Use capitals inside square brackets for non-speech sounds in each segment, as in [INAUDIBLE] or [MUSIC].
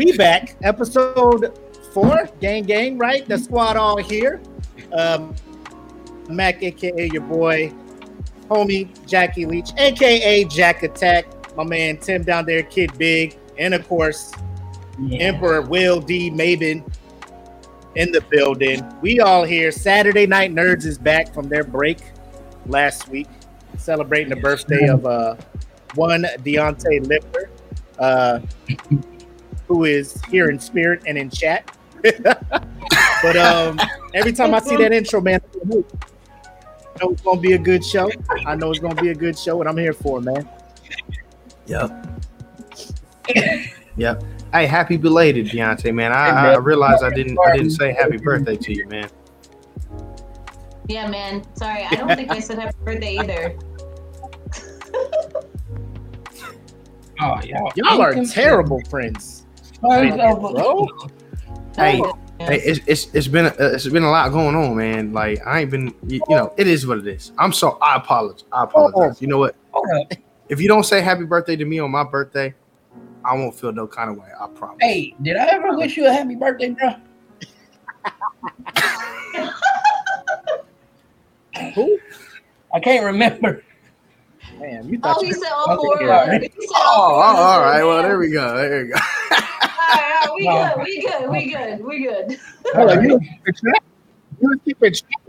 We back, episode four, gang gang, right? The squad all here. Um, Mac, aka your boy, homie Jackie Leach, aka Jack Attack, my man Tim down there, Kid Big, and of course, yeah. Emperor Will D Maven in the building. We all here. Saturday Night Nerds is back from their break last week, celebrating the birthday of uh, one Deontay Lifter, uh, [LAUGHS] who is here in spirit and in chat. [LAUGHS] but um, every time I see that intro, man, I know it's gonna be a good show. I know it's gonna be a good show, and I'm here for it, man. Yep. [LAUGHS] yep. Hey, happy belated, Deontay, man. I, I realized I didn't I didn't say happy birthday to you, man. Yeah, man. Sorry, I don't think I said happy birthday either. [LAUGHS] oh, y'all, y'all are terrible friends. Hey, bro. Hey, hey, it's, it's it's been a, it's been a lot going on, man. Like I ain't been, you, you know, it is what it is. I'm so I apologize. I apologize. You know what? Oh. If you don't say happy birthday to me on my birthday, I won't feel no kind of way. I promise. Hey, did I ever wish you a happy birthday, bro? [LAUGHS] Who? I can't remember. Man, you thought oh, you said all four. Right. Oh, all right. Well, there we go. There we go. [LAUGHS] all right, we [LAUGHS] good. We good. We good. We good. Hold on, you was keeping track.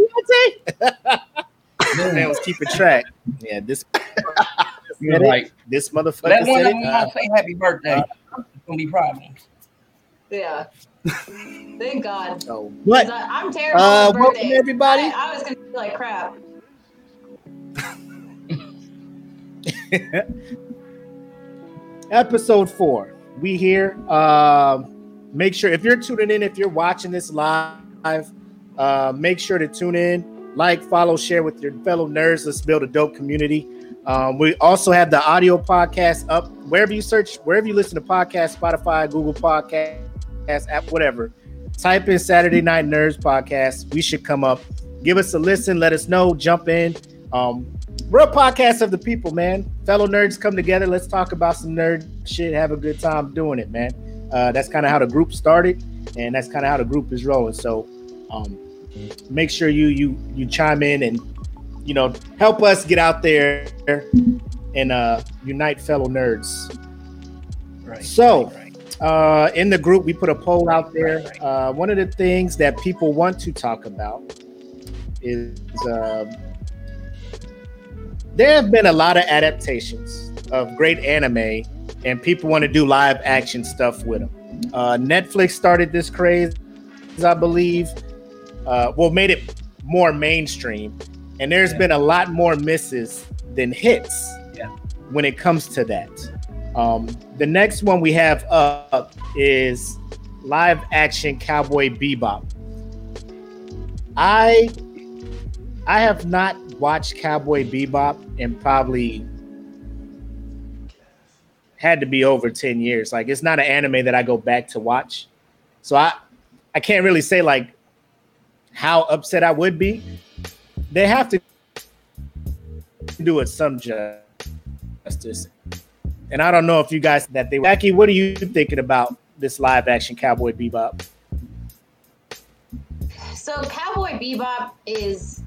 Man was keeping track. Yeah, this. [LAUGHS] You're like this motherfucker. That one said I say happy birthday. Uh, it's gonna be problems. Yeah. Thank God. Oh, what? I, am terrible. Uh, welcome everybody. I, I was gonna be like crap. [LAUGHS] Episode four. We here. Um, make sure if you're tuning in, if you're watching this live, uh, make sure to tune in, like, follow, share with your fellow nerds. Let's build a dope community. Um, we also have the audio podcast up wherever you search, wherever you listen to podcasts, Spotify, Google Podcast, app, whatever. Type in Saturday Night Nerds Podcast. We should come up. Give us a listen. Let us know. Jump in. Um, we're podcast of the people, man. Fellow nerds come together. Let's talk about some nerd shit. Have a good time doing it, man. Uh, that's kind of how the group started, and that's kind of how the group is rolling. So, um, make sure you you you chime in and you know, help us get out there and uh, unite fellow nerds. Right. So, right, Uh, in the group, we put a poll out there. Uh, one of the things that people want to talk about is uh, there have been a lot of adaptations of great anime, and people want to do live action stuff with them. Uh, Netflix started this craze, I believe. Uh, well, made it more mainstream and there's yeah. been a lot more misses than hits yeah. when it comes to that. Um, the next one we have up is live action Cowboy Bebop. I I have not watched Cowboy Bebop in probably had to be over 10 years. Like it's not an anime that I go back to watch. So I I can't really say like how upset I would be they have to do it some justice. And I don't know if you guys that they Jackie, what are you thinking about this live action Cowboy Bebop? So Cowboy Bebop is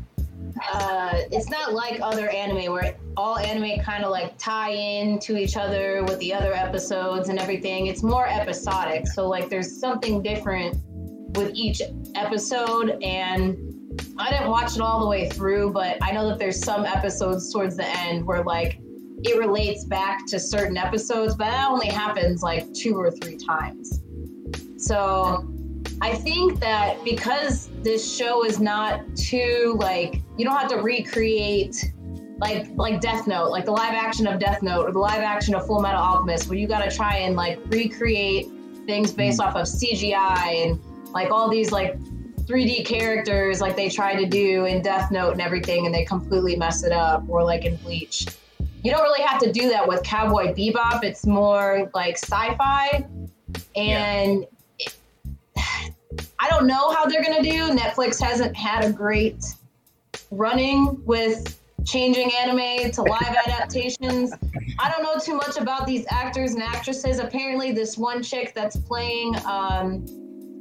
uh it's not like other anime where all anime kind of like tie in to each other with the other episodes and everything. It's more episodic. So like there's something different with each episode and I didn't watch it all the way through, but I know that there's some episodes towards the end where like it relates back to certain episodes, but that only happens like two or three times. So I think that because this show is not too like you don't have to recreate like like Death Note, like the live action of Death Note or the live action of Full Metal Alchemist, where you got to try and like recreate things based hmm. off of CGI and like all these like 3D characters like they try to do in Death Note and everything, and they completely mess it up, or like in Bleach. You don't really have to do that with Cowboy Bebop. It's more like sci-fi, and yeah. it, [SIGHS] I don't know how they're gonna do. Netflix hasn't had a great running with changing anime to live adaptations. I don't know too much about these actors and actresses. Apparently, this one chick that's playing um,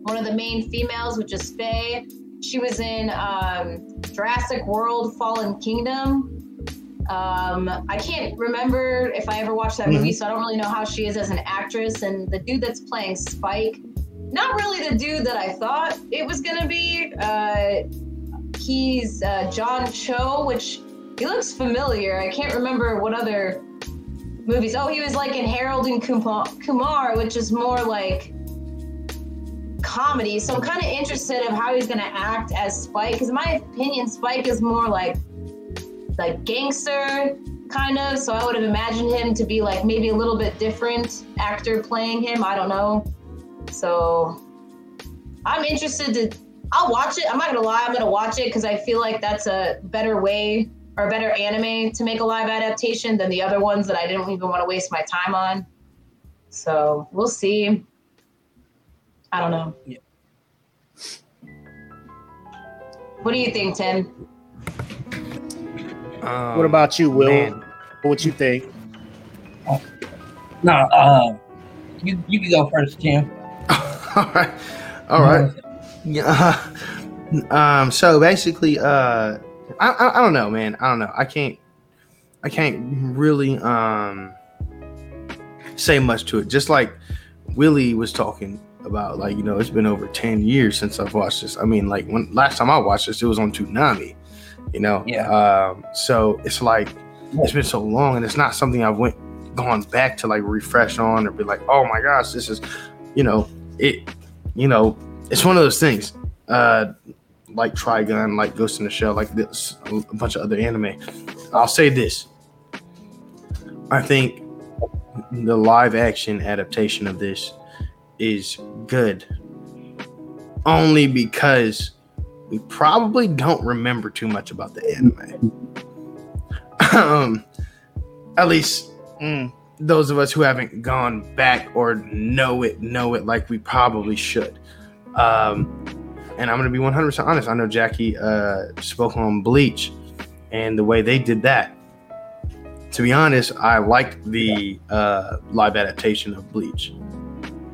one of the main females, which is Faye, she was in um, Jurassic World Fallen Kingdom. Um, I can't remember if I ever watched that mm-hmm. movie, so I don't really know how she is as an actress. And the dude that's playing Spike, not really the dude that I thought it was gonna be. Uh, he's uh, John Cho, which he looks familiar. I can't remember what other movies. Oh, he was like in Harold and Kumar, which is more like comedy. So I'm kind of interested of how he's gonna act as Spike. Because in my opinion, Spike is more like like gangster kind of. So I would have imagined him to be like maybe a little bit different actor playing him. I don't know. So I'm interested to. I'll watch it. I'm not gonna lie. I'm gonna watch it because I feel like that's a better way or a better anime to make a live adaptation than the other ones that I didn't even want to waste my time on. So we'll see. I don't know. Yeah. What do you think, Tim? Um, what about you, Will? Man. What you think? Oh, no, uh, you you can go first, Tim. [LAUGHS] All right, all right. Yeah. [LAUGHS] Um. So basically, uh, I, I I don't know, man. I don't know. I can't I can't really um say much to it. Just like Willie was talking about, like you know, it's been over ten years since I've watched this. I mean, like when last time I watched this, it was on Toonami. You know, yeah. Um, so it's like it's been so long, and it's not something I've went gone back to like refresh on or be like, oh my gosh, this is, you know, it, you know, it's one of those things. Uh, like Trigun, like Ghost in the Shell, like this, a bunch of other anime. I'll say this. I think the live action adaptation of this is good. Only because we probably don't remember too much about the anime. um, at least mm, those of us who haven't gone back or know it, know it like we probably should. Um, and I'm going to be 100% honest. I know Jackie uh, spoke on Bleach and the way they did that. To be honest, I liked the uh, live adaptation of Bleach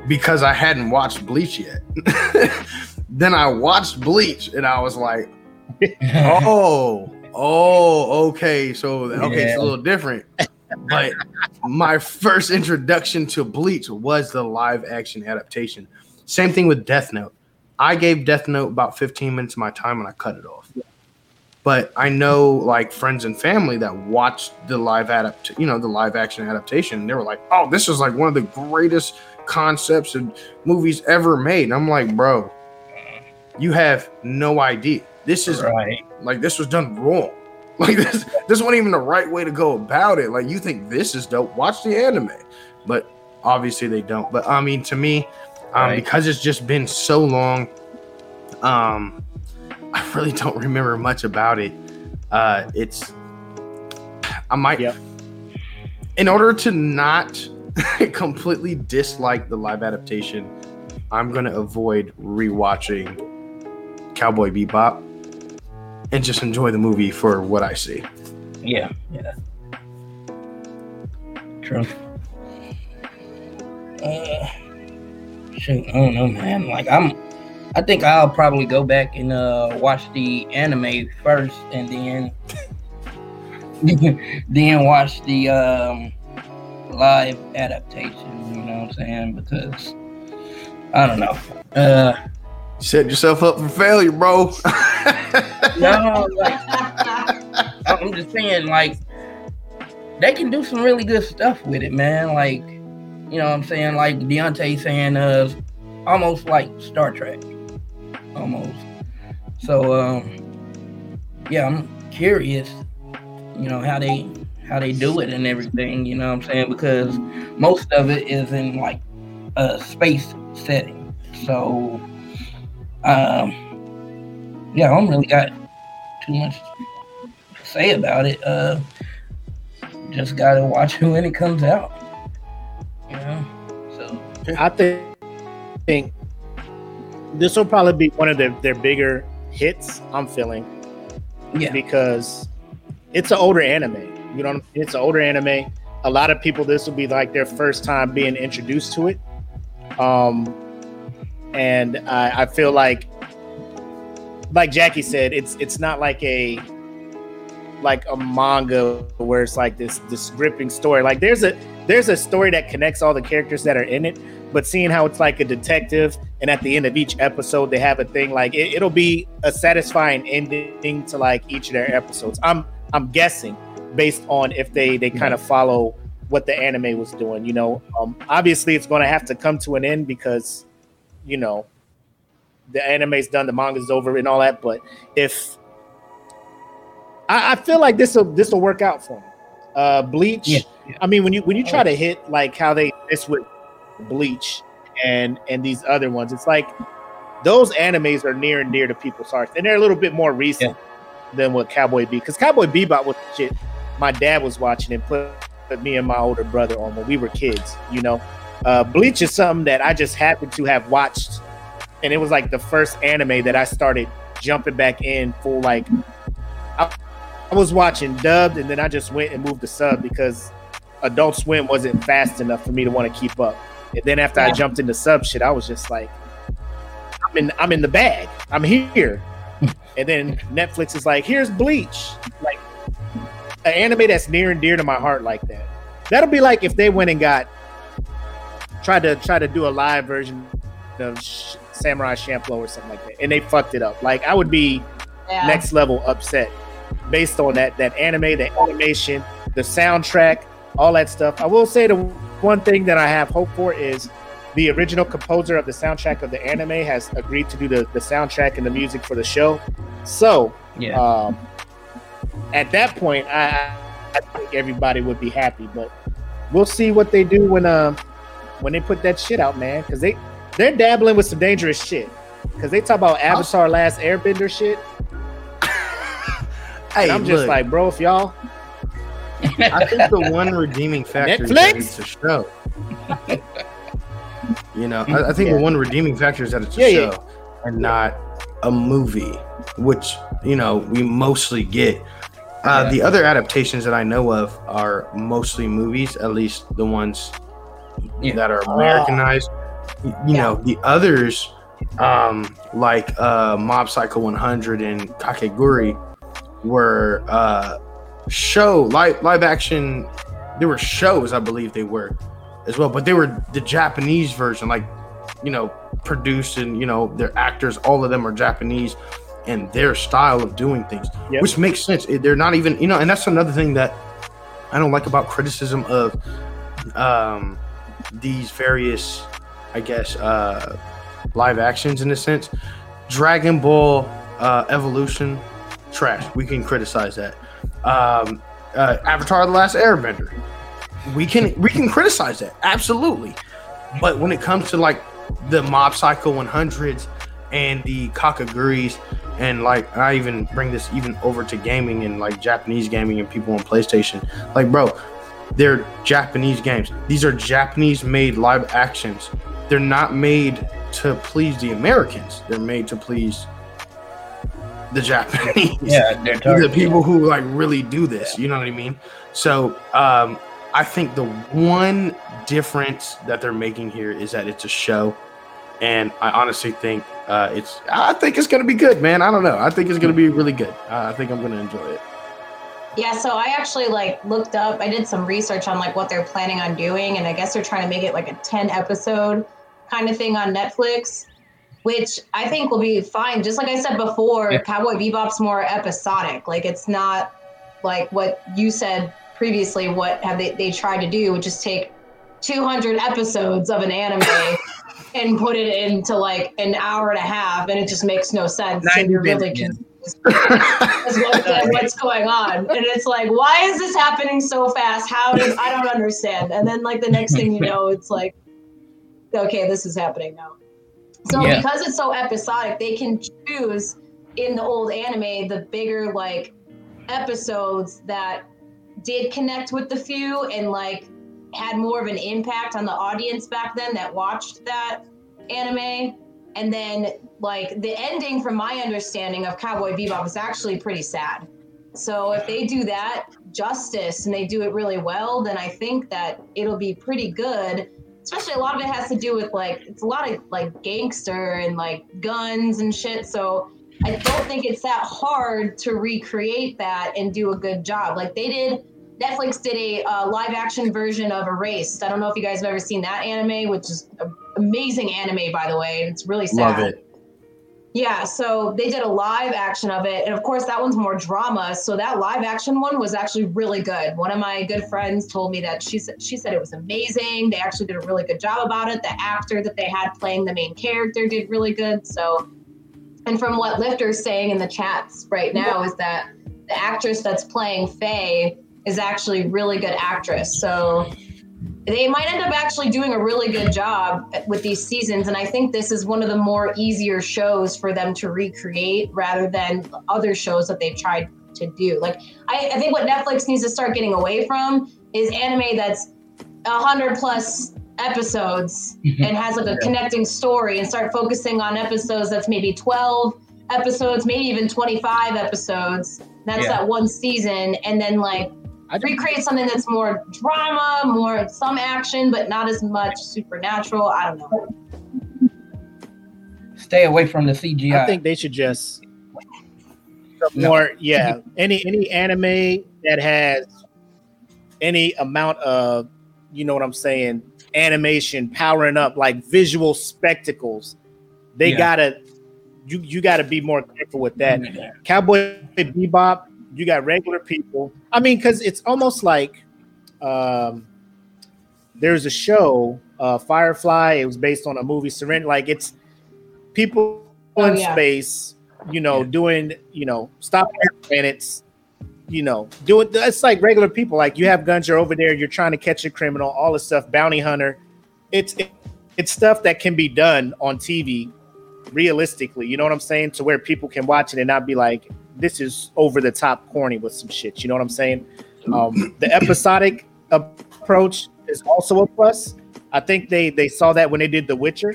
because I hadn't watched Bleach yet. [LAUGHS] then I watched Bleach and I was like, [LAUGHS] oh, oh, okay. So, okay, yeah. it's a little different. But my first introduction to Bleach was the live action adaptation. Same thing with Death Note. I gave Death Note about 15 minutes of my time and I cut it off. But I know like friends and family that watched the live adapt, you know, the live action adaptation. And they were like, "Oh, this is like one of the greatest concepts and movies ever made." And I'm like, "Bro, you have no idea. This is right. like this was done wrong. [LAUGHS] Like this, this wasn't even the right way to go about it. Like you think this is dope? Watch the anime." But obviously they don't. But I mean, to me, um, right. because it's just been so long. Um, [LAUGHS] I really don't remember much about it. Uh, it's I might. Yep. In order to not [LAUGHS] completely dislike the live adaptation, I'm gonna avoid rewatching Cowboy Bebop and just enjoy the movie for what I see. Yeah, yeah. True. Uh, shoot, I don't know, man. Like I'm, I think I'll probably go back and uh, watch the anime first, and then [LAUGHS] then watch the um, live adaptation. You know what I'm saying? Because I don't know. Uh, Set yourself up for failure, bro. [LAUGHS] no, like, I'm just saying, like they can do some really good stuff with it, man. Like you know what I'm saying? Like Deontay saying, uh, almost like Star Trek, almost. So, um, yeah, I'm curious, you know, how they how they do it and everything. You know what I'm saying? Because most of it is in like a space setting. So, um, yeah, I don't really got too much to say about it. Uh, just gotta watch it [LAUGHS] when it comes out. I think, think this will probably be one of their, their bigger hits. I'm feeling, yeah, because it's an older anime. You know, it's an older anime. A lot of people, this will be like their first time being introduced to it. Um, and I, I feel like, like Jackie said, it's it's not like a like a manga where it's like this this gripping story. Like there's a there's a story that connects all the characters that are in it, but seeing how it's like a detective and at the end of each episode they have a thing like it, will be a satisfying ending to like each of their episodes. I'm I'm guessing based on if they they kind of follow what the anime was doing. You know, um, obviously it's going to have to come to an end because you know the anime's done, the manga's over, and all that. But if I, I feel like this will this will work out for me. Uh, Bleach. Yeah. I mean, when you when you try to hit like how they this with Bleach and and these other ones, it's like those animes are near and dear to people's hearts, and they're a little bit more recent yeah. than what Cowboy Bebop. Because Cowboy Bebop was shit. My dad was watching and put, put me and my older brother on when we were kids. You know, uh, Bleach is something that I just happened to have watched, and it was like the first anime that I started jumping back in full like. I, I was watching dubbed, and then I just went and moved to sub because Adult Swim wasn't fast enough for me to want to keep up. And then after I jumped into sub shit, I was just like, I'm in, I'm in the bag. I'm here. [LAUGHS] and then Netflix is like, here's Bleach, like an anime that's near and dear to my heart, like that. That'll be like if they went and got tried to try to do a live version of Samurai Champloo or something like that, and they fucked it up. Like I would be yeah. next level upset based on that that anime, the animation, the soundtrack, all that stuff. I will say the one thing that I have hope for is the original composer of the soundtrack of the anime has agreed to do the, the soundtrack and the music for the show. So, yeah. Um, at that point, I, I think everybody would be happy. But we'll see what they do when um when they put that shit out, man. Because they they're dabbling with some dangerous shit. Because they talk about Avatar: Last Airbender shit. [LAUGHS] hey, I'm just like, bro, if y'all. [LAUGHS] I think the one redeeming factor Netflix? is that it's a show. you know, I, I think yeah. the one redeeming factor is that it's a yeah, show yeah. and not a movie, which you know we mostly get. Uh, the other adaptations that I know of are mostly movies, at least the ones that are Americanized. You know, the others, um, like uh, Mob Psycho 100 and Kakegurui, were uh, show live live action. There were shows, I believe they were as well, but they were the Japanese version, like you know, produced and you know their actors. All of them are Japanese, and their style of doing things, yep. which makes sense. They're not even you know, and that's another thing that I don't like about criticism of um, these various, I guess, uh, live actions in a sense. Dragon Ball uh, Evolution trash. We can criticize that. Um, uh, Avatar: The Last Airbender. We can we can criticize that absolutely, but when it comes to like the Mob Psycho 100s and the Kakeguruis, and like I even bring this even over to gaming and like Japanese gaming and people on PlayStation. Like, bro, they're Japanese games. These are Japanese made live actions. They're not made to please the Americans. They're made to please the Japanese. [LAUGHS] Yeah, they're [LAUGHS] the people who like really do this. Yeah. You know what I mean? So um, I think the one difference that they're making here is that it's a show, and I honestly think uh, it's. I think it's gonna be good, man. I don't know. I think it's gonna be really good. Uh, I think I'm gonna enjoy it. Yeah, so I actually like looked up. I did some research on like what they're planning on doing, and I guess they're trying to make it like a ten episode kind of thing on Netflix which I think will be fine. Just like I said before, yeah. Cowboy Bebop's more episodic. Like it's not like what you said previously. What have they, they tried to do, which is take 200 episodes of an anime [LAUGHS] and put it into like an hour and a half, and it just makes no sense. And you're really confused. [LAUGHS] what's going on and it's like why is this happening so fast how i don't understand and then like the next thing you [LAUGHS] know it's like okay this is happening now so yeah. because it's so episodic, they can choose in the old anime the bigger like episodes that did connect with the few and like had more of an impact on the audience back then that watched that anime. And then like the ending from my understanding of Cowboy Bebop is actually pretty sad. So if they do that justice and they do it really well, then I think that it'll be pretty good. Especially a lot of it has to do with like it's a lot of like gangster and like guns and shit. So I don't think it's that hard to recreate that and do a good job. Like they did Netflix did a uh, live action version of Erased. I don't know if you guys have ever seen that anime, which is an amazing anime, by the way. It's really sad. Love it. Yeah, so they did a live action of it. And of course, that one's more drama. So that live action one was actually really good. One of my good friends told me that she said she said it was amazing. They actually did a really good job about it. The actor that they had playing the main character did really good. So and from what Lifter's saying in the chats right now is that the actress that's playing Faye is actually really good actress. So they might end up actually doing a really good job with these seasons. And I think this is one of the more easier shows for them to recreate rather than other shows that they've tried to do. Like, I, I think what Netflix needs to start getting away from is anime that's 100 plus episodes mm-hmm. and has like a connecting story and start focusing on episodes that's maybe 12 episodes, maybe even 25 episodes. That's yeah. that one season. And then like I recreate something that's more drama, more some action, but not as much supernatural. I don't know. Stay away from the CGI. I think they should just more, yeah. any any anime that has any amount of, you know what I'm saying, animation powering up like visual spectacles, they yeah. gotta you you gotta be more careful with that. Cowboy Bebop you got regular people. I mean, because it's almost like um, there's a show, uh, Firefly. It was based on a movie, Serenity. Like it's people oh, in yeah. space, you know, yeah. doing, you know, stop planets, you know, doing. It's like regular people. Like you have guns, you're over there, you're trying to catch a criminal, all this stuff, bounty hunter. It's it, it's stuff that can be done on TV realistically. You know what I'm saying? To where people can watch it and not be like, this is over the top corny with some shit. You know what I'm saying? Um, the episodic approach is also a plus. I think they they saw that when they did The Witcher.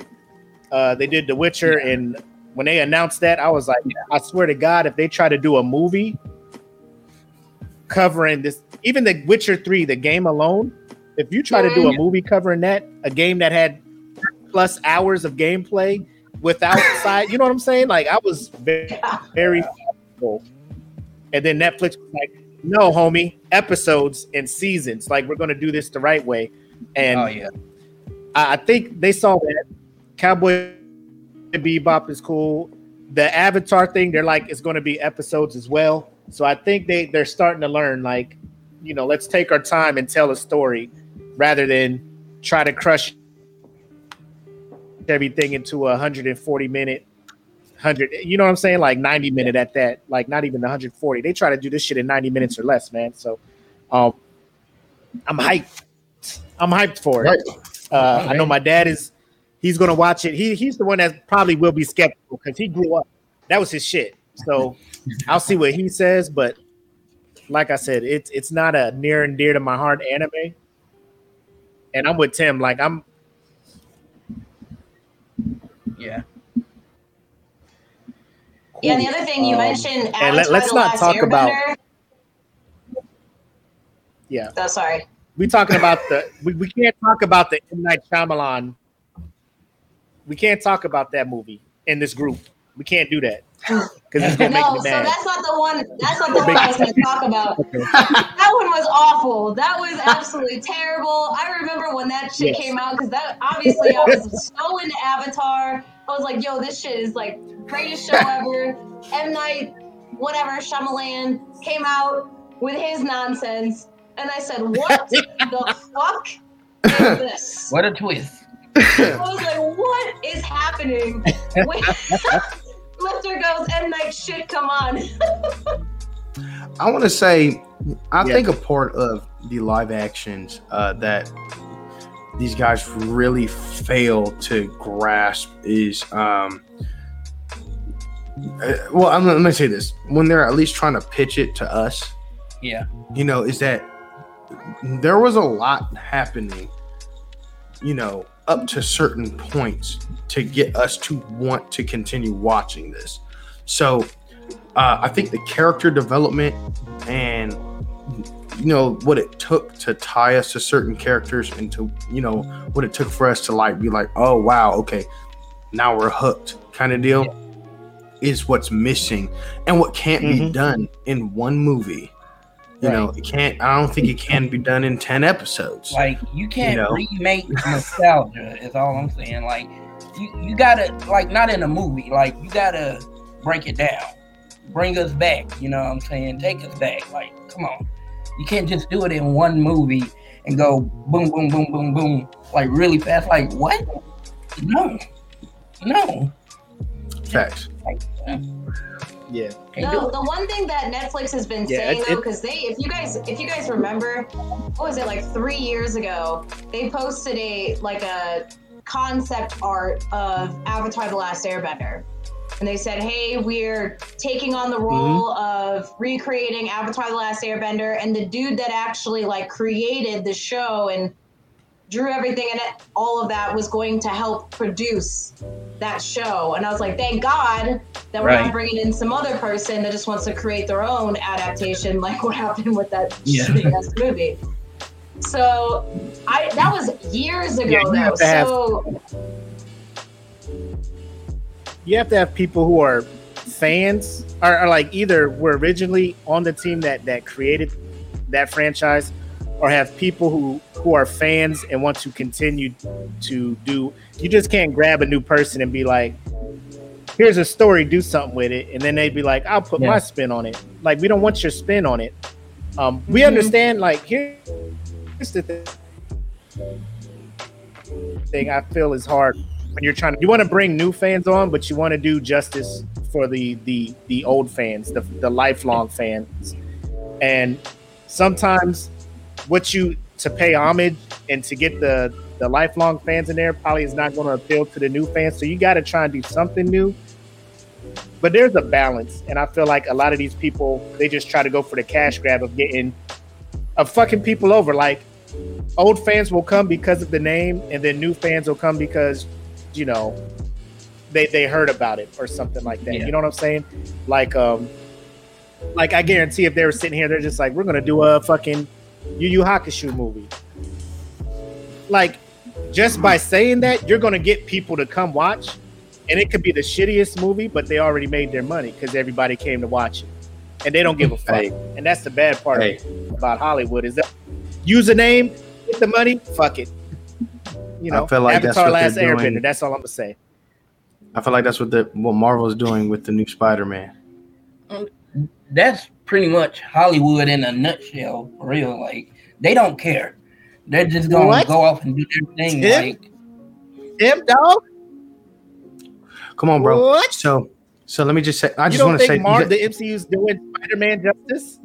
Uh, they did The Witcher, yeah. and when they announced that, I was like, I swear to God, if they try to do a movie covering this, even The Witcher Three, the game alone, if you try to do a movie covering that, a game that had plus hours of gameplay without side, you know what I'm saying? Like I was very, very and then Netflix was like, no, homie, episodes and seasons. Like, we're to do this the right way. And oh, yeah. I, I think they saw that. Cowboy Bebop is cool. The Avatar thing, they're like, it's going to be episodes as well. So I think they, they're starting to learn, like, you know, let's take our time and tell a story rather than try to crush everything into a 140 minute 100 you know what i'm saying? Like 90 minute at that like not even 140 they try to do this shit in 90 minutes or less man. So um i'm hyped. I'm hyped for it. Right. uh, i know my dad is he's gonna watch it. He, he's the one that probably will be skeptical because he grew up. That was his shit. So i'll see what he says but like i said it's it's not a near and dear to my heart anime. And i'm with tim. Like i'm yeah yeah, and the other thing you um, mentioned, and let, us not talk about. Yeah. Oh, sorry. We talking about the we, we can't talk about the M Night Shyamalan. We can't talk about that movie in this group. We can't do that [GASPS] because it's gonna no, make me mad. So that's not the one. That's not the one I was going to talk about. [LAUGHS] That one was awful. That was absolutely terrible. I remember when that shit yes. came out because that obviously I was so into Avatar. I was like, yo, this shit is like greatest show [LAUGHS] ever. M Night, whatever, Shyamalan came out with his nonsense, and I said, what [LAUGHS] the fuck is this? What a twist! I was like, what is happening? Lifter goes, M Night shit, come on. [LAUGHS] I want to say, I yeah. think a part of the live actions uh, that these guys really fail to grasp is um uh, well I'm, let me say this when they're at least trying to pitch it to us yeah you know is that there was a lot happening you know up to certain points to get us to want to continue watching this so uh, I think the character development and you know what it took to tie us to certain characters and to you know what it took for us to like be like, oh wow, okay, now we're hooked kind of deal. Yeah. Is what's missing and what can't mm-hmm. be done in one movie. You right. know, it can't. I don't think it can be done in ten episodes. Like you can't you know? remake nostalgia. is all I'm saying. Like you, you gotta like not in a movie. Like you gotta break it down, bring us back. You know what I'm saying? Take us back. Like come on, you can't just do it in one movie and go boom, boom, boom, boom, boom, like really fast. Like what? No, no. Facts. Like, yeah. No, the one thing that Netflix has been yeah, saying though, because they, if you guys, if you guys remember, what was it like three years ago? They posted a like a concept art of Avatar: The Last Airbender, and they said, "Hey, we're taking on the role mm-hmm. of recreating Avatar: The Last Airbender," and the dude that actually like created the show and drew everything and all of that was going to help produce that show. And I was like, thank God that we're right. not bringing in some other person that just wants to create their own adaptation, [LAUGHS] like what happened with that yeah. movie. So I that was years ago yeah, though. So you have to have people who are fans are, or like either were originally on the team that that created that franchise or have people who who are fans and want to continue to do you just can't grab a new person and be like here's a story do something with it and then they'd be like i'll put yeah. my spin on it like we don't want your spin on it um, we mm-hmm. understand like here's the thing, thing i feel is hard when you're trying to you want to bring new fans on but you want to do justice for the the the old fans the, the lifelong fans and sometimes what you to pay homage and to get the the lifelong fans in there probably is not going to appeal to the new fans. So you got to try and do something new. But there's a balance, and I feel like a lot of these people they just try to go for the cash grab of getting of fucking people over. Like old fans will come because of the name, and then new fans will come because you know they they heard about it or something like that. Yeah. You know what I'm saying? Like um, like I guarantee if they were sitting here, they're just like, we're gonna do a fucking Yu Yu Hakusho movie. Like, just by saying that, you're gonna get people to come watch, and it could be the shittiest movie, but they already made their money because everybody came to watch it, and they don't give a fuck. Hey. And that's the bad part hey. about Hollywood is that use a name, get the money, fuck it. You know, I feel like Avatar: Last Airbender. That's all I'm gonna say. I feel like that's what the what Marvel's doing with the new Spider-Man. That's pretty much Hollywood in a nutshell. For real, like they don't care. They're just gonna what? go off and do their thing. Tim? Like Tim, dog. Come on, bro. What? So, so let me just say. I you just want to say, Mar- the MCU's doing Spider-Man justice.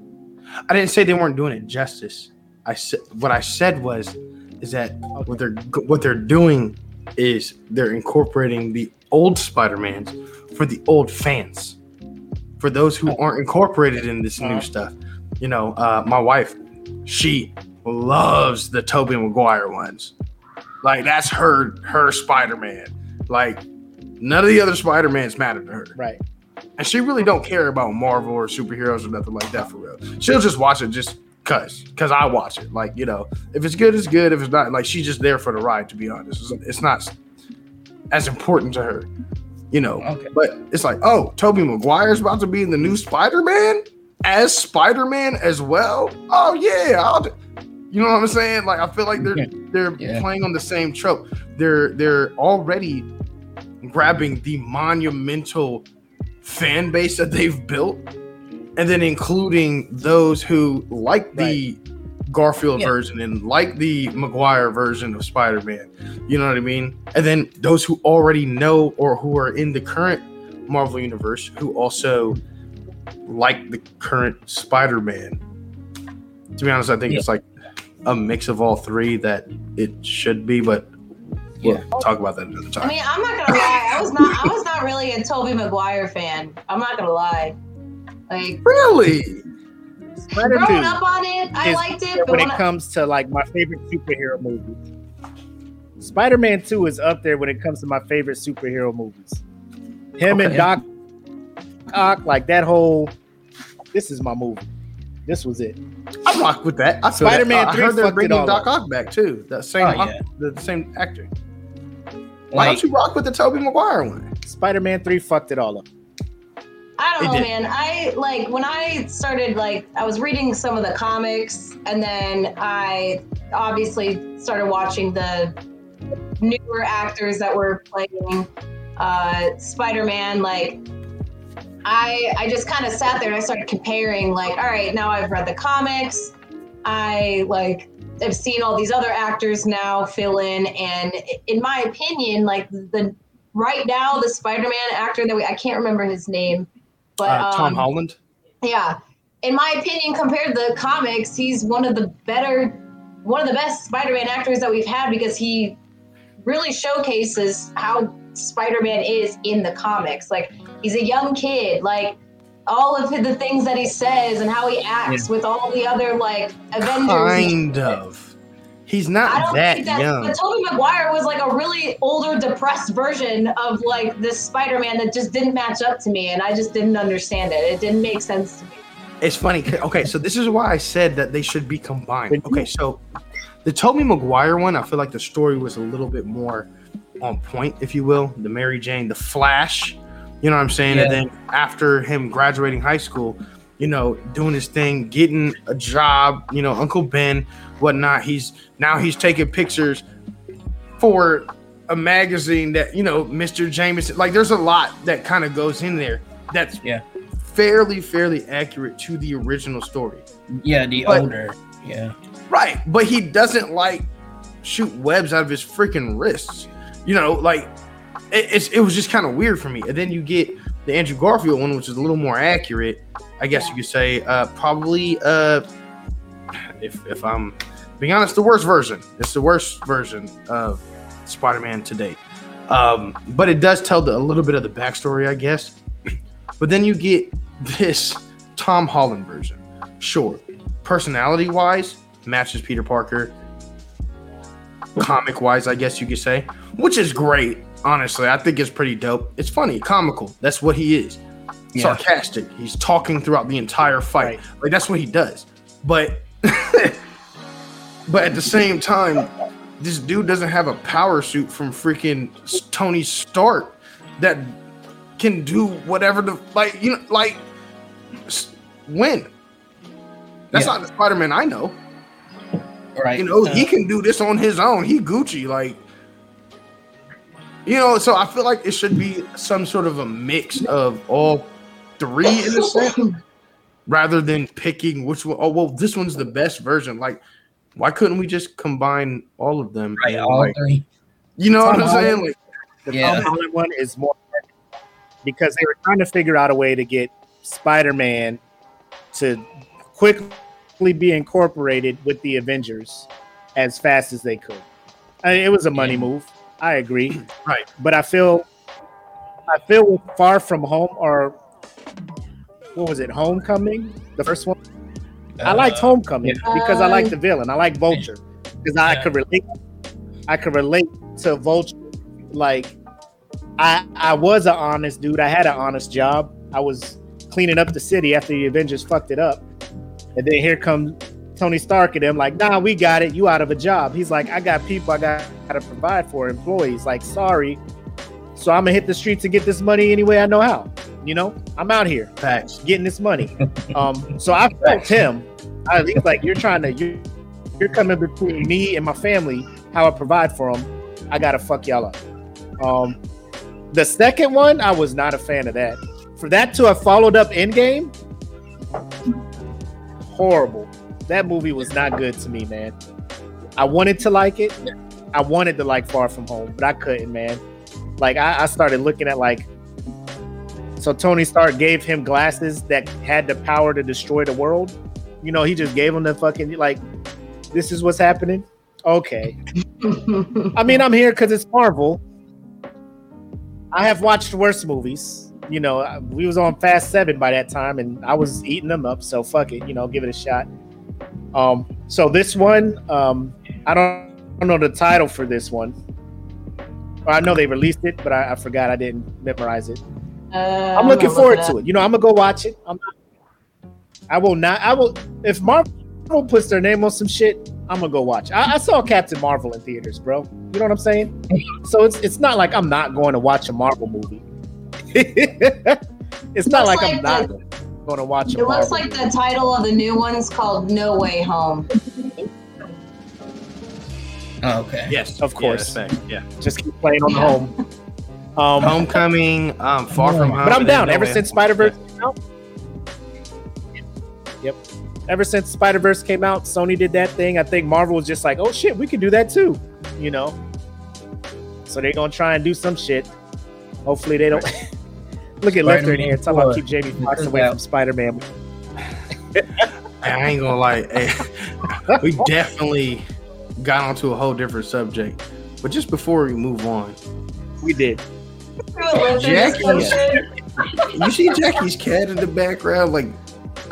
I didn't say they weren't doing it justice. I said what I said was is that okay. what they're what they're doing is they're incorporating the old Spider-Mans for the old fans for those who aren't incorporated in this new uh-huh. stuff. You know, uh, my wife, she loves the Tobey Maguire ones. Like that's her her Spider Man. Like none of the other Spider Mans matter to her. Right. And she really don't care about Marvel or superheroes or nothing like that for real. She'll just watch it just cause cause I watch it. Like you know, if it's good, it's good. If it's not, like she's just there for the ride. To be honest, it's, it's not as important to her you know. Okay. But it's like, oh, Tobey Maguire's about to be in the new Spider-Man as Spider-Man as well. Oh yeah, I'll do. you know what I'm saying? Like I feel like they're they're yeah. playing on the same trope. They're they're already grabbing the monumental fan base that they've built and then including those who like the right. Garfield yeah. version and like the Maguire version of Spider Man. You know what I mean? And then those who already know or who are in the current Marvel Universe who also like the current Spider Man. To be honest, I think yeah. it's like a mix of all three that it should be, but we'll yeah. talk about that another time. I mean, I'm not gonna lie, I was not I was not really a Tobey Maguire fan. I'm not gonna lie. Like really? Growing up on it, I liked it. when it I... comes to like my favorite superhero movies, Spider-Man Two is up there when it comes to my favorite superhero movies. Him okay. and Doc Ock, like that whole. This is my movie. This was it. I rock with that. I Spider Man I three heard they're fucked it bringing all Doc up. Ock back too. That same, Oh, yeah. the, the same actor. Why Like, don't you rock with the Tobey Maguire one? Spider Man three fucked it all up. I don't It know, did. man. I like when I started like I was reading some of the comics, and then I obviously started watching the newer actors that were playing uh, Spider-Man. Like, I I just kind of sat there and I started comparing. Like, all right, now I've read the comics. I like I've seen all these other actors now fill in, and in my opinion, like the right now the Spider-Man actor that we I can't remember his name, but Uh, Tom um, Holland. yeah, in my opinion, compared to the comics, he's one of the better, one of the best Spider-Man actors that we've had because he really showcases how Spider-Man is in the comics. Like he's a young kid, like all of the things that he says and how he acts with all the other like Avengers. Kind of. He's I not don't that think that, young. but Tobey Maguire was like a really older, depressed version of like this Spider-Man that just didn't match up to me, and I just didn't understand it. It didn't make sense to me. It's funny. Okay, so this is why I said that they should be combined. Okay, so the Tobey Maguire one, I feel like the story was a little bit more on point, if you will. The Mary Jane, the Flash, you know what I'm saying? And then after him graduating high school, you know, doing his thing, getting a job, you know, Uncle Ben, whatnot. He's now he's taking pictures for a magazine that, you know, Mr. Jameson, like there's a lot that kind of goes in there that's Yeah. fairly, fairly accurate to the original story. yeah, the But- older. Yeah. Right. But he doesn't like shoot webs out of his freaking wrists. You know, like it, it's it was just kind of weird for me. And then you get the Andrew Garfield one, which is a little more accurate, I guess you could say. Uh probably uh if if I'm being honest, the worst version. It's the worst version of Spider-Man to date. Um, but it does tell the, a little bit of the backstory, I guess. [CLEARS THROAT] But then you get this Tom Holland version. Sure, personality wise, matches Peter Parker. Comic wise, I guess you could say, which is great. Honestly, I think it's pretty dope. It's funny, comical. That's what he is. Yeah. Sarcastic. He's talking throughout the entire fight. Right. Like that's what he does. But [LAUGHS] but at the same time, this dude doesn't have a power suit from freaking Tony Stark that can do whatever the like you know like win. That's Yeah. not the Spider-Man I know. Right. You know, Uh, he can do this on his own. He Gucci, like you know. So I feel like it should be some sort of a mix of all three in a sense, rather than picking which one. Oh well, this one's the best version. Like, why couldn't we just combine all of them? right. All like, three. you know what I'm saying? Holland- Like, The Yeah. Tom Holland one is more because they were trying to figure out a way to get Spider-Man to quickly be incorporated with the Avengers as fast as they could. I mean, it was a money Yeah. move. I agree. [CLEARS THROAT] Right. But I feel I feel Far From Home or what was it? Homecoming? The first one? I liked Uh, Homecoming because I like the villain. I like Vulture because I could relate. I could relate to Vulture. Like, I I was an honest dude. I had an honest job. I was cleaning up the city after the Avengers fucked it up, and then here comes Tony Stark and them like, nah, we got it. You out of a job. He's like, I got people I got to provide for employees. Like, sorry. So I'm gonna hit the streets and get this money any way I know how. You know, I'm out here facts. getting this money. [LAUGHS] Um, so I felt him. I he's like, you're trying to, you're, you're coming between me and my family. How I provide for them, I gotta fuck y'all up. Um, the second one, I was not a fan of that. For that to have followed up Endgame, horrible. That movie was not good to me, man. I wanted to like it. I wanted to like Far From Home, but I couldn't, man. Like I, I started looking at like so Tony Stark gave him glasses that had the power to destroy the world. You know, he just gave him the fucking like, this is what's happening. Okay. I mean, I'm here because it's Marvel. I have watched worse movies. You know, we was on Fast Seven by that time, and I was eating them up. So fuck it, you know, give it a shot. Um, so this one, um, I don't, I don't know the title for this one. Well, I know they released it, but I, I forgot I didn't memorize it. Uh, I'm looking forward to it. You know, I'm gonna go watch it. I'm not, I will not. I will if Marvel puts their name on some shit. I'm gonna go watch. I, I saw Captain Marvel in theaters, bro. You know what I'm saying? So it's it's not like I'm not going to watch a Marvel movie. [LAUGHS] it's not Looks like, I'm not the- going to watch a It looks Marvel. like the title of the new one is called No Way Home. [LAUGHS] Oh, okay. Yes, Of course. Yeah, yeah. Just keep playing on the Yeah. home. Um, Homecoming, um, Far From Home. but I'm down. then Ever Way since Spider Verse came out. Yep. Ever since Spider Verse came out, Sony did that thing. I think Marvel was just like, "Oh shit, we can do that too," you know. So they're gonna try and do some shit. Hopefully they don't. [LAUGHS] Look at Lifter in here talking about Four. keep Jamie Foxx away from Spider Man. [LAUGHS] I ain't gonna lie. hey, eh, [LAUGHS] we definitely got onto a whole different subject. But just before we move on, We did. Jackie. you see Jackie's cat in the background? Like,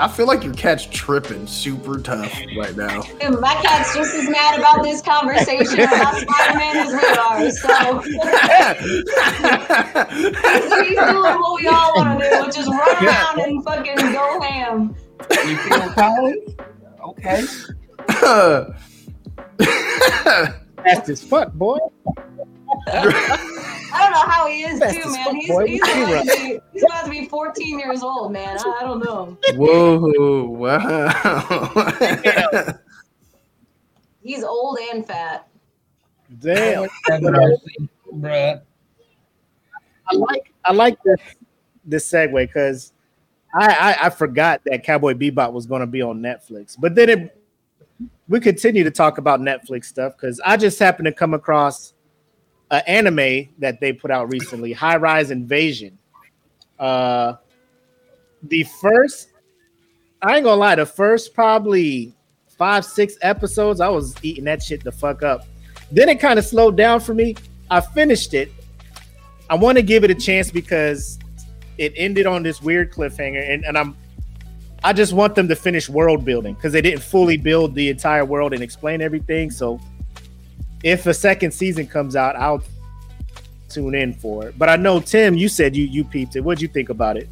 I feel like your cat's tripping super tough right now. Dude, my cat's just as mad about this conversation about [LAUGHS] Spider-Man as we are. So [LAUGHS] he's doing what we all want to do, which is run around and fucking go ham. You feel Collins? Okay. [LAUGHS] Fast as fuck, boy. I don't know how he is Fast too, man. fuck, He's, boy. he's, about to be, he's about to be 14 years old, man. I, I don't know. Whoa! [LAUGHS] Wow! He's old and fat. Damn. Have bruh. I like I like this this segue because I, I I forgot that Cowboy Bebop was going to be on Netflix, but then it we continue to talk about Netflix stuff because I just happened to come across an anime that they put out recently, High Rise Invasion. Uh, the first, I ain't gonna lie, the first probably five six episodes, I was eating that shit the fuck up. Then it kind of slowed down for me. I finished it. I want to give it a chance because it ended on this weird cliffhanger, and, and I'm I just want them to finish world building because they didn't fully build the entire world and explain everything. So if a second season comes out, I'll tune in for it. But I know Tim, you said you you peeped it. What'd you think about it?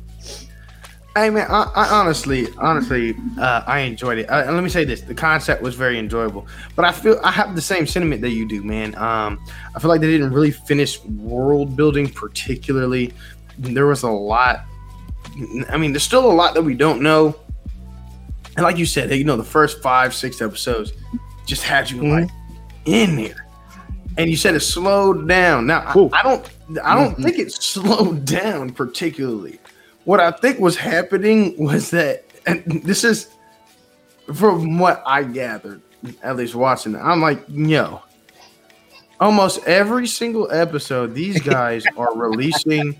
Hey man, I, I honestly, honestly, uh, I enjoyed it. Uh, let me say this: the concept was very enjoyable. But I feel I have the same sentiment that you do, man. Um, I feel like they didn't really finish world building particularly. There was a lot. I mean, there's still a lot that we don't know. And like you said, you know, the first five, six episodes just had you Mhm. like in there. And you said it slowed down. Now Ooh. I, I don't, I don't Mhm. think it slowed down particularly what I think was happening was that, and this is from what I gathered, at least watching it, I'm like, yo, almost every single episode, these [LAUGHS] guys are releasing,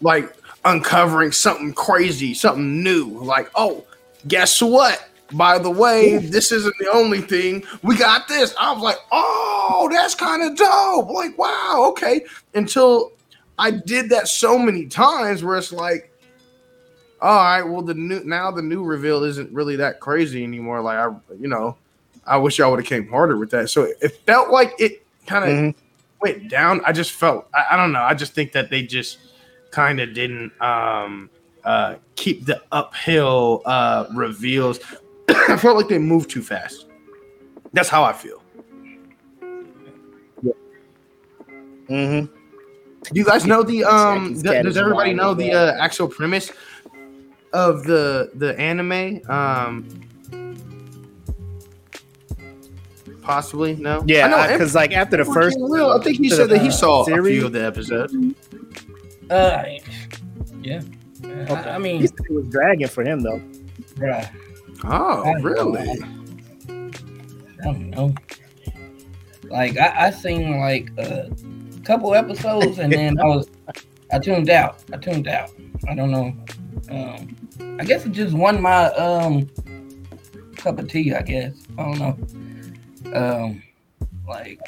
like, uncovering something crazy, something new. Like, oh, guess what? By the way, this isn't the only thing. We got this. I was like, oh, that's kind of dope. Like, wow, okay. Until I did that so many times where it's like, all right, well, the new now the new reveal isn't really that crazy anymore. Like I, you know, I wish y'all would have came harder with that. So it felt like it kind of Mhm. went down. I just felt I, I don't know. I just think that they just kind of didn't um uh keep the uphill uh reveals. [COUGHS] I felt like they moved too fast. That's how I feel. Mm-hmm. Do you guys know the um? Jackie's th- cat does everybody know the uh, actual premise of the the anime? Um, possibly no. Yeah, because like after the first, Will, I think he said the, that he uh, saw a series? few of the episodes. Uh, yeah. Uh, Okay. I, I he mean, said it was dragging for him though. bruh, Oh, I know. really? I don't know. Like I, I seen like a couple episodes and then I was I tuned out. I tuned out. I don't know. Um I guess it just won my um cup of tea, I guess. I don't know. Um like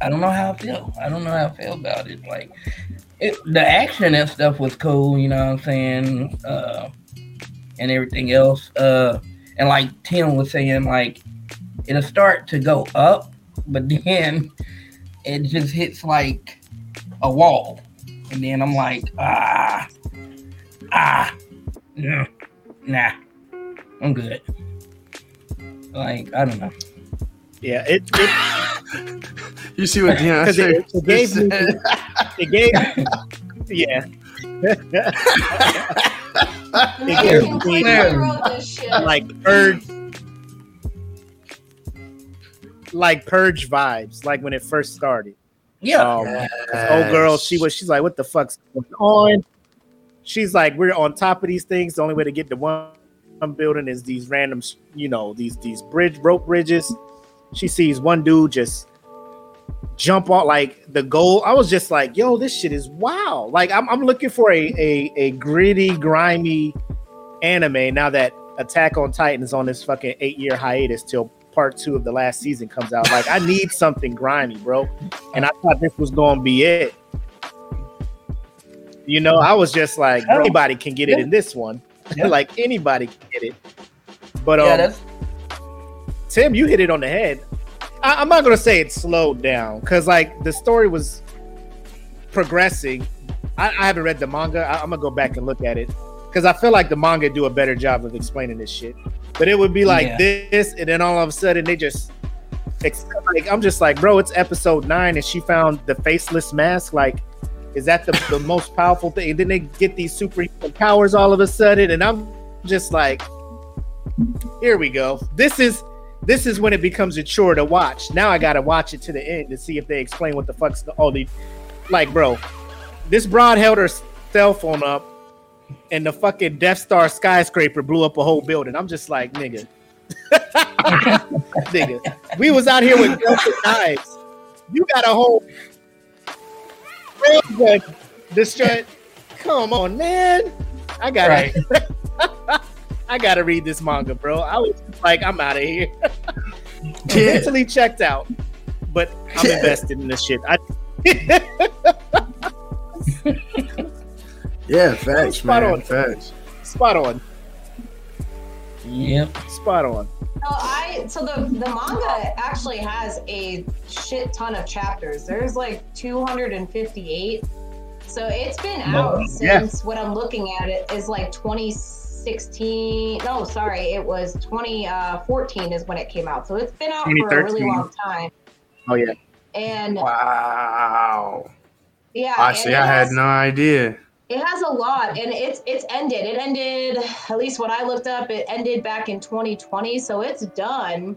I don't know how I feel. I don't know how I feel about it. Like it, the action and stuff was cool, you know what I'm saying? Uh and everything else. Uh and like Tim was saying, like it'll start to go up, but [LAUGHS] then it just hits like a wall. and then I'm like, ah, ah, no, nah, I'm good. Like I don't know. Yeah, it. it [LAUGHS] you see what Dion Because [LAUGHS] said? it, it gave me, it gave, yeah. It gave American Queen me wrote this shit. like purge, like purge vibes, like when it first started. Yeah, Um, 'cause old girl, she was, she's like, "What the fuck's going on?" She's like, "We're on top of these things. The only way to get to one, one building is these random, you know, these these bridge rope bridges." She sees one dude just jump off like the goal. I was just like, "Yo, this shit is wow!" Like, I'm I'm looking for a a, a gritty, grimy anime now that Attack on Titan is on this fucking eight year hiatus till part two of the last season comes out. Like, I need something grimy, bro. And I thought this was gonna be it. You know, I was just like, Oh. anybody can get it in this one. [LAUGHS] Yeah. like anybody can get it. But um, yeah, that's Tim, you hit it on the head. I, I'm not gonna say it slowed down because like the story was progressing. I, I haven't read the manga. I, am gonna go back and look at it because I feel like the manga do a better job of explaining this shit. But it would be like Yeah. this, and then all of a sudden they just. Like I'm just like, bro, it's episode nine, and she found the faceless mask. Like, is that the, the most powerful thing? And then they get these superhuman powers all of a sudden, and I'm just like, here we go. This is this is when it becomes a chore to watch. Now I gotta watch it to the end to see if they explain what the fuck's the all the like, bro. This broad held her cell phone up, and the fucking Death Star skyscraper blew up a whole building. I'm just like, nigga, [LAUGHS] nigga. We was out here with guns and knives. You got a whole railgun destroyed. Come on, man. I gotta, right. [LAUGHS] I gotta read this manga, bro. I was like, I'm out of here. [LAUGHS] Yeah. mentally checked out, but I'm Yeah. invested in this shit. I, [LAUGHS] Yeah, facts, Spot man. on. Facts. spot on, Yep. spot on. So I so the the manga actually has a shit ton of chapters. There's like 258. So it's been out Yeah. since what I'm looking at it is like 2016. No, sorry, it was 2014 is when it came out. So it's been out for a really long time. Oh yeah, And Wow. yeah, see. I had has- no idea. It has a lot, and it's it's ended. It ended at least when I looked up. It ended back in 2020, so it's done.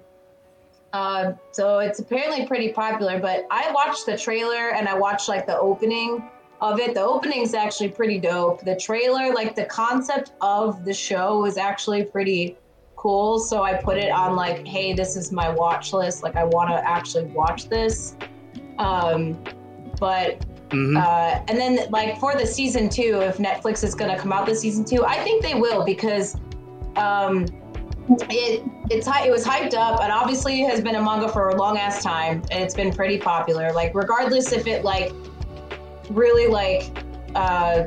Uh, so it's apparently pretty popular. But I watched the trailer and I watched like the opening of it. The opening's actually pretty dope. The trailer, like the concept of the show, is actually pretty cool. So I put it on like, hey, this is my watch list. Like I want to actually watch this. Um, but Mhm. uh, and then like for the season two, if Netflix is gonna come out this season two, I think they will because um, it it's it was hyped up and obviously it has been a manga for a long ass time and it's been pretty popular. Like regardless if it like really like uh,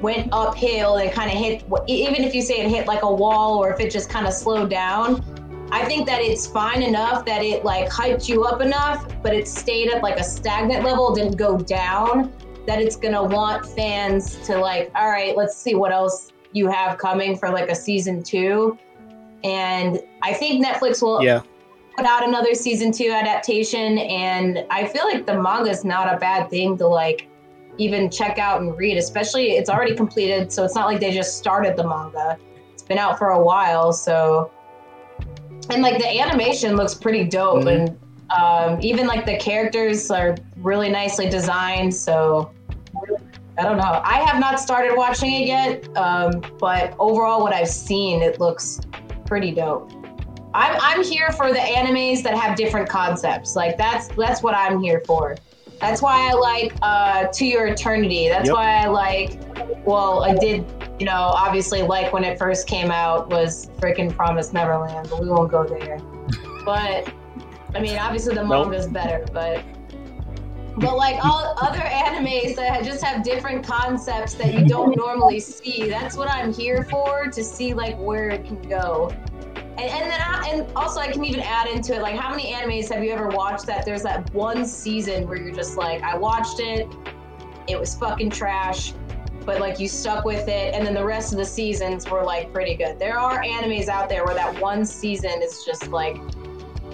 went uphill and kind of hit even if you say it hit like a wall or if it just kind of slowed down. I think that it's fine enough that it like hyped you up enough, but it stayed at like a stagnant level, didn't go down. That it's gonna want fans to like, all right, let's see what else you have coming for like a season two. And I think Netflix will yeah. Put out another season two adaptation. And I feel like the manga is not a bad thing to like even check out and read, especially it's already completed. So it's not like they just started the manga. It's been out for a while. So, and like the animation looks pretty dope. Mhm. And um, even like the characters are really nicely designed. So, I don't know. I have not started watching it yet. Um, but overall, what I've seen, it looks pretty dope. I'm I'm here for the animes that have different concepts. Like that's that's what I'm here for. That's why I like uh To Your Eternity. That's Yep. why I like well, I did, you know, obviously like when it first came out was freaking Promise Neverland, but we won't go there. [LAUGHS] But I mean, obviously the Nope. manga's better, but but like all [LAUGHS] other animes that just have different concepts that you don't normally see. That's what I'm here for to see like where it can go. And, and then I, and also I can even add into it like how many animes have you ever watched that there's that one season where you're just like I watched it it was fucking trash, but like you stuck with it, and then the rest of the seasons were like pretty good. There are animes out there where that one season is just like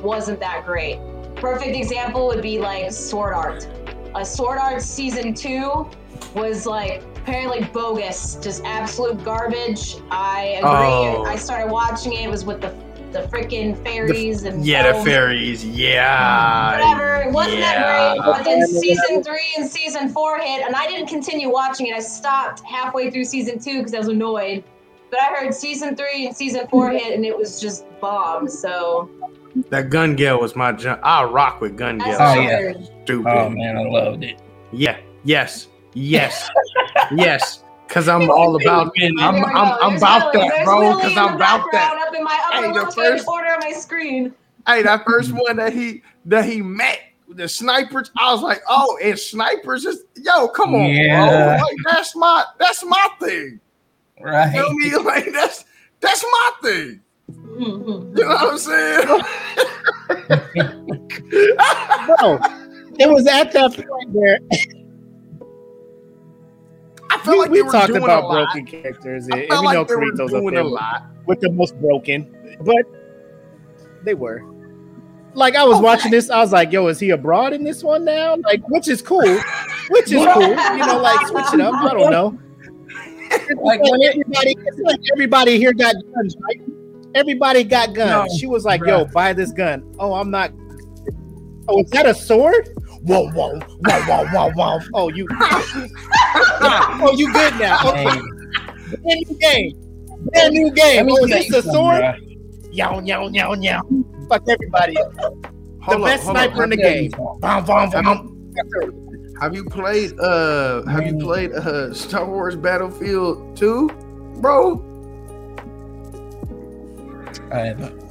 wasn't that great. Perfect example would be like Sword Art. A Sword Art season two was like apparently bogus, just absolute garbage. I agree. Oh. I started watching it. It was with the the freaking fairies and Yeah, the fairies. Yeah. Whatever. It wasn't Yeah. that great. But then season three and season four hit, and I didn't continue watching it. I stopped halfway through season two because I was annoyed. But I heard season three and season four hit, and it was just bomb. So That Gun Gale was my jump. I'll rock with Gun that's Gale. Oh, yeah. Stupid. Oh man, I loved it. Yeah. Yes. Yes. yes. Cause I'm all about. I'm, There we I'm. I'm about Willie. that, There's bro. Willie Cause I'm about that. background Up in my upper Hey, the first- corner of my screen. Hey, that first one that he that he met the snipers, I was like, oh, and snipers is yo, come on, Yeah. bro. Like that's my that's my thing. You Right. feel me? [LAUGHS] Like that's that's my thing. Mhm. You know what I'm saying? [LAUGHS] Bro, it was at that point where [LAUGHS] I felt we, like we were talked about broken characters, and, we like know Kirito's up there a lot. with the most broken, but they were. Like I was Okay. watching this, I was like, "Yo, is he abroad in this one now?" Like, which is cool, which is cool. You know, like switch it up. I don't know. [LAUGHS] Like, when everybody, it's like everybody here got guns, right? Everybody got guns. No, she was like, "Yo, buy this gun." Oh, I'm not. Oh, is that a sword? Whoa, whoa, whoa, whoa, whoa, whoa. Oh, you. oh, you good now? Okay, brand new game. Brand new game. me Oh, is this a sword? Yow, yow, yow, yow. Fuck everybody. Hold up, best hold up. sniper in the Let me tell you game. Vom, vom, vom. Have you played uh have you played uh Star Wars Battlefield 2, bro? I haven't.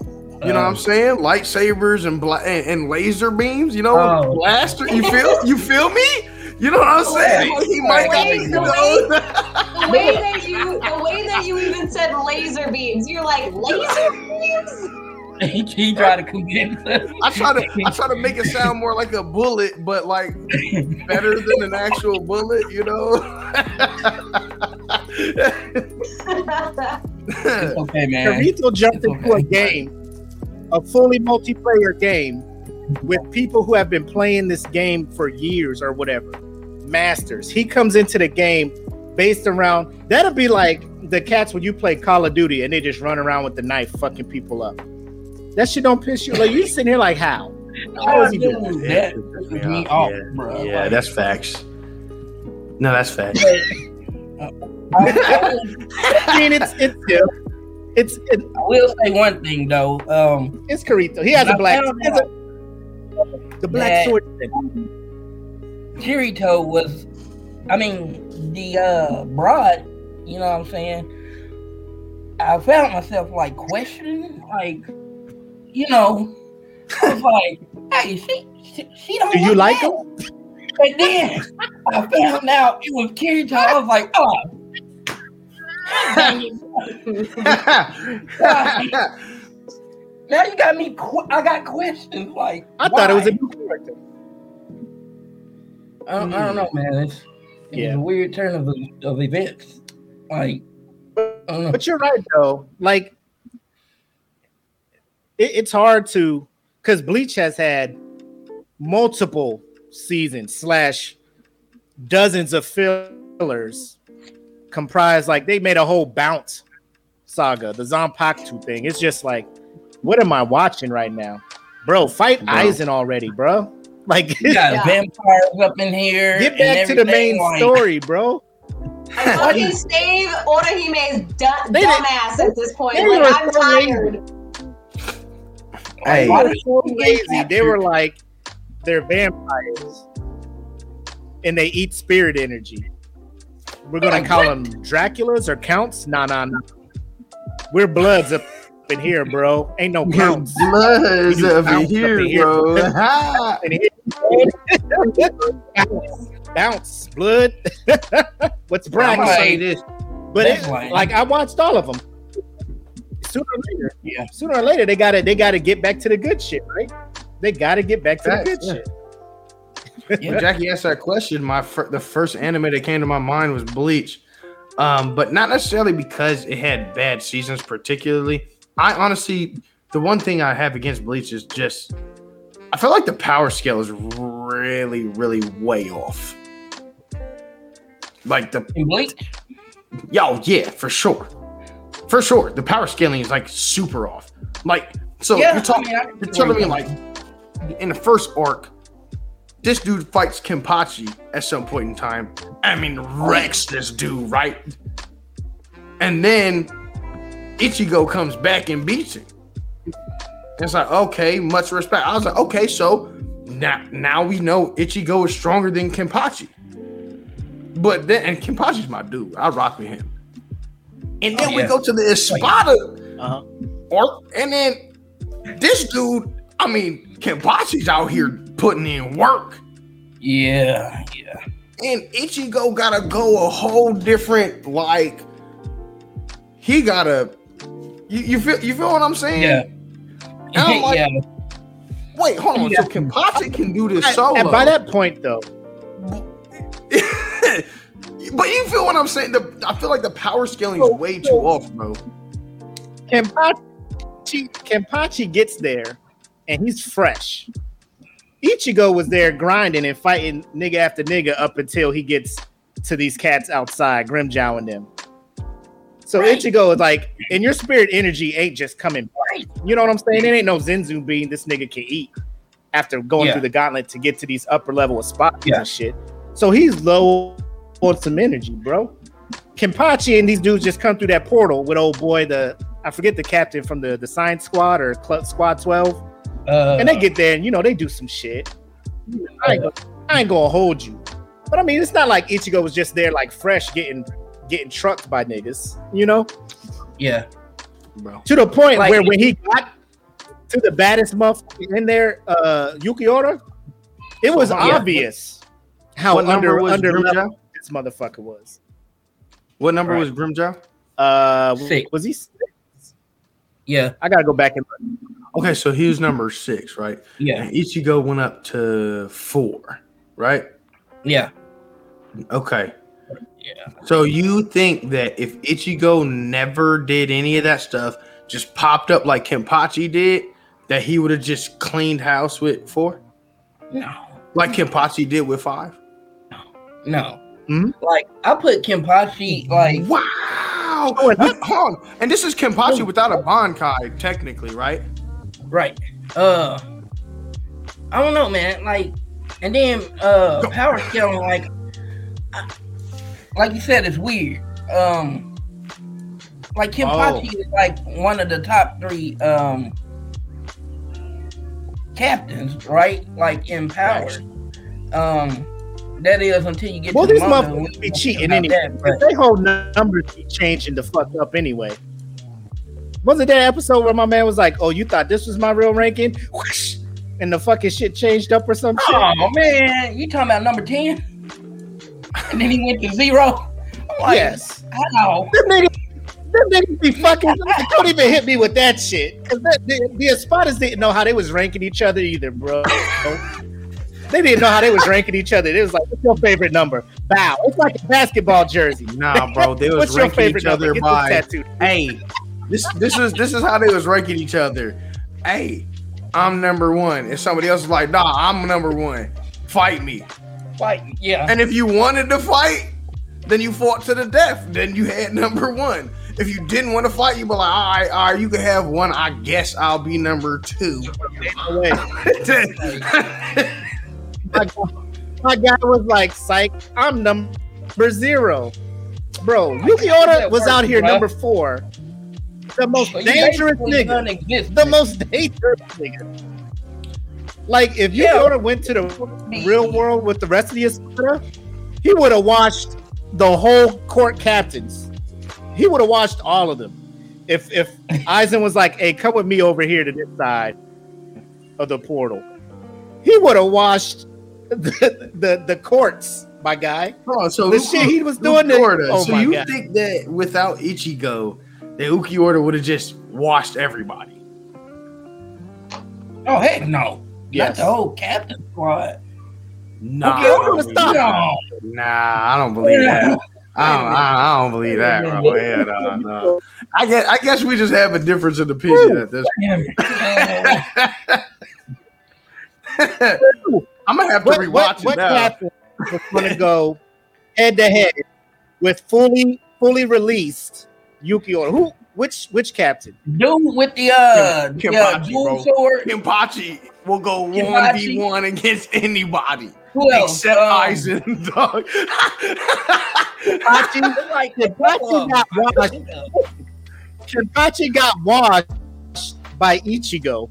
You know what I'm Um, saying? Lightsabers and bla- and, and laser beams, you know, Oh. blaster. You feel you feel me? You know what I'm saying? Wait, he might got wait, the know. [LAUGHS] The way that you, the way that you even said laser beams, you're like laser beams. he, he tried to convince us. I try to I try to make it sound more like a bullet, but like better than an actual bullet, you know. [LAUGHS] It's okay, man. Kirito jumped It's into a game, a fully multiplayer game, with people who have been playing this game for years or whatever. Masters. He comes into the game based around that'll be like the cats when you play Call of Duty and they just run around with the knife fucking people up. That shit don't piss you like you sitting here like how? How is he doing? That pisses me off, bro. Yeah, Like, that's facts. No, that's facts. I, [LAUGHS] I- [LAUGHS] I mean it's it's still it's it, I will say one thing though. Um, it's Kirito. He has a black he has a- the black sword. Kirito was, I mean, the uh broad. You know what I'm saying? I found myself like questioning, like, you know, I was like, hey, she, she, she don't. Do you like him? And then I found out it was Kirito. I was like, oh. Dang [LAUGHS] it. Now you got me. Qu- I got questions. Like I thought it was a new character. I don't, I don't know, man. It's, it's Yeah. a weird turn of of events. Like, I don't know. But you're right though. Like it, it's hard to because Bleach has had multiple seasons slash dozens of fillers comprised like they made a whole bounce saga, the Zanpakuto thing. It's just like, what am I watching right now? Bro, fight Bro. Aizen already, bro. [LAUGHS] Like You got Yeah. [LAUGHS] vampires up in here. get back to the main like- story, bro. And fucking save Orihime's du- They didn't- dumbass at this point. they Like were I'm so tired. Hey. Why they so lazy? They were like, they're vampires, and they eat spirit energy. We're gonna Like, call them Draculas or counts? Nah, nah, nah. We're bloods up in here, bro. Ain't no counts. Bloods We up in bounce up here, in here. bro. Bounce, [LAUGHS] bounce, blood. [LAUGHS] What's I'm say say? this. But That's it, like I watched all of them. Sooner or later, Yeah. Sooner or later, they gotta they gotta get back to the good shit, right? They gotta get back to Facts, the good yeah. shit. When Jackie asked that question, my fir- the first anime that came to my mind was Bleach, um, but not necessarily because it had bad seasons. Particularly, I honestly, the one thing I have against Bleach is just, I feel like the power scale is really, really way off. Like the In Bleach? Yo, yeah, for sure. For sure. The power scaling is like super off. Like, so Yeah, you're talking I mean, I you're telling me like in the first arc, this dude fights Kenpachi at some point in time. I mean, wrecks this dude, right? And then Ichigo comes back and beats him. It's like, okay, much respect. I was like, okay, so now now we know Ichigo is stronger than Kenpachi. But then, and Kenpachi's my dude. I rock with him. And then Oh, we go to the Espada Uh-huh. arc, and then this dude, I mean, Kenpachi's out here putting in work. Yeah, yeah. And Ichigo gotta go a whole different, like, he gotta, you, you feel, you feel what I'm saying? Yeah. And I'm like, yeah. Wait, hold on. Yeah. So Kenpachi can do this And- solo. And by that point, though, [LAUGHS] but you feel what I'm saying? The, I feel like the power scaling is way too off, bro. Kenpachi, Kenpachi gets there and he's fresh. Ichigo was there grinding and fighting nigga after nigga up until he gets to these cats outside, Grimmjow and them. So Right. Ichigo is like, and your spirit energy ain't just coming. Right. You know what I'm saying? It ain't no Senzu bean this nigga can eat after going Yeah. through the gauntlet to get to these upper level of spots Yeah. and shit. So he's low on some energy, bro. Kenpachi and these dudes just come through that portal with old boy, the I forget the captain from the the science squad or Cl- squad 12. Uh, And they get there and you know they do some shit. I ain't, gonna, I ain't gonna hold you. But I mean, it's not like Ichigo was just there like fresh getting getting trucked by niggas, you know? yeah. Bro. To the point Like- where when he got to the baddest motherfucker in there, uh Ulquiorra, it was Yeah. obvious how What number under was under Grimmjow? this motherfucker was. What number Right. was Grimmjow? Uh Six. was he six? Yeah. I gotta go back and look. Okay, so he was number six, right? Yeah. And Ichigo went up to four, right? Yeah. Okay. Yeah. So you think that if Ichigo never did any of that stuff, just popped up like Kenpachi did, that he would have just cleaned house with four? No. Like Kenpachi did with five? No. Mhm. Like I put Kenpachi like Wow. Oh, and Hold on. And this is Kenpachi without a Bankai, technically, right? Right. Uh I don't know, man. Like and then uh Go. power scaling like I- like you said it's weird. Um like Kenpachi Oh. is like one of the top three um captains, right? Like in power. Um that is until you get Well, to these motherfuckers be cheating anyway. that, but- They hold numbers be changing the fuck up anyway. Wasn't that episode where my man was like, "Oh, you thought this was my real ranking?" Whoosh, and the fucking shit changed up or some shit. Oh man, you talking about number ten? And then he went to zero. Like, yes, how? them niggas, them niggas be fucking. Don't even hit me with that shit. Cause that, the, the Espadas didn't know how they was ranking each other either, bro. they didn't know how they was ranking each other. It was like, "What's your favorite number?" Bow. It's like a basketball jersey. Nah, bro. They was What's your ranking favorite each other number? Get by hey, this this is this is how they was ranking each other. Hey, I'm number one, and somebody else is like, Nah, I'm number one. Fight me. Like, yeah, And if you wanted to fight, then you fought to the death. Then you had [LAUGHS] number one. If you didn't want to fight, you'd be like, all right, all right, you can have one. I guess I'll be number two. No way. my, [LAUGHS] my guy was like, "Psych, I'm number zero, bro." Ulquiorra was out here Bro. number four, the most So dangerous nigga, exist. the most dangerous nigga. Like if you Yeah. Ota went to the real world with the rest of the Espada, he would have watched the whole court captains. He would have watched all of them. If if [LAUGHS] Aizen was like, "Hey, come with me over here to this side of the portal," he would have watched the, the the courts, my guy. Oh, so The who- shit he was who doing to- Ulquiorra? oh so you God. think that without Ichigo, that order would have just washed everybody? Oh heck no! Yes. Not the whole captain squad. Nah, Okay, I'm gonna stop. No. nah, I don't believe that. I don't, I, I don't believe that, bro. Yeah, no, no. I guess, I guess we just have a difference in opinion at this. point. [LAUGHS] I'm gonna have to What, rewatch what, it what now. captain is going to go head to head with fully fully released Ulquiorra? Who? Which which captain? Dude with the uh, Kim- yeah, Kenpachi, dual bro. sword. Kenpachi will go one v one against anybody Who else? except Um, Aizen, [LAUGHS] dog. Kenpachi, [LAUGHS] Like Kenpachi got washed. Kenpachi got washed by Ichigo.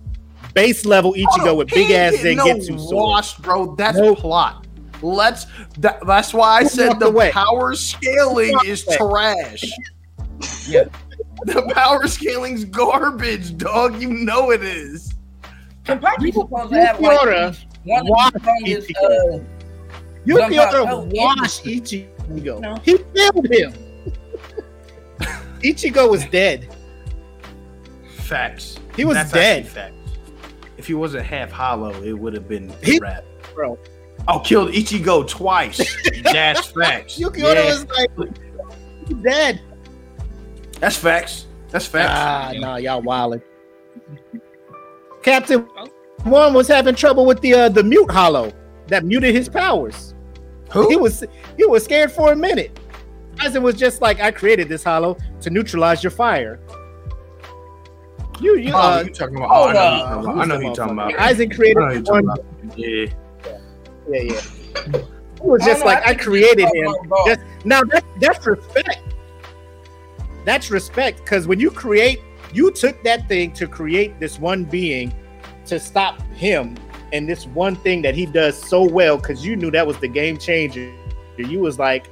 Base level Ichigo with big ass He ain't no Zangetsu sword. washed, bro. That's Nope. plot. Let's. That, that's why I said the the way. power scaling is trash. Yeah. [LAUGHS] The power scaling's garbage, dog. You know it is. Kenpachi's supposed to have like one of the strongest. Ichigo. Uh, Yuki Jump out, Oro oh, washed Ichigo. No. He killed him. [LAUGHS] Ichigo was dead. Facts. He was That's dead. actually Facts. If he wasn't half hollow, it would have been He- a rap. Bro. Oh, killed Ichigo twice. [LAUGHS] That's facts. Ulquiorra Yeah. was like, he's dead. That's facts. That's facts. Ah, nah, y'all wildin'. Captain One was having trouble with the uh, the mute hollow that muted his powers. Who? He was he was scared for a minute. Aizen was just like, I created this hollow to neutralize your fire. You you Oh, uh, you talking about? Oh, I know, who you talking about. I know who you talking about. Aizen I created know who you talking one. Yeah. Yeah, yeah. He was just don't like I created him. Just, now that that's respect. That's respect because when you create, you took that thing to create this one being to stop him and this one thing that he does so well because you knew that was the game changer. You was like,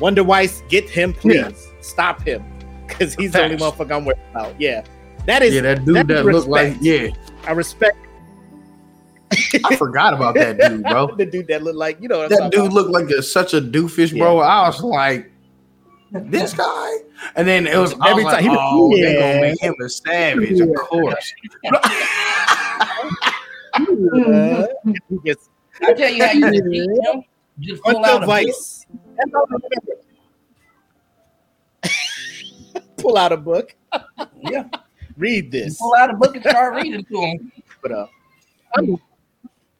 Wonder Weiss, get him, please Yeah. stop him [LAUGHS] because he's the only motherfucker I'm worried about. Yeah, that is Yeah, that dude that's that looked like yeah. I respect I forgot about that dude, bro. [LAUGHS] the dude that looked like you know That dude about. looked like a, such a doofus, bro. I was like, this [LAUGHS] guy, and then it was Every every time time. he was- oh, they Yeah. gonna make him a savage, of course. [LAUGHS] [LAUGHS] He gets I tell you how you can beat him. Just pull out a book. vice? That's all I remember. Pull out a book. Yeah, Read this. pull out a book and start reading to him. But uh, I mean,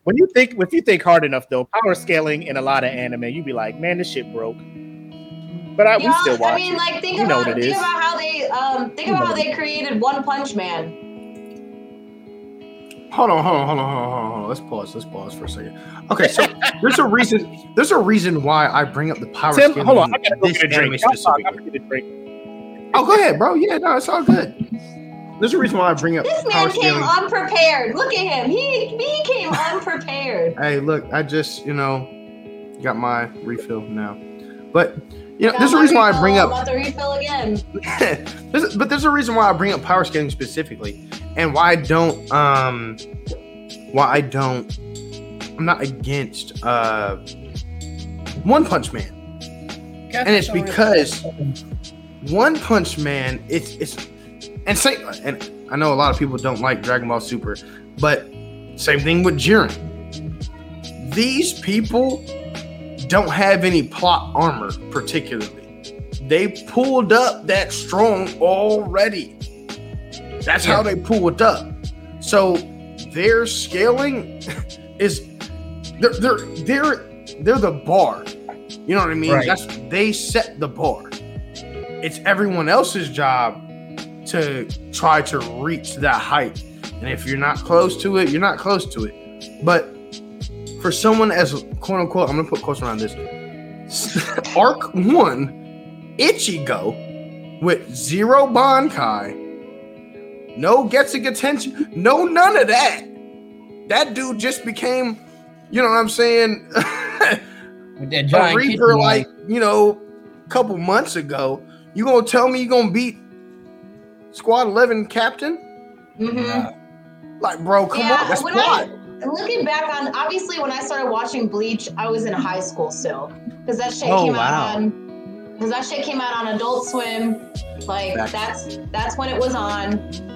when you think if you think hard enough though, power scaling in a lot of anime, you'd be like, man, this shit broke. But I, we Yeah, still watch I mean, it. like think You know about what it think is. about how they um think You about how what they created One Punch Man. Hold on, hold on, hold on, hold on, hold on. Let's pause. Let's pause for a second. Okay, so there's a reason. There's a reason why I bring up the power Tim, scaling. hold on, I gotta go get a drink. Y'all talk, I'm specifically. get a drink. Oh, go ahead, bro. Yeah, no, it's all good. There's a reason why I bring up This power man came scaling. unprepared. Look at him. He he came unprepared. Hey, look, I just, you know, got my refill now. But you know, there's a reason why I bring up about to refill again. [LAUGHS] There's- but there's a reason why I bring up power scaling specifically, and why I don't um why I don't I'm not against uh One Punch Man. And it's because One Punch Man it's it's and say and I know a lot of people don't like Dragon Ball Super, but same thing with Jiren. These people don't have any plot armor particularly they pulled up that strong already. That's how they pulled up. So their scaling [LAUGHS] is they're they're they're they're the bar. You know what I mean? Right. That's they set the bar. It's everyone else's job to try to reach that height. And if you're not close to it, you're not close to it. But for someone as quote unquote, I'm gonna put quotes around this. [LAUGHS] Arc one Ichigo with zero Bankai, no Getsuga attention, no none of that. That dude just became, you know what I'm saying, [LAUGHS] with that a Reaper like, you know, a couple months ago. You gonna tell me you gonna beat Squad 11 captain? Mm-hmm. Like, bro, come Yeah, on, that's when plot. I- Looking back on, obviously, when I started watching Bleach, I was in high school still, because that shit Oh, came wow. out on, because that shit came out on Adult Swim. Like that's that's when it was on.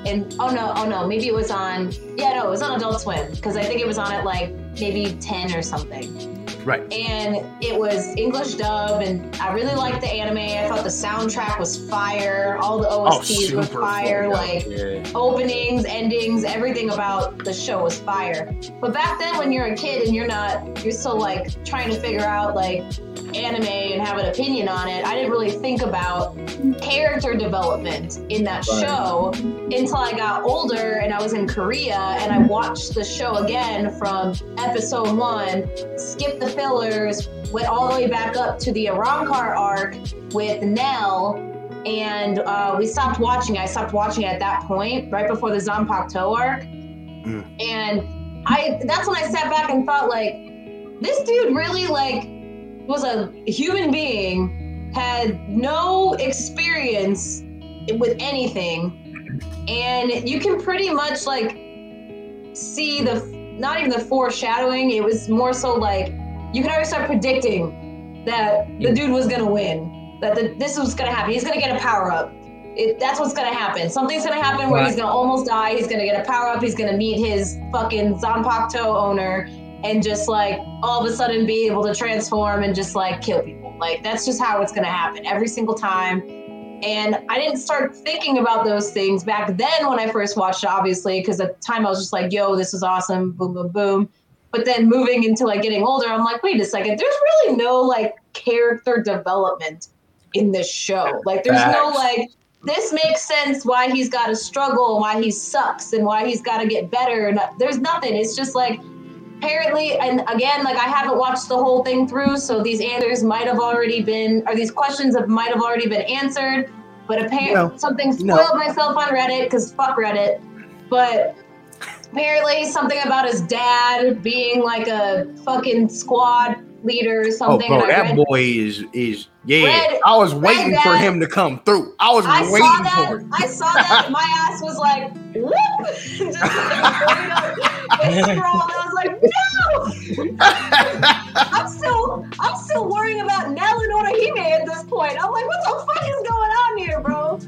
And oh no, oh no, maybe it was on. Yeah, no, it was on Adult Swim because I think it was on at like maybe 10 or something. Right. And it was English dub, and I really liked the anime. I thought the soundtrack was fire. All the OSTs Oh, were fire. fun, Like yeah. openings, endings, everything about the show was fire. But back then, when you're a kid and you're not, you're still like trying to figure out like anime and have an opinion on it. I didn't really think about character development in that Right. show until I got older and I was in Korea and I watched the show again from episode one, skipped the fillers, went all the way back up to the Arrancar arc with Nell and uh, we stopped watching. I stopped watching at that point, right before the Zanpakuto arc. And I that's when I sat back and thought like, this dude really like was a human being, had no experience with anything, and you can pretty much like see the not even the foreshadowing. It was more so like you can already start predicting that the dude was gonna win that the, this was gonna happen. He's gonna get a power up. It, that's what's gonna happen. Something's gonna happen where he's gonna almost die. He's gonna get a power up. He's gonna meet his fucking Zanpakuto owner and just like all of a sudden be able to transform and just like kill people. Like that's just how it's gonna happen every single time. And I didn't start thinking about those things back then when I first watched it, obviously, because at the time I was just like, yo, this is awesome, boom, boom, boom. But then moving into like getting older, I'm like, wait a second, there's really no like character development in this show. Like there's no like this makes sense why he's got to struggle, why he sucks, and why he's got to get better. And uh, there's nothing. It's just like apparently, and again, like I haven't watched the whole thing through, so these answers might have already been, or these questions have might have already been answered. But apparently, No. something spoiled No. myself on Reddit because fuck Reddit. But apparently, something about his dad being like a fucking squad leader or something. Oh, something. bro, that read- boy is is yeah. Red- I was waiting for him to come through. I was I waiting saw that. for it. I saw that. My ass was like, whoop. [LAUGHS] Just [LAUGHS] like, scroll, and I was like, no. [LAUGHS] I'm still, I'm still worrying about Nell and Orihime at this point. I'm like, what the fuck is going on here, bro?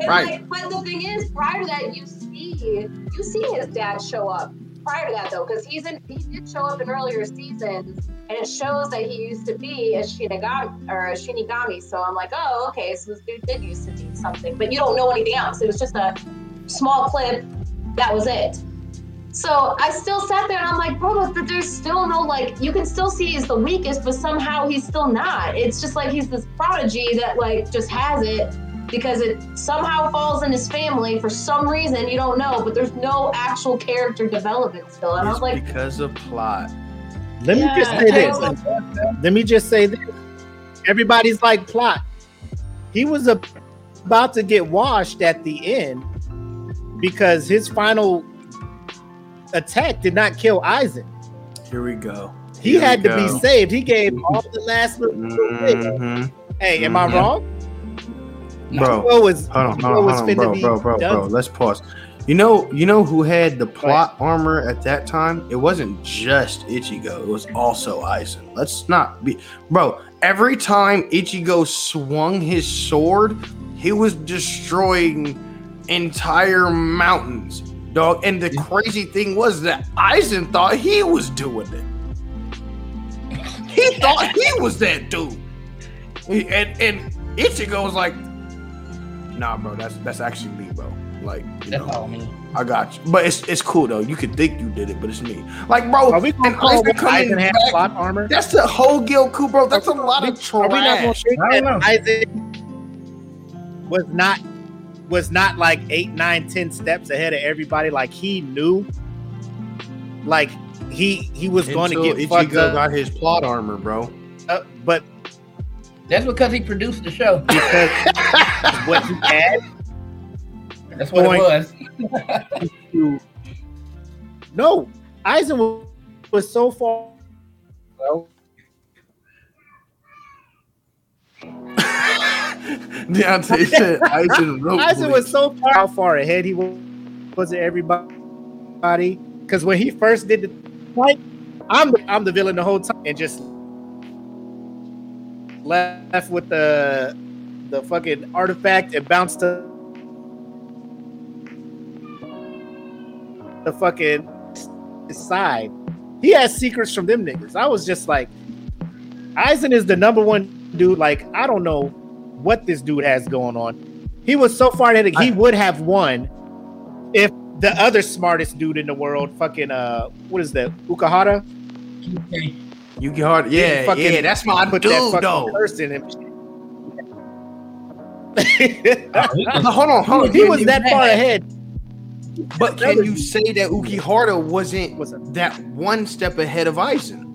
And Right. like, but the thing is, prior to that, you see, you see his dad show up. Prior to that, though, because he's in, he did show up in earlier seasons, and it shows that he used to be a Shinigami or a Shinigami. So I'm like, oh, okay, so this dude did used to do something, but you don't know anything else. It was just a small clip. That was it. So I still sat there and I'm like, bro, but there's still no like you can still see he's the weakest, but somehow he's still not. It's just like he's this prodigy that like just has it because it somehow falls in his family for some reason you don't know, but there's no actual character development still. And I was It's like, because of plot. Let me just say this. don't Let me just say this. Everybody's like plot. He was a, about to get washed at the end because his final attack did not kill Aizen. Here we go. He Here we had to go. be saved. He gave all the last little bit. Mhm. Hey, am I Mhm. wrong? Bro, What was hold on, hold on, was hold on, finna bro, bro, bro, done? bro. Let's pause. You know, you know who had the plot armor at that time? It wasn't just Ichigo. It was also Aizen. Let's not be, bro. Every time Ichigo swung his sword, he was destroying entire mountains, dog. And the crazy thing was that Aizen thought he was doing it. He thought he was that dude. And and Ichigo was like, Nah, bro, that's that's actually me, bro. Like, you That's know, all me. I got you. But it's it's cool though. You could think you did it, but it's me. Like, bro, Are we gonna and call Aizen coming back, plot armor? that's the whole Gilku, bro. That's a lot of Are we not gonna trash. think I that don't know. Aizen was not was not like eight, nine, ten steps ahead of everybody? Like he knew, like he he was going to Until get fucked Ichigo up, got his plot armor, bro. Uh, but That's because he produced the show. because [LAUGHS] what he had That's what it was. [LAUGHS] to no, Aizen was, was so far. Well, [LAUGHS] Deontay [LAUGHS] said Aizen was so far how far ahead he was was it everybody because when he first did the fight, I'm the, I'm the villain the whole time and just left with the the fucking artifact and bounced to the fucking side he has secrets from them niggas. I was just like, Aizen is the number one dude. Like, I don't know what this dude has going on. He was so far ahead, he would have won if the other smartest dude in the world, fucking uh, what is that, Urahara? Okay. Yeah, fucking, yeah, that's my dude, that though. Person in [LAUGHS] hold on, hold on. He was that far ahead. But can you say that Urahara wasn't was that one step ahead of Aizen?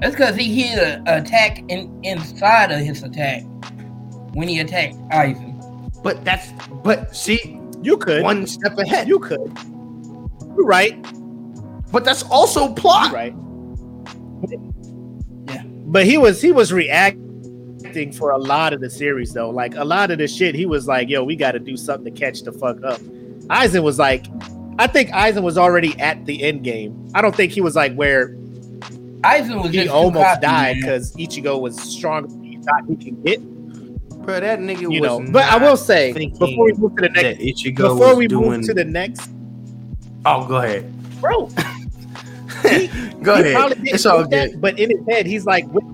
That's because he hit an attack in, inside of his attack when he attacked Aizen. But that's but see, you could one step ahead. You could. You're right. But that's also plot. You're right. Yeah. But he was he was reacting for a lot of the series though. Like a lot of the shit, he was like, "Yo, we got to do something to catch the fuck up." Aizen was like, I think Aizen was already at the end game. I don't think he was like where Aizen was he almost died because Ichigo was stronger than he thought he could get. Bro, that nigga you know. But I will say before we move to the next, Ichigo before we doing... move to the next. Oh, go ahead, bro. [LAUGHS] he, go he ahead. It's all good. That, but in his head, he's like, with,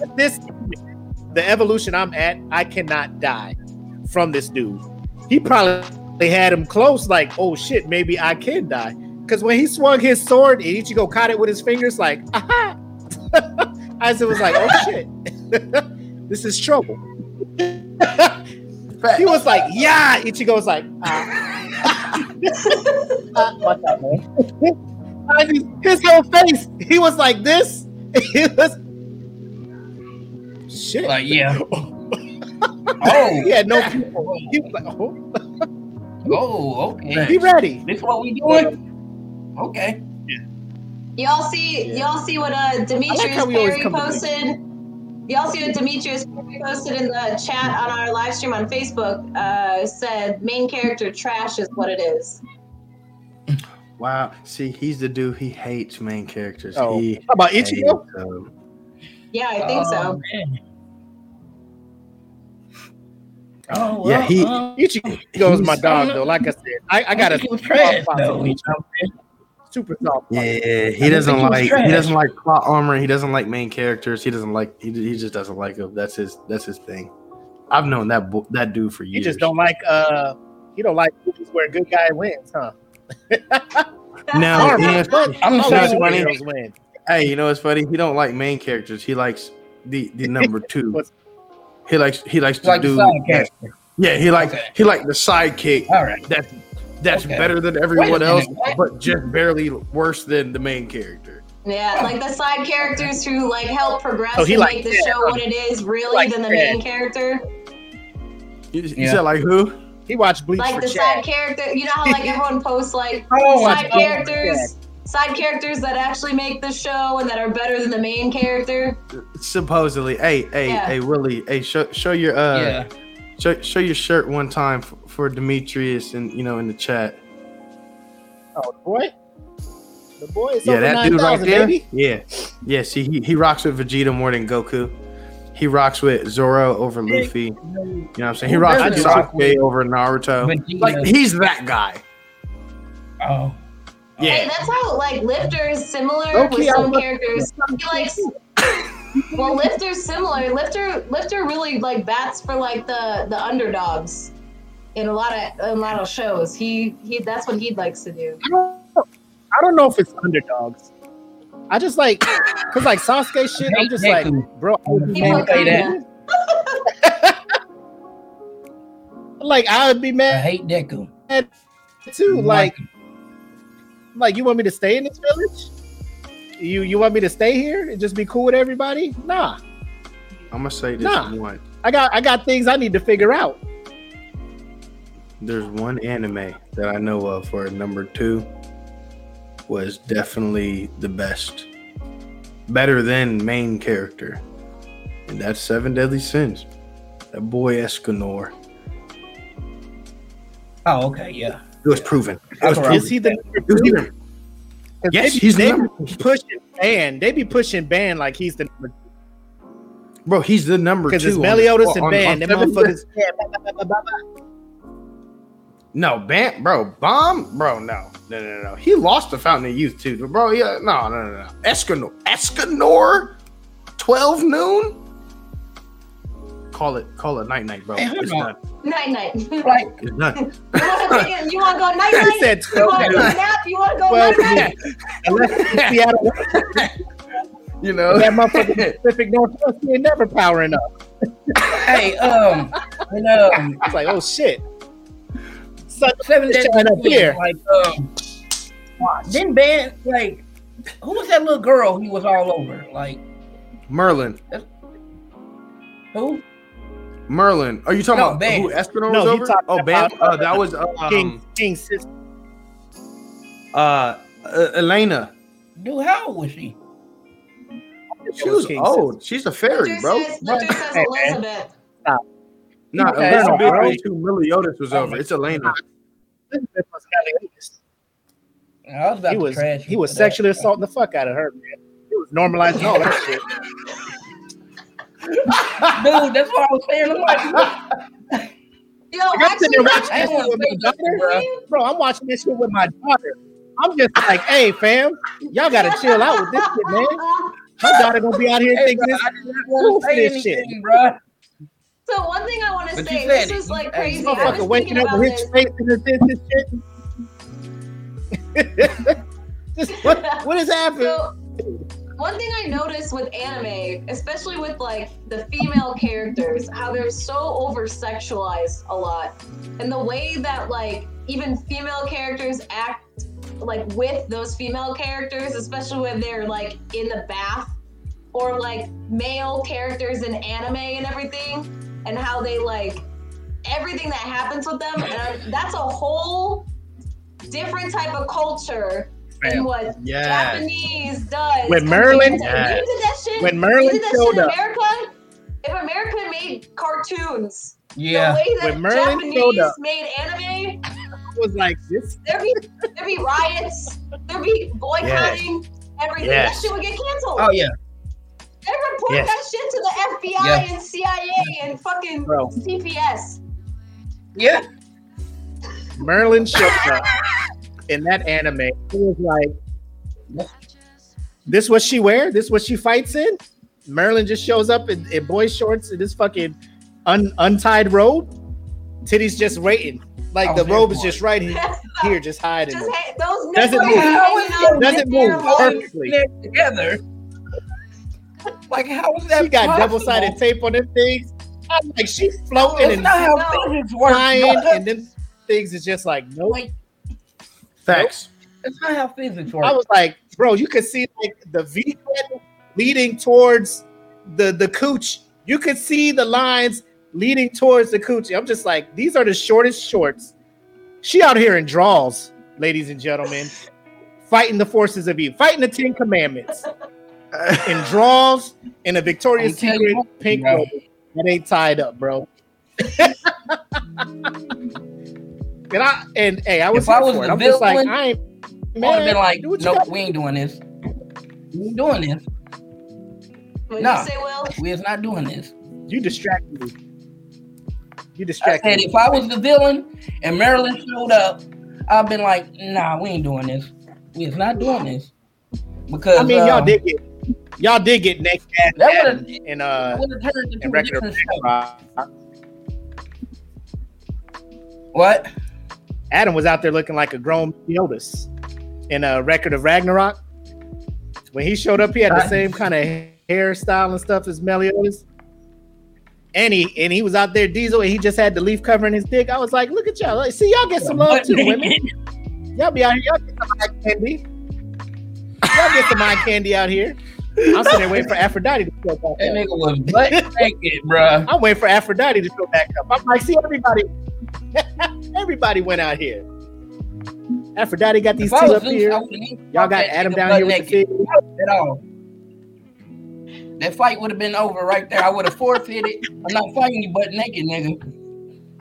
with this the evolution I'm at, I cannot die from this dude. He probably had him close, like, oh shit, maybe I can die. Because when he swung his sword and Ichigo caught it with his fingers, like, aha. [LAUGHS] Aizen was like, oh [LAUGHS] shit, [LAUGHS] this is trouble. he was like, yeah. Ichigo was like, ah. uh, what's up, man? his whole face, he was like this. He was shit. Like, yeah. oh. He had no people. He was like, oh. oh, okay. Be ready. This is what we doing? Okay. Y'all see, y'all see what uh Demetrius like Perry posted. Y'all see what Demetrius Perry posted in the chat on our live stream on Facebook. Uh, said main character trash is what it is. [LAUGHS] Wow. See, he's the dude. He hates main characters. Oh. He How about Ichigo? Yeah, I think oh, so. Man. Oh, well, yeah, he uh, Ichigo is my dog though. Like I said, I, I got a trash, though, super soft. Yeah, he doesn't like he doesn't like plot armor. He doesn't like main characters. He doesn't like he, he just doesn't like them. That's his that's his thing. I've known that that dude for years. He just don't like uh he don't like movies where a good guy wins, huh? now, I'm not funny. Hey, you know what's funny? He don't like main characters. He likes the the number [LAUGHS] two. he likes he likes to like do. Yeah, he like okay. he like the sidekick. All right, that's that's okay. better than everyone else, but just barely worse than the main character. Yeah, like the side characters who like help progress oh, and like make the show what it is really like than the main character. You, you yeah. said like who? He watched Bleach. Like the Chad. side character, you know how like everyone posts like [LAUGHS] oh, side characters side characters that actually make the show and that are better than the main character. Supposedly, hey, hey, yeah. hey, Willie, hey, show show your uh, yeah. show, show your shirt one time for, for Demetrius and you know in the chat. Oh, boy. The boy is yeah, that dude right there. Baby. Yeah, yeah. See, he, he rocks with Vegeta more than Goku. He rocks with Zoro over Luffy. You know what I'm saying? He rocks with Sasuke over Naruto. Like he's that guy. Oh. Yeah. Hey, that's how like Lifter is similar okay, with some characters. He likes [LAUGHS] well, Lifter's similar. Lifter Lifter really like bats for like the the underdogs in a lot of in a lot of shows. He he that's what he likes to do. I don't, I don't know if it's underdogs. I just like cause like Sasuke shit. I'm just like, bro. I say [LAUGHS] that. like I would be mad. I hate Deku too. Like. like like, you want me to stay in this village? You you want me to stay here and just be cool with everybody? Nah. I'm gonna say this nah. one. I got I got things I need to figure out. There's one anime that I know of where number two was definitely the best. Better than main character. And that's Seven Deadly Sins. That boy Escanor. Oh, okay, yeah. It was proven. It was proven. Is he the number two? Yes, he's they number pushing Ban. They be pushing Ban like he's the number. Bro, he's the number two. Because it's Meliodas and Ban. Them motherfuckers. No, Bam, bro, Bomb, bro, no, no, no, no. He lost the Fountain of Youth too, bro. Yeah, no, no, no, no. Escanor, Escanor, twelve noon. Call it, call it night, night, bro. Hey, it's done. Night night. [LAUGHS] you It's done. want to? You want to go night [LAUGHS] I night? said You want to 12 go noon. nap? You want to go Well, night night? Unless it's Seattle, you know, that motherfucking Pacific Northwest, he ain't never powering up. hey, um, when, um, It's like, oh shit. Sun seven days shining up here. like, um, didn't like, who was that little girl he was all over? Like, Merlin, who? Merlin. Are you talking No, about Bam. who Escanor No, was over? talking Oh, Bam. about, Uh, that was um, King King sister. uh, uh, Elena. Dude, how old was she? She was King old. She's a fairy, Winter bro. says, Winter says Hey, man. Elizabeth. No, Okay, Elizabeth bro. was Meliodas was over. It's Elena. Elizabeth was kinda- I was about He to was trash he was for sexually that. assaulting the fuck out of her, man. He was normalizing all that shit. Dude, that's what I was saying. I'm like, Yo, I'm sitting there actually, watching this with my daughter, bro. bro. I'm watching this shit with my daughter. I'm just like, hey, fam, y'all gotta chill out with this shit, man. My daughter gonna be out here Hey, thinking bro, this. I did not want to say Bullshit shit. bro. So one thing I want to say, said this it. is like Hey, crazy. I was Motherfucker waking thinking up about with his this. face in his this shit. [LAUGHS] Just what what is happening? So, one thing I noticed with anime, especially with like the female characters, how they're so over sexualized a lot. And the way that like even female characters act like with those female characters, especially when they're like in the bath, or like male characters in anime and everything, and how they like everything that happens with them. And I- that's a whole different type of culture than what Yeah. Japanese does. When compared Merlin- to- Yeah. you did that shit. When you Merlin showed up. America. If America made cartoons, Yeah. the way that When Merlin showed Japanese up. made anime, was like, this there'd be there'd be riots, there'd be boycotting, everything. Yes. That shit would get canceled. Oh yeah. They report Yes. that shit to the FBI Yeah. and CIA and fucking Bro. CPS. Yeah. Merlin showed up in that anime. It was like, this what she wear? This what she fights in? Merlin just shows up in, in boy shorts in this fucking un, untied robe. Titties just waiting. Like the robe is just right here, here just hiding. Just ha- those Doesn't nipples move. Doesn't move. Perfectly. Together. [LAUGHS] Like how was that? She got double sided tape on them things. I'm like, she's floating That's and not how No. physics works. flying, and then things is just like, nope. Like, Facts. that's not how physics work. I was like, bro, you could see like the V leading towards the the cooch. You could see the lines leading towards the coochie. I'm just like, these are the shortest shorts. She out here in draws, ladies and gentlemen, fighting the forces of evil, fighting the Ten Commandments in draws in a Victoria's I'm Secret you, pink bro. robe that ain't tied up, bro. [LAUGHS] and I and hey, I was If I was the I'm just like, villain, I ain't I would man. have been like, do what you nope, gotta we ain't doing this. We ain't doing this. What'd Nah. you say, Will? We is not doing this. You distracted me. You I distracted said me. if I was the villain and Merlin showed up, I've been like, nah, we ain't doing this. We is not doing this. Because I mean, y'all um, did get y'all did get naked ass That in uh in record of. Ragnarok. What? Adam was out there looking like a grown Meliodas in a record of Ragnarok. When he showed up, he had the same kind of hairstyle and stuff as Meliodas. And he and he was out there diesel and he just had the leaf covering his dick. I was like, look at y'all. Like, see, y'all get some love too, women. [LAUGHS] Y'all be out here, y'all get some eye candy. Y'all get some eye candy out here. I'm sitting there waiting for Aphrodite to show back up. That up. nigga was butt naked, bruh. [LAUGHS] I'm waiting for Aphrodite to show back up. I'm like, see, everybody, [LAUGHS] everybody went out here. Aphrodite got these If two up Zeus, here. I would've even Y'all got Adam nigga down here with the fig. at all. That fight would have been over right there. I would have forfeited. I'm not fighting you butt naked, nigga.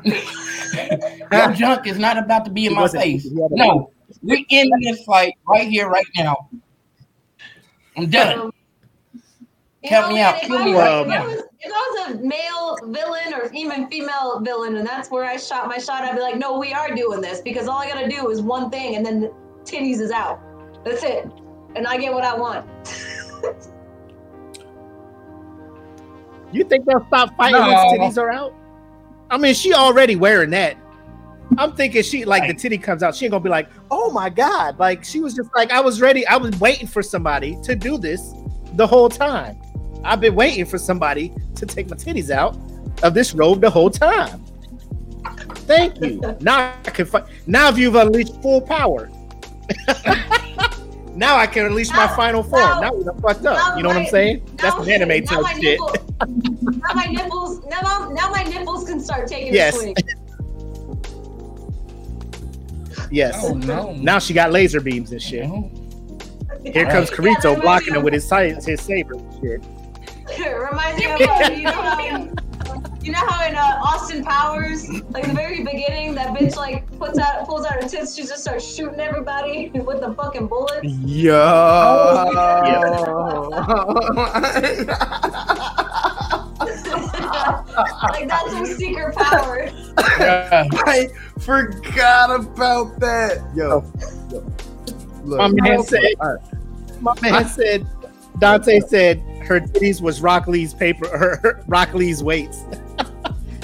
[LAUGHS] Your junk is not about to be in He my face. he had a- No, we're ending this fight right here, right now. I'm done. Um, You Count me man, out. If, Kill I me was, right if. I was, if I was a male villain or even female villain, and that's where I shot my shot. I'd be like, no, we are doing this because all I gotta do is one thing, and then titties is out. That's it, and I get what I want. [LAUGHS] you think they'll stop fighting no. once titties are out? I mean, she already wearing that. I'm thinking she like the titty comes out. She ain't gonna be like, oh my god. Like she was just like, I was ready. I was waiting for somebody to do this the whole time. I've been waiting for somebody to take my titties out of this robe the whole time. Thank you. [LAUGHS] now I can fi- now if you've unleashed full power. [LAUGHS] now I can unleash now, my final form. Now, now we're fucked up. You know my, what I'm saying? That's an anime type shit. Nipple, now my nipples, now, now my nipples can start taking yes. swing. [LAUGHS] Yes. Oh, no. Now she got laser beams and shit. Oh. Here comes Kirito yeah, blocking him with his his saber and shit. [LAUGHS] reminds me of uh, you know how in, you know how in uh, Austin Powers, like the very beginning, that bitch like puts out pulls out her tits, she just starts shooting everybody [LAUGHS] with the fucking bullets. Yo. [LAUGHS] like that's her secret power. I forgot about that. Yo. Look, my man said. My man said. Dante said her titties was Rock Lee's paper. Her, her Rock Lee's weights. [LAUGHS]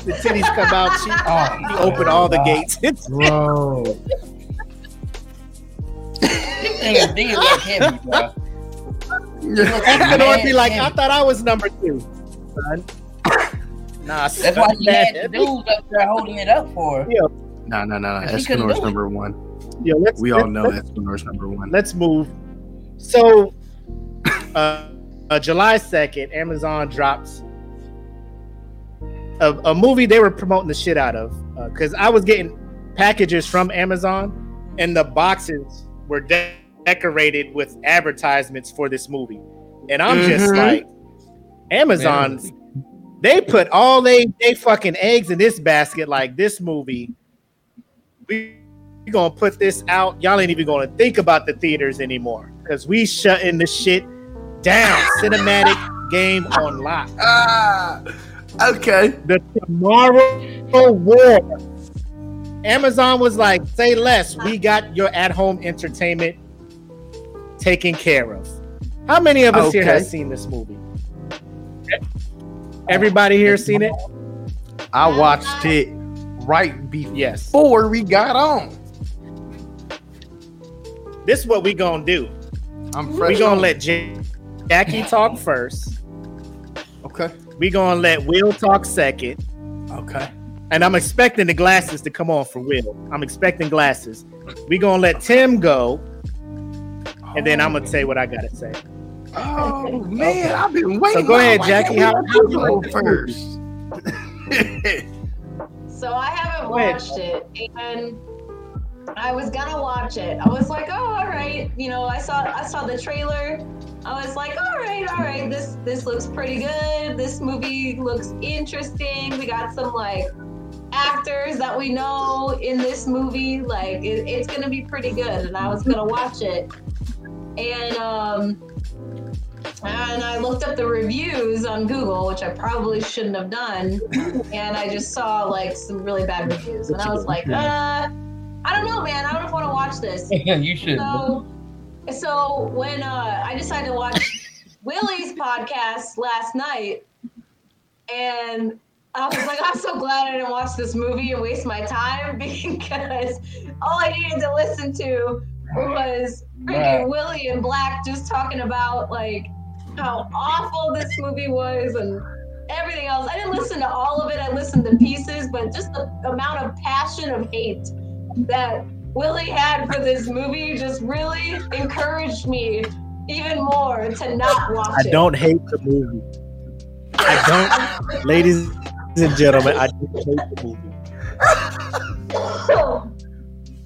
the titties come out. She, oh, she opened all the gates. [LAUGHS] Bro. This thing like heavy, bro. Escanor be like, I thought I was number two. Son. Nah, that's why he had the dudes up there holding it up for. Yeah. No, no, no, no. Escanor's number one. Yeah, let's, we let's, all know Escanor's number one. Let's move. So, uh, uh, July second, Amazon drops a, a, movie they were promoting the shit out of because uh, I was getting packages from Amazon, and the boxes were de- decorated with advertisements for this movie, and I'm mm-hmm. just like, Amazon's they put all they they fucking eggs in this basket like this movie. We we gonna put this out. Y'all ain't even gonna think about the theaters anymore because we shutting the shit down. Cinematic game on lock. Ah, okay. The Tomorrow War. Amazon was like, say less. We got your at-home entertainment taken care of. How many of us okay. here has seen this movie? Everybody here seen it? I watched it right before yes. we got on. This is what we gonna do. I'm fresh. We gonna let J- Jackie talk first. Okay. We gonna let Will talk second. Okay. And I'm expecting the glasses to come on for Will. I'm expecting glasses. We gonna let Tim go, and then I'm gonna say what I gotta say. Oh man, okay. I've been waiting. So go ahead, Jackie. How, how you go first? [LAUGHS] so I haven't watched it, and I was gonna watch it. I was like, oh, all right. You know, I saw I saw the trailer. I was like, all right, all right. This this looks pretty good. This movie looks interesting. We got some like actors that we know in this movie. Like it, it's gonna be pretty good, and I was gonna watch it. And um, and I looked up the reviews on Google, which I probably shouldn't have done. and I just saw like some really bad reviews. And I was like, uh, I don't know, man. I don't know if I want to watch this. [LAUGHS] Yeah, you should. So, so when uh, I decided to watch [LAUGHS] Willie's podcast last night, and I was like, I'm so glad I didn't watch this movie and waste my time [LAUGHS] because all I needed to listen to was freaking Willie and Black just talking about like how awful this movie was and everything else. I didn't listen to all of it. I listened to pieces, but just the amount of passion of hate that Willie had for this movie just really encouraged me even more to not watch I it. I don't hate the movie. I don't, ladies and gentlemen, I don't hate the movie.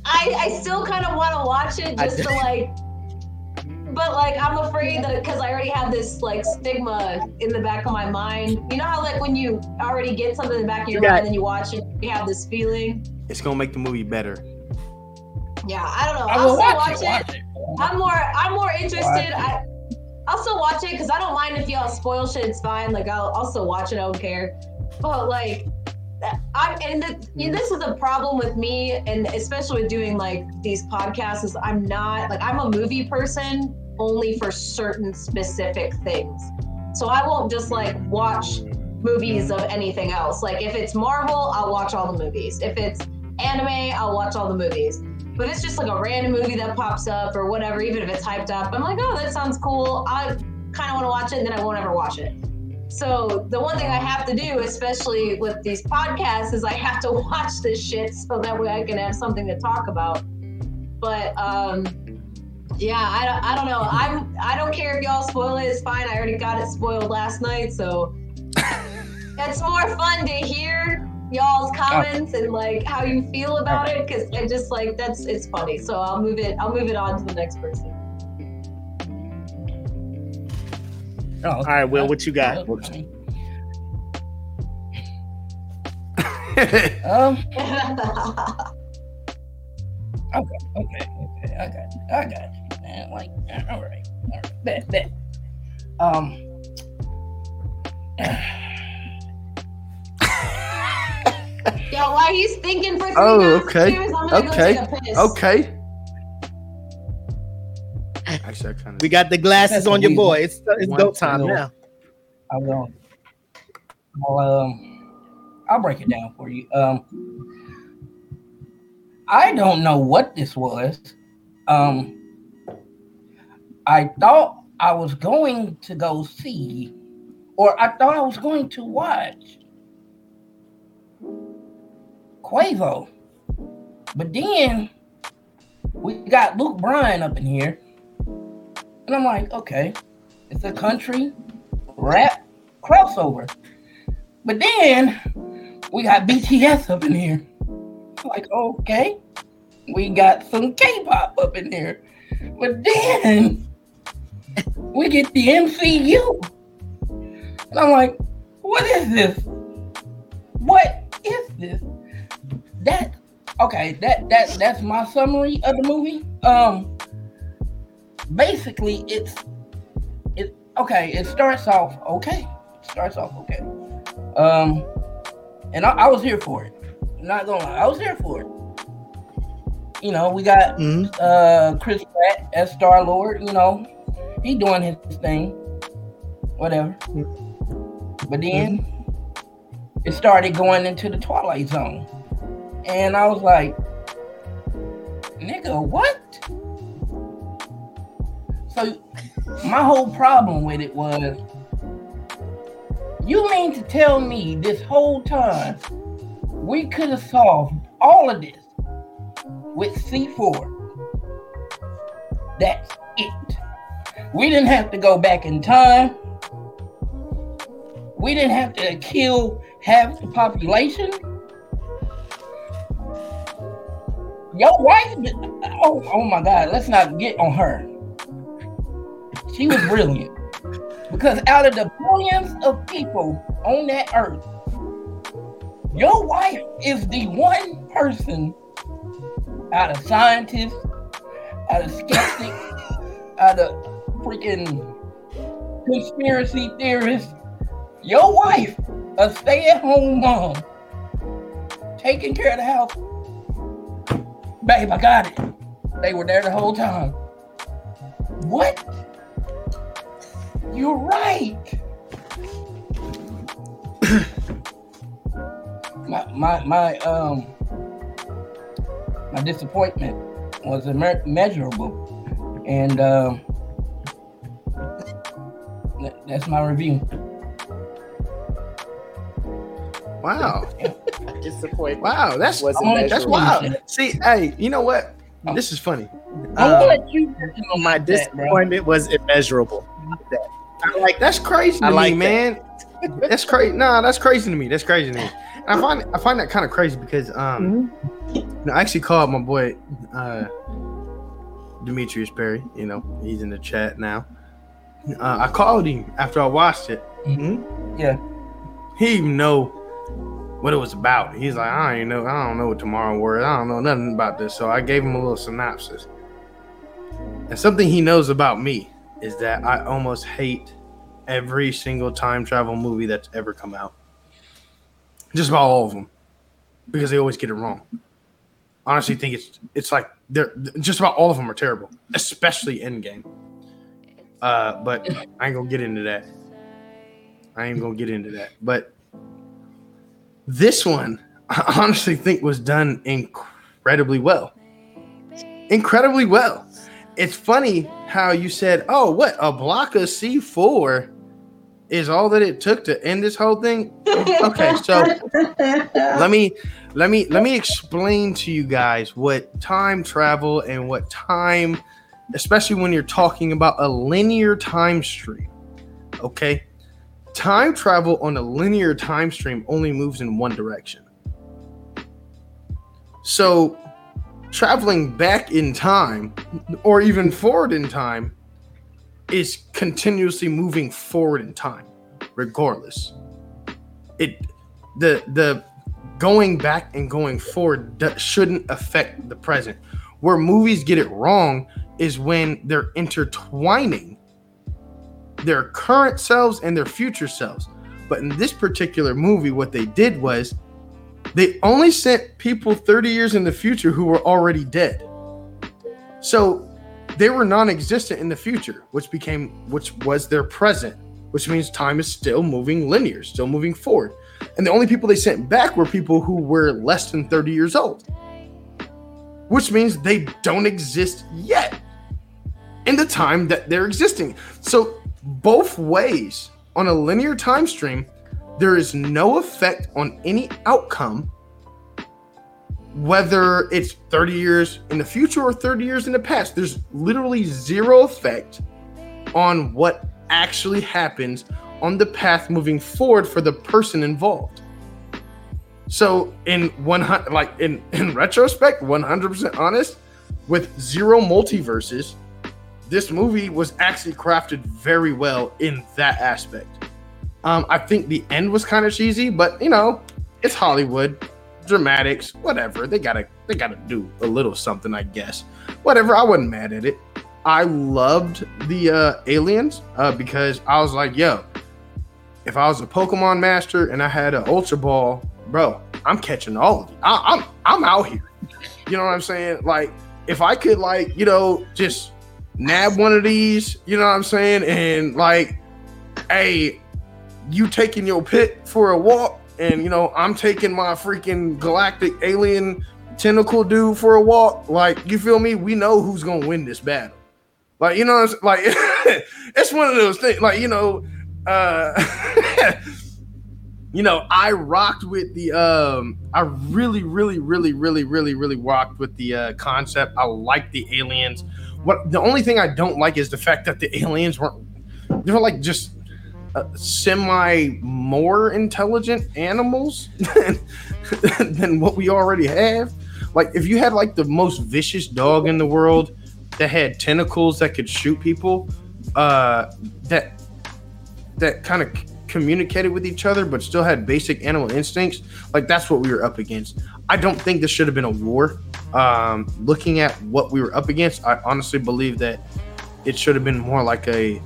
I, I still kind of want to watch it just to like but like I'm afraid that because I already have this like stigma in the back of my mind. You know how like when you already get something in the back of your mind and then you watch it, you have this feeling. It's gonna make the movie better. Yeah, I don't know. I will I'll watch, watch, it. watch, it. I'm more I'm more interested. I I'll still watch it because I don't mind if y'all spoil shit. It's fine. Like I'll also watch it. I don't care. But like I'm and the, you know, this is a problem with me, and especially with doing like these podcasts. Is I'm not like I'm a movie person only for certain specific things. So I won't just like watch movies of anything else. Like if it's Marvel, I'll watch all the movies. If it's anime, I'll watch all the movies. But it's just like a random movie that pops up or whatever, even if it's hyped up, I'm like, oh, that sounds cool. I kind of want to watch it, and then I won't ever watch it. So the one thing I have to do, especially with these podcasts, is I have to [LAUGHS] watch this shit so that way I can have something to talk about. But um, yeah, I don't, I don't know. I'm I don't care if y'all spoil it. It's fine. I already got it spoiled last night, so [LAUGHS] it's more fun to hear y'all's comments and like how you feel about it because I just like that's it's funny. So I'll move it. I'll move it on to the next person. Oh, All right, Will, what you got? [LAUGHS] um, [LAUGHS] okay, okay, okay. I got you. I got you, man. Like, [LAUGHS] all right, all right, bet, bet. Um. Yo, while he's thinking for three Oh, okay. cheers, I'm Okay. go take a piss. Okay. Actually, I kind of. We got the glasses That's on your a boy. It's it's One dope time single- now. I will. I'll um, I'll break it down for you. Um, I don't know what this was. Um, I thought I was going to go see, or I thought I was going to watch Quavo, but then we got Luke Bryan up in here, and I'm like, okay, it's a country rap crossover. But then we got BTS up in here. Like, okay. We got some K-pop up in here. But then we get the MCU. And I'm like, what is this? What is this? That okay, that that that's my summary of the movie. Um basically it's it okay, it starts off okay. It starts off okay. Um and I, I was here for it. Not gonna lie, I was here for it. You know, we got Mhm. uh Chris Pratt as Star Lord, you know, he doing his thing. Whatever. But then mm-hmm. it started going into the Twilight Zone. And I was like, nigga, what? So my whole problem with it was you mean to tell me this whole time we could have solved all of this with C4? That's it. We didn't have to go back in time. We didn't have to kill half the population. Your wife, oh, oh my God, let's not get on her. She was brilliant. Because out of the billions of people on that earth, your wife is the one person out of scientists, out of skeptics, [LAUGHS] out of freaking conspiracy theorists. Your wife, a stay at home mom, taking care of the house. Babe, I got it. They were there the whole time. What? You're right. [COUGHS] my my my um my disappointment was immeasurable, and that- that's my review. Wow. [LAUGHS] Disappointed. Wow. That's Wasn't I'm that's measurable. wild. See, hey, you know what? This is funny. I'm gonna Um, let you. My disappointment was immeasurable. I'm like That's crazy to I like me, man. that's crazy. Nah, that's crazy to me. That's crazy to me. And I find I find that kind of crazy because um, Mm-hmm. you know, I actually called my boy uh, Demetrius Perry. You know, he's in the chat now. Uh, I called him after I watched it. Mhm. Yeah. He even know what it was about. He's like, I don't know. I don't know what tomorrow was. I don't know nothing about this. So I gave him a little synopsis. And something he knows about me is that I almost hate every single time travel movie that's ever come out. Just about all of them. because they always get it wrong. Honestly, think it's it's like they're just about all of them are terrible, especially Endgame. Uh, but [LAUGHS] I ain't gonna get into that. I ain't gonna get into that. But this one, I honestly think was done incredibly well. Incredibly well. It's funny how you said, "Oh, what a block of C four is all that it took to end this whole thing." [LAUGHS] Okay, so let me let me let me explain to you guys what time travel and what time, especially when you're talking about a linear time stream. Okay, time travel on a linear time stream only moves in one direction. So, traveling back in time or even forward in time is continuously moving forward in time regardless. It the the going back and going forward shouldn't affect the present. Where movies get it wrong is when they're intertwining their current selves and their future selves. But in this particular movie, what they did was they only sent people 30 years in the future who were already dead. So they were non-existent in the future, which became which was their present, which means time is still moving linear, still moving forward. And the only people they sent back were people who were less than 30 years old. Which means they don't exist yet in the time that they're existing. So both ways on a linear time stream, there is no effect on any outcome, whether it's 30 years in the future or 30 years in the past. There's literally zero effect on what actually happens on the path moving forward for the person involved. So in one like in in retrospect, 100% honest, with zero multiverses, this movie was actually crafted very well in that aspect. Um, I think the end was kind of cheesy, but you know, it's Hollywood, dramatics, whatever. They gotta they gotta do a little something, I guess. Whatever. I wasn't mad at it. I loved the uh, aliens uh, because I was like, yo, if I was a Pokemon master and I had an Ultra Ball, bro, I'm catching all of you. I, I'm I'm out here. You know what I'm saying? Like, if I could, like, you know, just nab one of these, you know what I'm saying? And like, hey, you taking your pit for a walk, and you know, I'm taking my freaking galactic alien tentacle dude for a walk. Like, you feel me? We know who's gonna win this battle. Like, you know, like [LAUGHS] it's one of those things, like, you know, uh [LAUGHS] you know, I rocked with the um I really, really, really, really, really, really rocked with the uh concept. I like the aliens what the only thing I don't like is the fact that the aliens weren't they were like just uh, semi more intelligent animals than, [LAUGHS] than what we already have. Like if you had like the most vicious dog in the world that had tentacles that could shoot people, uh, that that kind of c- communicated with each other but still had basic animal instincts, like that's what we were up against. I don't think this should have been a war. Um, looking at what we were up against, I honestly believe that it should have been more like a,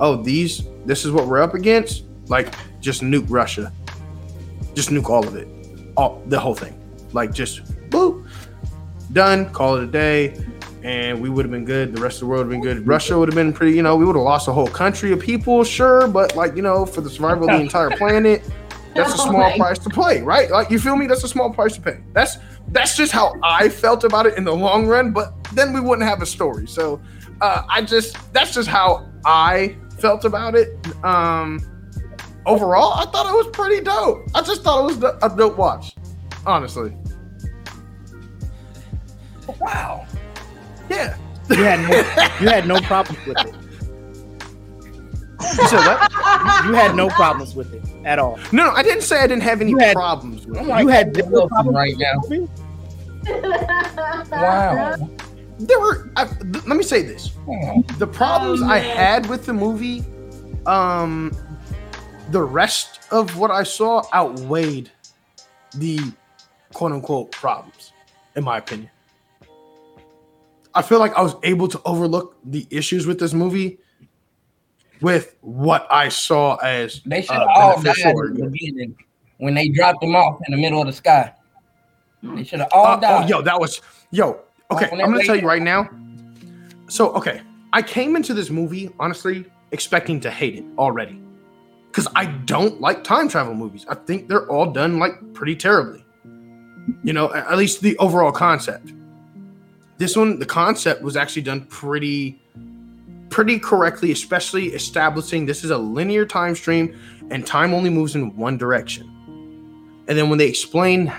oh, these, this is what we're up against. Like just nuke Russia, just nuke all of it, all the whole thing. Like just boop, done. Call it a day, and we would have been good. The rest of the world would have been good. Russia would have been pretty. You know, we would have lost a whole country of people, sure, but like you know, for the survival of the entire [LAUGHS] planet that's a oh small price to pay, right? Like you feel me? That's a small price to pay. That's that's just how I felt about it in the long run. But then we wouldn't have a story. So uh, I just that's just how I felt about it. Um, overall, I thought it was pretty dope. I just thought it was a dope watch, honestly. Wow. Yeah. You had no, [LAUGHS] you had no problems with it. You said what? You had no problems with it at all. No, no, I didn't say I didn't have any had, problems with it. You had no problems right now. [LAUGHS] wow. There were. I, th- let me say this: the problems oh, I had with the movie, um, the rest of what I saw outweighed the quote unquote problems, in my opinion. I feel like I was able to overlook the issues with this movie with what I saw as they should uh, all died in the beginning. when they dropped them off in the middle of the sky. They should have all uh, oh, died. Oh, yo, that was yo. Okay, I'm gonna tell you right now. So, okay, I came into this movie honestly expecting to hate it already, because I don't like time travel movies. I think they're all done like pretty terribly. You know, at least the overall concept. This one, the concept was actually done pretty, pretty correctly, especially establishing this is a linear time stream and time only moves in one direction. And then when they explain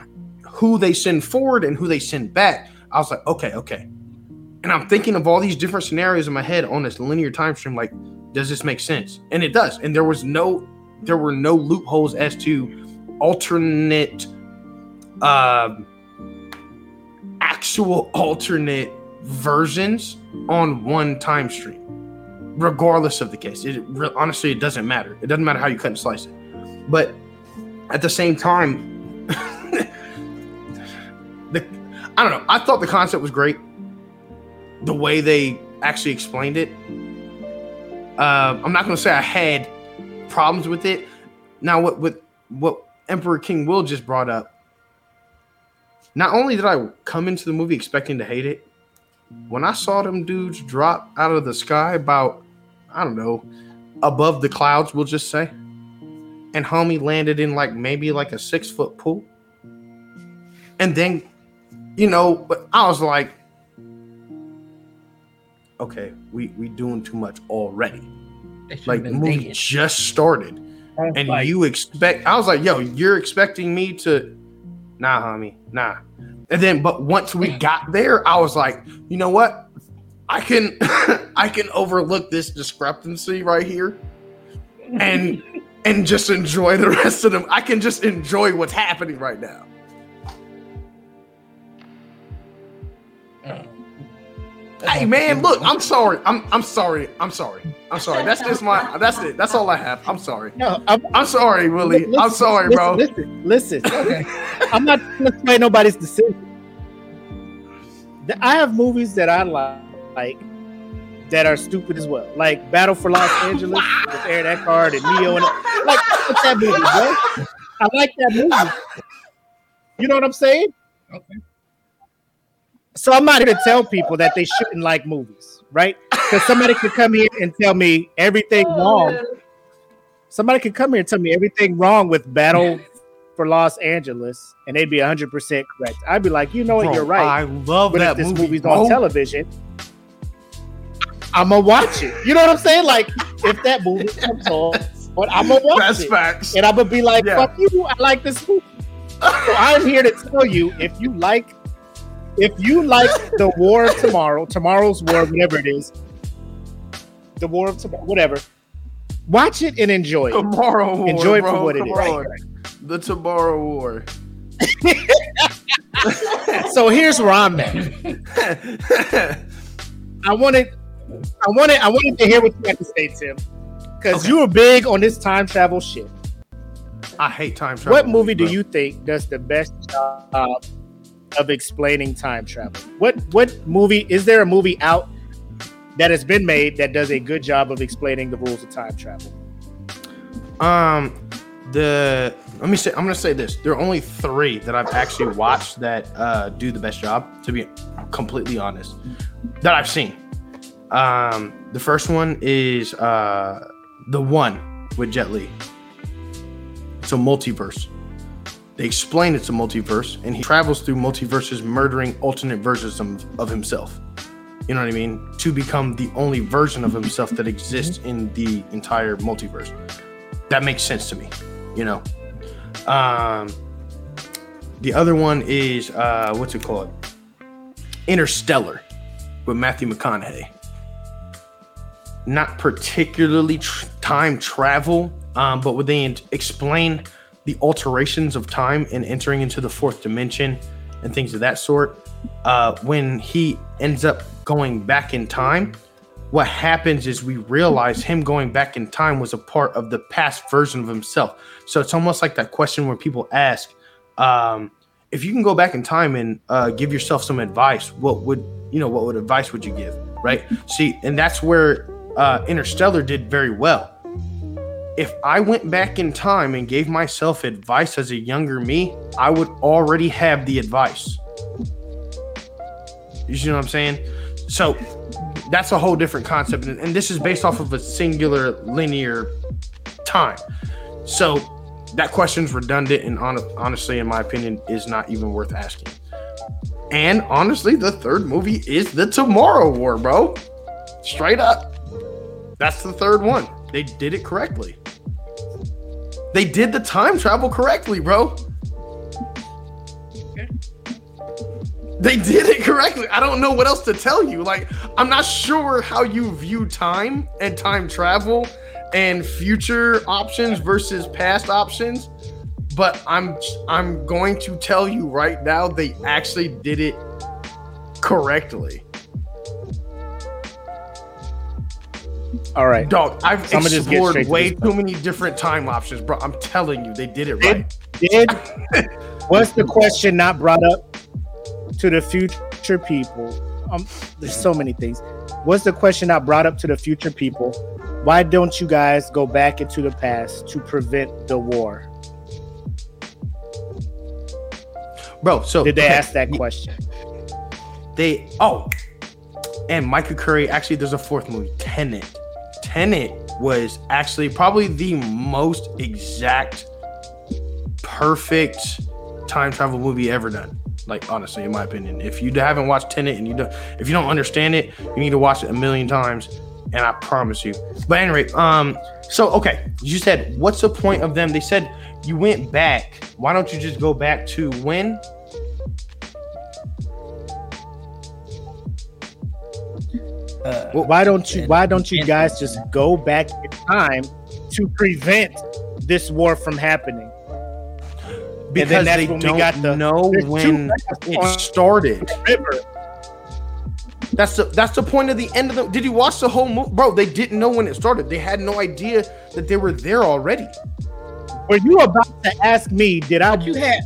who they send forward and who they send back, I was like, okay, okay. And I'm thinking of all these different scenarios in my head on this linear time stream. Like, does this make sense? And it does. And there was no, there were no loopholes as to alternate, uh, actual alternate versions on one time stream, regardless of the case. It honestly, it doesn't matter. It doesn't matter how you cut and slice it. But at the same time, [LAUGHS] I don't know. I thought the concept was great. The way they actually explained it. Uh, I'm not going to say I had problems with it. Now, what with what Emperor King Will just brought up. Not only did I come into the movie expecting to hate it, when I saw them dudes drop out of the sky about, I don't know, above the clouds, we'll just say, and homie landed in like maybe like a six foot pool. And then, you know, but I was like, okay, we we doing too much already. Like the movie just started, and like, you expect. I was like, yo, you're expecting me to? Nah, homie, nah. And then, but once we got there, I was like, you know what? I can [LAUGHS] I can overlook this discrepancy right here, and [LAUGHS] and just enjoy the rest of them. I can just enjoy what's happening right now. Hey man, look, I'm sorry. I'm I'm sorry. I'm sorry. I'm sorry. That's just my that's it. That's all I have. I'm sorry. No, I'm, I'm sorry, Willie. Listen, I'm sorry, listen, bro. Listen, listen. Okay. [LAUGHS] I'm not gonna sway nobody's decision. I have movies that I like that are stupid as well. Like Battle for Los [LAUGHS] Angeles with Aaron Eckhart and Neo and like that movie, bro. I like that movie. You know what I'm saying? Okay. So I'm not here to tell people that they shouldn't like movies, right? Because somebody could come here and tell me everything oh, wrong. Somebody could come here and tell me everything wrong with Battle for Los Angeles, and they'd be 100 percent correct. I'd be like, you know what, bro, you're right. I love but that. If this movie, movie's bro. on television, I'm gonna watch it. You know what I'm saying? Like if that movie comes on, but I'm gonna watch That's it, facts. and I'm gonna be like, yeah. "Fuck you! I like this movie." so I'm here to tell you, if you like, if you like the War of Tomorrow, tomorrow's War, whatever it is, the War of Tomorrow, whatever, watch it and enjoy it. Tomorrow War, enjoy it for what it is. Right. The Tomorrow War. [LAUGHS] so here's where I'm at. I wanted I wanted I wanted to hear what you had to say, Tim, because okay. you were big on this time travel shit. I hate time travel. What movie do you think does the best job of explaining time travel? What what movie is there a movie out that has been made that does a good job of explaining the rules of time travel? Um, the let me say I'm gonna say this. There are only three that I've actually watched that uh, do the best job. To be completely honest, that I've seen. Um, the first one is uh, the one with Jet Li. It's a multiverse. They explain it's a multiverse, and he travels through multiverses, murdering alternate versions of, himself. You know what I mean? To become the only version of himself that exists in the entire multiverse. That makes sense to me. You know. Um, the other one is uh, what's it called? Interstellar with Matthew McConaughey not particularly tr- time travel, um, but would they explain the alterations of time and entering into the fourth dimension and things of that sort? Uh, when he ends up going back in time, what happens is we realize him going back in time was a part of the past version of himself. So it's almost like that question where people ask, um, if you can go back in time and uh, give yourself some advice, what would you know? What would advice would you give? Right. See, and that's where uh, Interstellar did very well. If I went back in time and gave myself advice as a younger me, I would already have the advice. You see what I'm saying? So that's a whole different concept. And, this is based off of a singular linear time. So that question's redundant and on, honestly, in my opinion, is not even worth asking. And honestly, the third movie is the Tomorrow War, bro. Straight up. That's the third one. They did it correctly. They did the time travel correctly, bro. They did it correctly. I don't know what else to tell you. Like, I'm not sure how you view time and time travel and future options versus past options, but I'm I'm going to tell you right now they actually did it correctly. All right, dog. I've so explored way to too many different time options, bro. I'm telling you, they did it did, right. Did [LAUGHS] what's the question not brought up to the future people. Um, there's so many things. What's the question I brought up to the future people? Why don't you guys go back into the past to prevent the war? Bro, so did they okay. ask that question? They oh, and Michael Curry. Actually, there's a fourth movie, Tenet. Tenet was actually probably the most exact, perfect time travel movie ever done. Like honestly, in my opinion, if you haven't watched Tenet and you don't, if you don't understand it, you need to watch it a million times, and I promise you. But anyway, um, so okay, you said what's the point of them? They said you went back. Why don't you just go back to when? Uh, why don't you why don't you guys just go back in time to prevent this war from happening? because they don't the, know when it started. River. That's the that's the point of the end of the. Did you watch the whole movie, bro? They didn't know when it started. They had no idea that they were there already. Were you about to ask me? Did I you had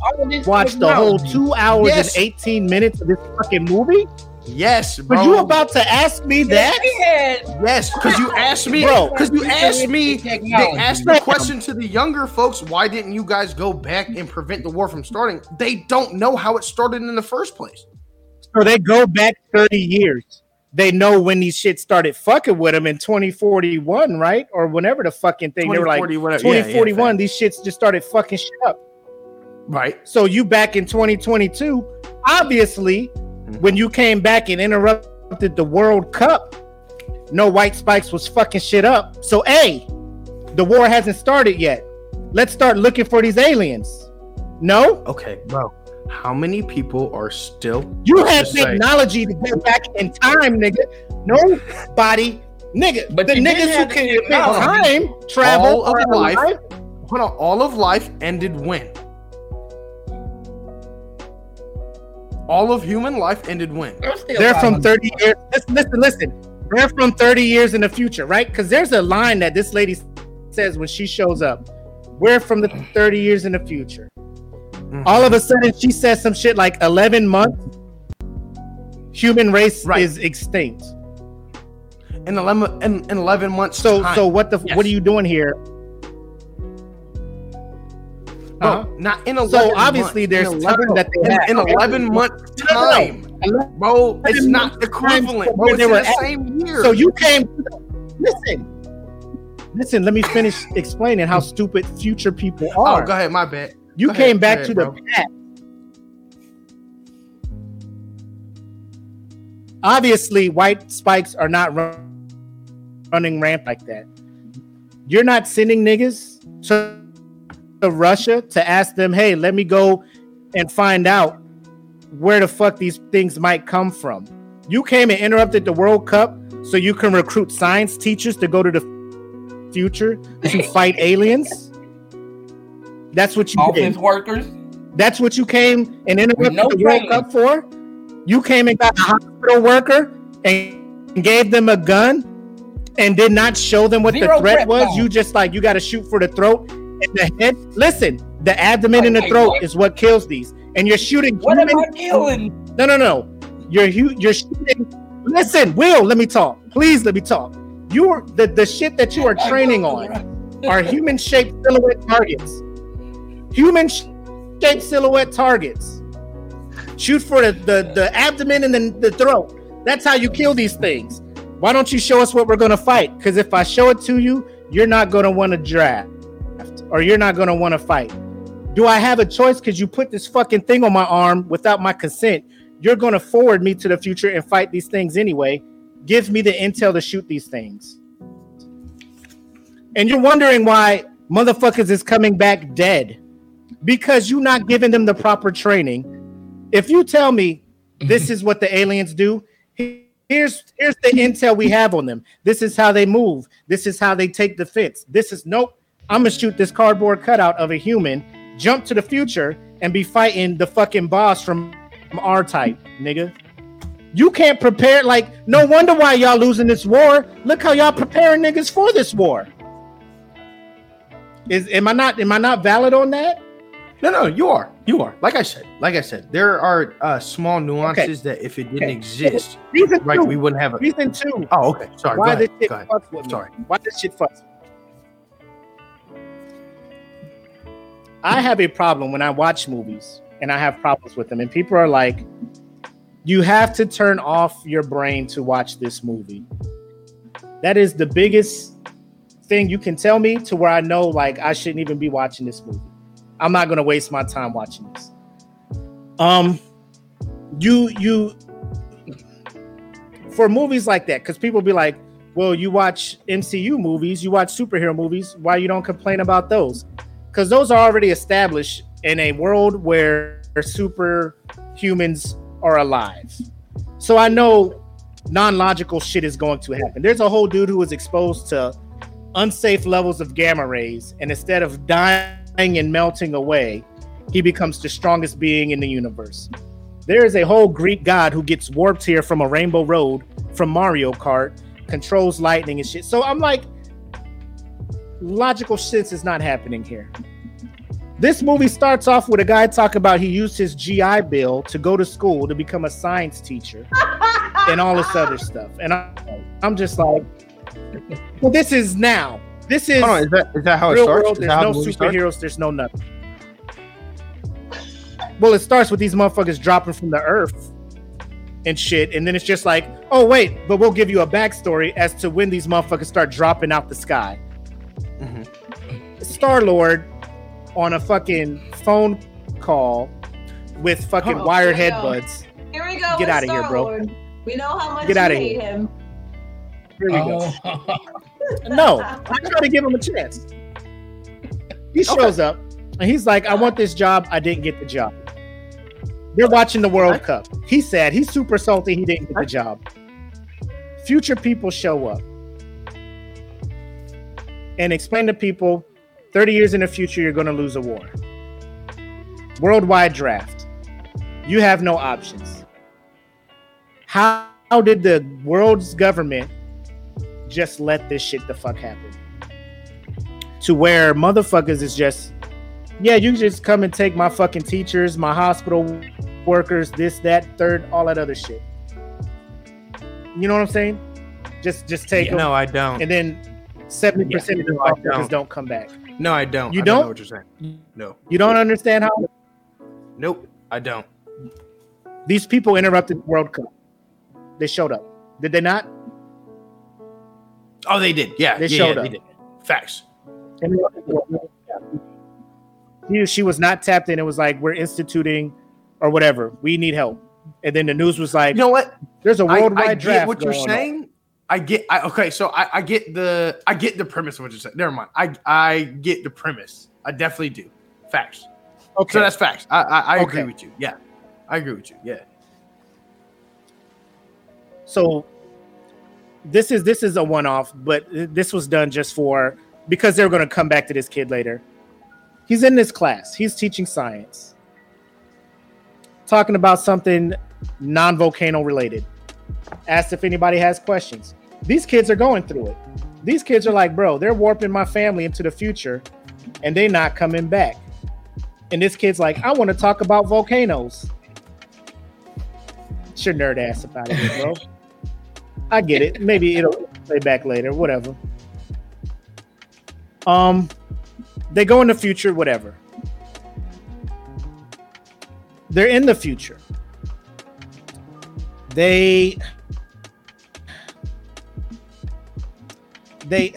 watch the whole two hours yes. and eighteen minutes of this fucking movie? Yes, bro. Were you about to ask me that? Yes, because you asked me, bro. Because you asked me. They asked the question to the younger folks. Why didn't you guys go back and prevent the war from starting? They don't know how it started in the first place. So they go back thirty years. They know when these shit started fucking with them in 2041, right? Or whenever the fucking thing. They were like 2041. Yeah, yeah, these shits just started fucking shit up. Right. So you back in 2022, obviously when you came back and interrupted the World Cup, no White Spikes was fucking shit up. So, A, the war hasn't started yet. Let's start looking for these aliens. No? Okay, bro. How many people are still? You have technology say, to get back in time, nigga. Nobody, nigga. But the niggas who can time travel all of life. life. Hold on, all of life ended when? All of human life ended when? They're from 30 years. Listen, listen, listen. They're from 30 years in the future, right? Because there's a line that this lady says when she shows up. We're from the 30 years in the future. Mm-hmm. All of a sudden, she says some shit like 11 months. Human race right. is extinct. In 11, in, in 11 months. So, time. so what the yes. what are you doing here? Uh-huh. not in 11 So obviously there's in 11, that they in, in 11 months time. Bro, it's not equivalent. Bro, it's they were the same year. So you came listen. Listen, let me finish explaining how stupid future people oh, are. Oh, go ahead, my bad. You go came ahead, back ahead, to bro. the past. Obviously, white spikes are not run, running ramp like that. You're not sending niggas to Russia to ask them, hey, let me go and find out where the fuck these things might come from. You came and interrupted the World Cup so you can recruit science teachers to go to the future to [LAUGHS] fight aliens. That's what you office did. workers. That's what you came and interrupted no the training. World Cup for. You came and got a hospital worker and gave them a gun and did not show them what Zero the threat was. You just like you got to shoot for the throat the head. Listen, the abdomen and the throat what? is what kills these. And you're shooting. What human, am I killing? No, no, no. You're you're shooting. Listen, Will, let me talk. Please let me talk. You're the the shit that you are [LAUGHS] training on. are human shaped silhouette targets. Human shaped silhouette targets. Shoot for the, the, the abdomen and then the throat. That's how you kill these things. Why don't you show us what we're gonna fight? Because if I show it to you, you're not gonna want to draft, or you're not gonna want to fight. Do I have a choice? Because you put this fucking thing on my arm without my consent. You're gonna forward me to the future and fight these things anyway. Give me the intel to shoot these things. And you're wondering why motherfuckers is coming back dead because you're not giving them the proper training. If you tell me this is what the aliens do, here's here's the intel we have on them. This is how they move. This is how they take defense. This is nope. I'm gonna shoot this cardboard cutout of a human, jump to the future, and be fighting the fucking boss from our type, nigga. You can't prepare like no wonder why y'all losing this war. Look how y'all preparing niggas for this war. Is am I not am I not valid on that? No, no, you are. You are. Like I said, like I said, there are uh, small nuances okay. that if it didn't okay. exist, Reason right, two. we wouldn't have a reason two. Oh, okay. Sorry. Why this shit fucks with Sorry. Me? Why this shit fucks? I have a problem when I watch movies and I have problems with them, and people are like, "You have to turn off your brain to watch this movie." That is the biggest thing you can tell me to where I know like I shouldn't even be watching this movie. I'm not gonna waste my time watching this. Um, you you for movies like that, because people be like, well, you watch MCU movies, you watch superhero movies, why you don't complain about those? Because those are already established in a world where superhumans are alive. So I know non-logical shit is going to happen. There's a whole dude who was exposed to unsafe levels of gamma rays, and instead of dying and melting away, he becomes the strongest being in the universe. There is a whole Greek god who gets warped here from a rainbow road from Mario Kart, controls lightning and shit. So I'm like, logical sense is not happening here. This movie starts off with a guy talking about he used his GI Bill to go to school to become a science teacher [LAUGHS] and all this other stuff. And I, I'm just like, well, this is now. This is, on, is that is that how it starts? World, there's no the superheroes. Starts? There's no nothing. Well, it starts with these motherfuckers dropping from the earth and shit, and then it's just like, oh wait, but we'll give you a backstory as to when these motherfuckers start dropping out the sky. Mm-hmm. Star Lord on a fucking phone call with fucking oh, wired headbuds. Here we go. Get out of here, bro. We know how much Get out of hate here. him. Here we oh. go. [LAUGHS] no, I'm try to give him a chance. He shows okay. up and he's like, I want this job. I didn't get the job. They're watching the World Cup. He's sad. He's super salty he didn't get the job. Future people show up and explain to people 30 years in the future, you're going to lose a war. Worldwide draft. You have no options. How, how did the world's government just let this shit the fuck happen. To where motherfuckers is just, yeah, you just come and take my fucking teachers, my hospital workers, this, that, third, all that other shit. You know what I'm saying? Just just take yeah, them. No, I don't. And then 70% of the motherfuckers don't. don't come back. No, I don't. You I don't? don't know what you're saying. No. You don't understand how? Nope, I don't. These people interrupted the World Cup. They showed up. Did they not? Oh, they did. Yeah, they yeah, showed yeah, up. They did. Facts. She, she was not tapped in. It was like we're instituting or whatever. We need help. And then the news was like, you know what? There's a worldwide I, I draft. what you're saying. On. I get. I, okay, so I, I get the I get the premise of what you said. Never mind. I I get the premise. I definitely do. Facts. Okay, so that's facts. I I, I agree with you. Yeah, I agree with you. Yeah. So this is this is a one off, but this was done just for because they're going to come back to this kid later. He's in this class. He's teaching science, talking about something non volcano related. Asked if anybody has questions. These kids are going through it. These kids are like, bro, they're warping my family into the future, and they're not coming back. And this kid's like, I want to talk about volcanoes. It's your nerd ass about it, bro. [LAUGHS] I get it. Maybe it'll play back later. Whatever. Um, they go in the future, whatever. They're in the future. They they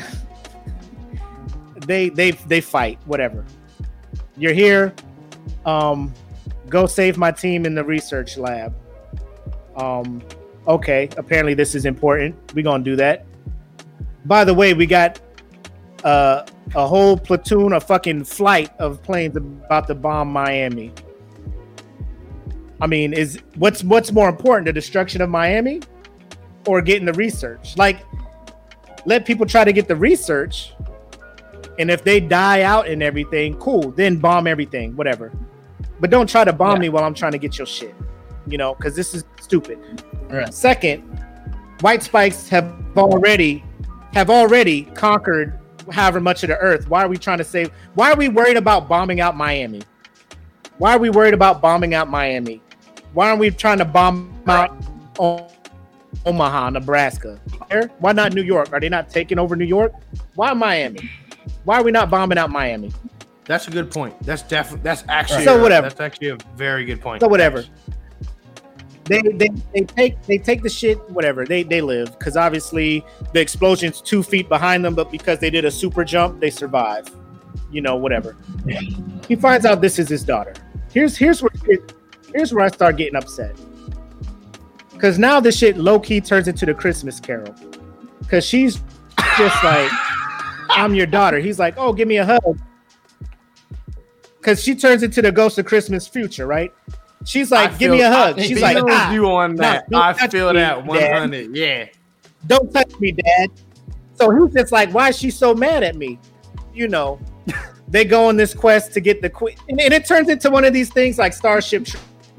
they they they fight whatever. You're here. Um go save my team in the research lab. Um okay apparently this is important. We're gonna do that. By the way we got uh a whole platoon a fucking flight of planes about to bomb miami i mean is what's what's more important the destruction of miami or getting the research? Like let people try to get the research and if they die out and everything cool then bomb everything whatever. But don't try to bomb yeah. me while i'm trying to get your shit you know because this is stupid. Right. second white spikes have already have already conquered however much of the earth. Why are we trying to save why are we worried about bombing out miami? Why are we worried about bombing out miami why aren't we trying to bomb out Omaha, Nebraska. Why not New York? Are they not taking over New York? Why Miami? Why are we not bombing out Miami? That's a good point. That's definitely that's actually so whatever. That's actually a very good point. So whatever. They, they, they take they take the shit whatever they they live because obviously the explosion's two feet behind them but because they did a super jump they survive you know whatever he finds out this is his daughter here's here's where here's where I start getting upset because now this shit low key turns into the Christmas Carol. Because she's just like, [LAUGHS] I'm your daughter. He's like, oh, give me a hug. Because she turns into the ghost of Christmas future, right? She's like, feel, give me a hug. I, She's like, ah, you on that. I feel me, that 100. Dad. Yeah. Don't touch me, Dad. So he's just like, why is she so mad at me? You know, [LAUGHS] they go on this quest to get the queen, and, and, it turns into one of these things like Starship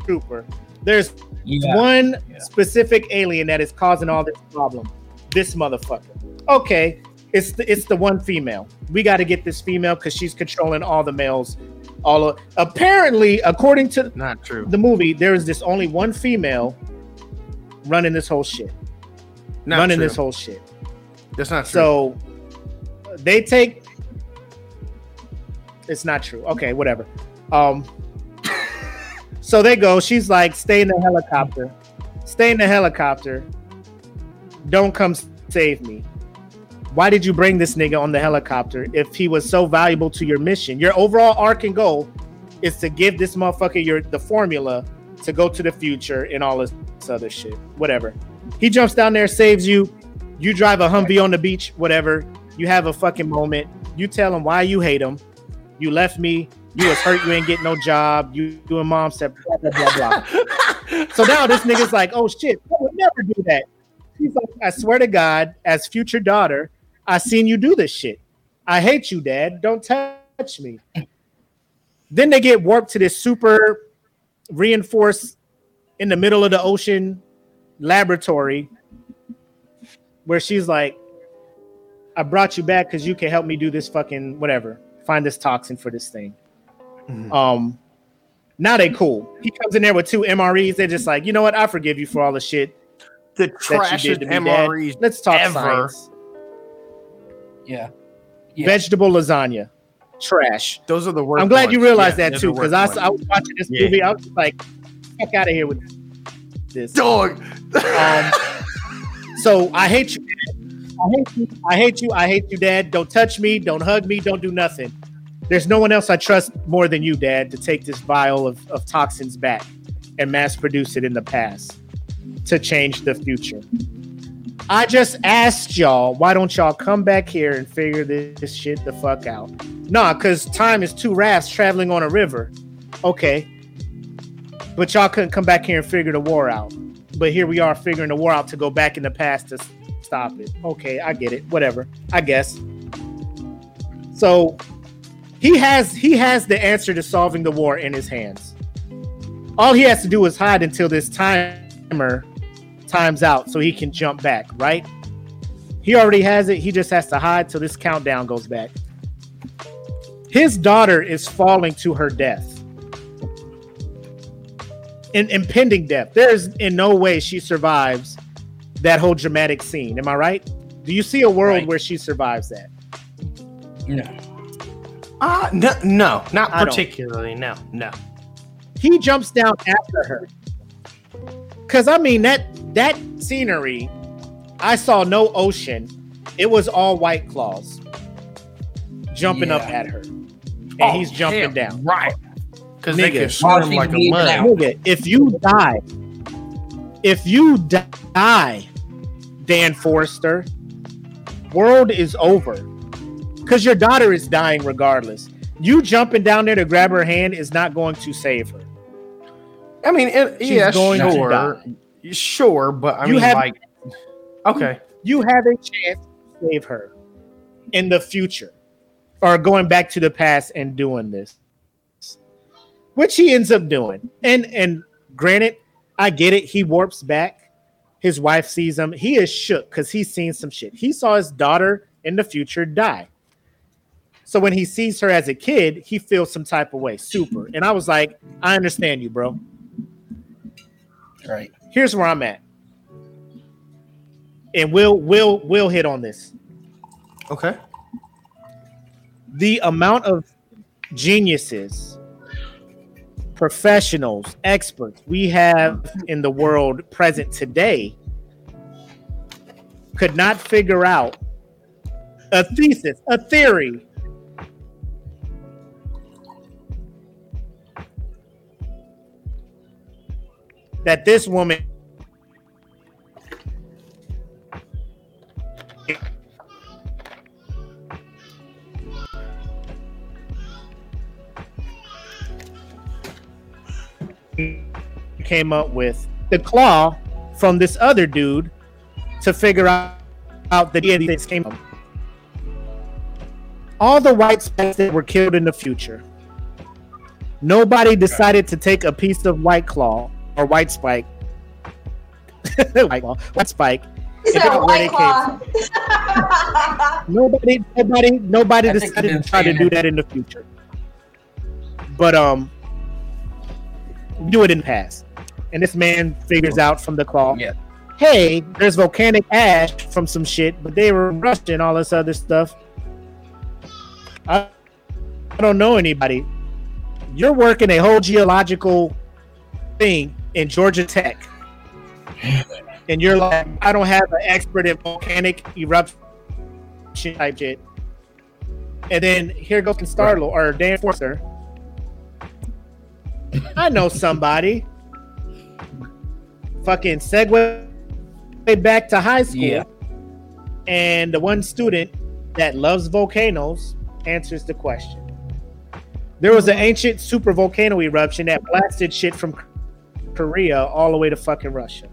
Trooper. There's yeah. one yeah. specific alien that is causing all this problem. This motherfucker. Okay, it's the it's the one female. We got to get this female because she's controlling all the males. All of, apparently, according to not true the movie, there is this only one female running this whole shit. Not running true. this whole shit. That's not true. So they take. It's not true. Okay, whatever. Um, so they go. She's like, stay in the helicopter. Stay in the helicopter. Don't come save me. Why did you bring this nigga on the helicopter if he was so valuable to your mission? Your overall arc and goal is to give this motherfucker your the formula to go to the future and all this other shit. Whatever. He jumps down there, saves you. You drive a Humvee on the beach, whatever. You have a fucking moment. You tell him why you hate him. You left me you was hurt, you ain't get no job, you, you and mom said blah blah blah blah. [LAUGHS] so now this nigga's like, oh shit, I would never do that. He's like, I swear to God, as future daughter, I seen you do this shit. I hate you, dad. Don't touch me. then they get warped to this super reinforced in the middle of the ocean laboratory where she's like, I brought you back because you can help me do this fucking whatever, find this toxin for this thing. Mm-hmm. Um, now they cool. He comes in there with two MREs. They're just like, you know what? I forgive you for all the shit. The trash MREs. Dad. Let's talk ever. science. Yeah. yeah. Vegetable lasagna. Trash. Those are the worst. I'm glad ones. you realized yeah, that too, because I, I, was watching this yeah. movie. I was like, fuck out of here with this. Dog. um, [LAUGHS] so I hate you. I hate you. I hate you. I hate you, Dad. Don't touch me. Don't hug me. Don't do nothing. There's no one else I trust more than you, Dad, to take this vial of, of toxins back and mass produce it in the past to change the future. I just asked y'all, why don't y'all come back here and figure this, this shit the fuck out? Nah, because time is two rafts traveling on a river. Okay. But y'all couldn't come back here and figure the war out. But here we are figuring the war out to go back in the past to stop it. Okay, I get it. Whatever. I guess. So he has he has the answer to solving the war in his hands. All he has to do is hide until this timer times out so he can jump back, right? He already has it. He just has to hide till this countdown goes back. His daughter is falling to her death. In impending death. There's in no way she survives that whole dramatic scene. Am I right? Do you see a world right. where she survives that? No. Uh, no, no, not particularly. No, no. He jumps down after her. Cause I mean that that scenery, I saw no ocean. It was all white claws jumping up at her. And Oh, he's jumping hell, down. Right. Because they can swim like a mud. Nigga, if you die, if you die, Dan Forester, world is over. Because your daughter is dying regardless. You jumping down there to grab her hand is not going to save her. I mean, it, She's yeah, going to sure, die. sure, but I You mean, have- like, okay, You have a chance to save her in the future or going back to the past and doing this. Which he ends up doing. And and granted, I get it. He warps back. His wife sees him. He is shook because he's seen some shit. He saw his daughter in the future die. So when he sees her as a kid, he feels some type of way. Super. And I was like, I understand you, bro. Right. Here's where I'm at. And we'll we'll we'll hit on this. okay, the amount of geniuses, professionals, experts we have in the world present today could not figure out a thesis, a theory. That this woman came up with the claw from this other dude to figure out, out that this came from. All the white spikes that were killed in the future. Nobody decided to take a piece of white claw or white spike. [LAUGHS] white, claw, white spike. Is and that figure out where white claw? Nobody, nobody, nobody I decided to try to do that in the future. But um, do it in the past, and this man figures oh. out from the claw. Yeah. Hey, there's volcanic ash from some shit, but they were and all this other stuff. I, I don't know anybody. You're working a whole geological thing in Georgia Tech, [SIGHS] and you're like, I don't have an expert in volcanic eruption type shit. And then here goes Starlo or Dan Forester. I know somebody. Fucking segue back to high school. Yeah. And the one student that loves volcanoes answers the question. There was an ancient super volcano eruption that blasted shit from Korea all the way to fucking Russia.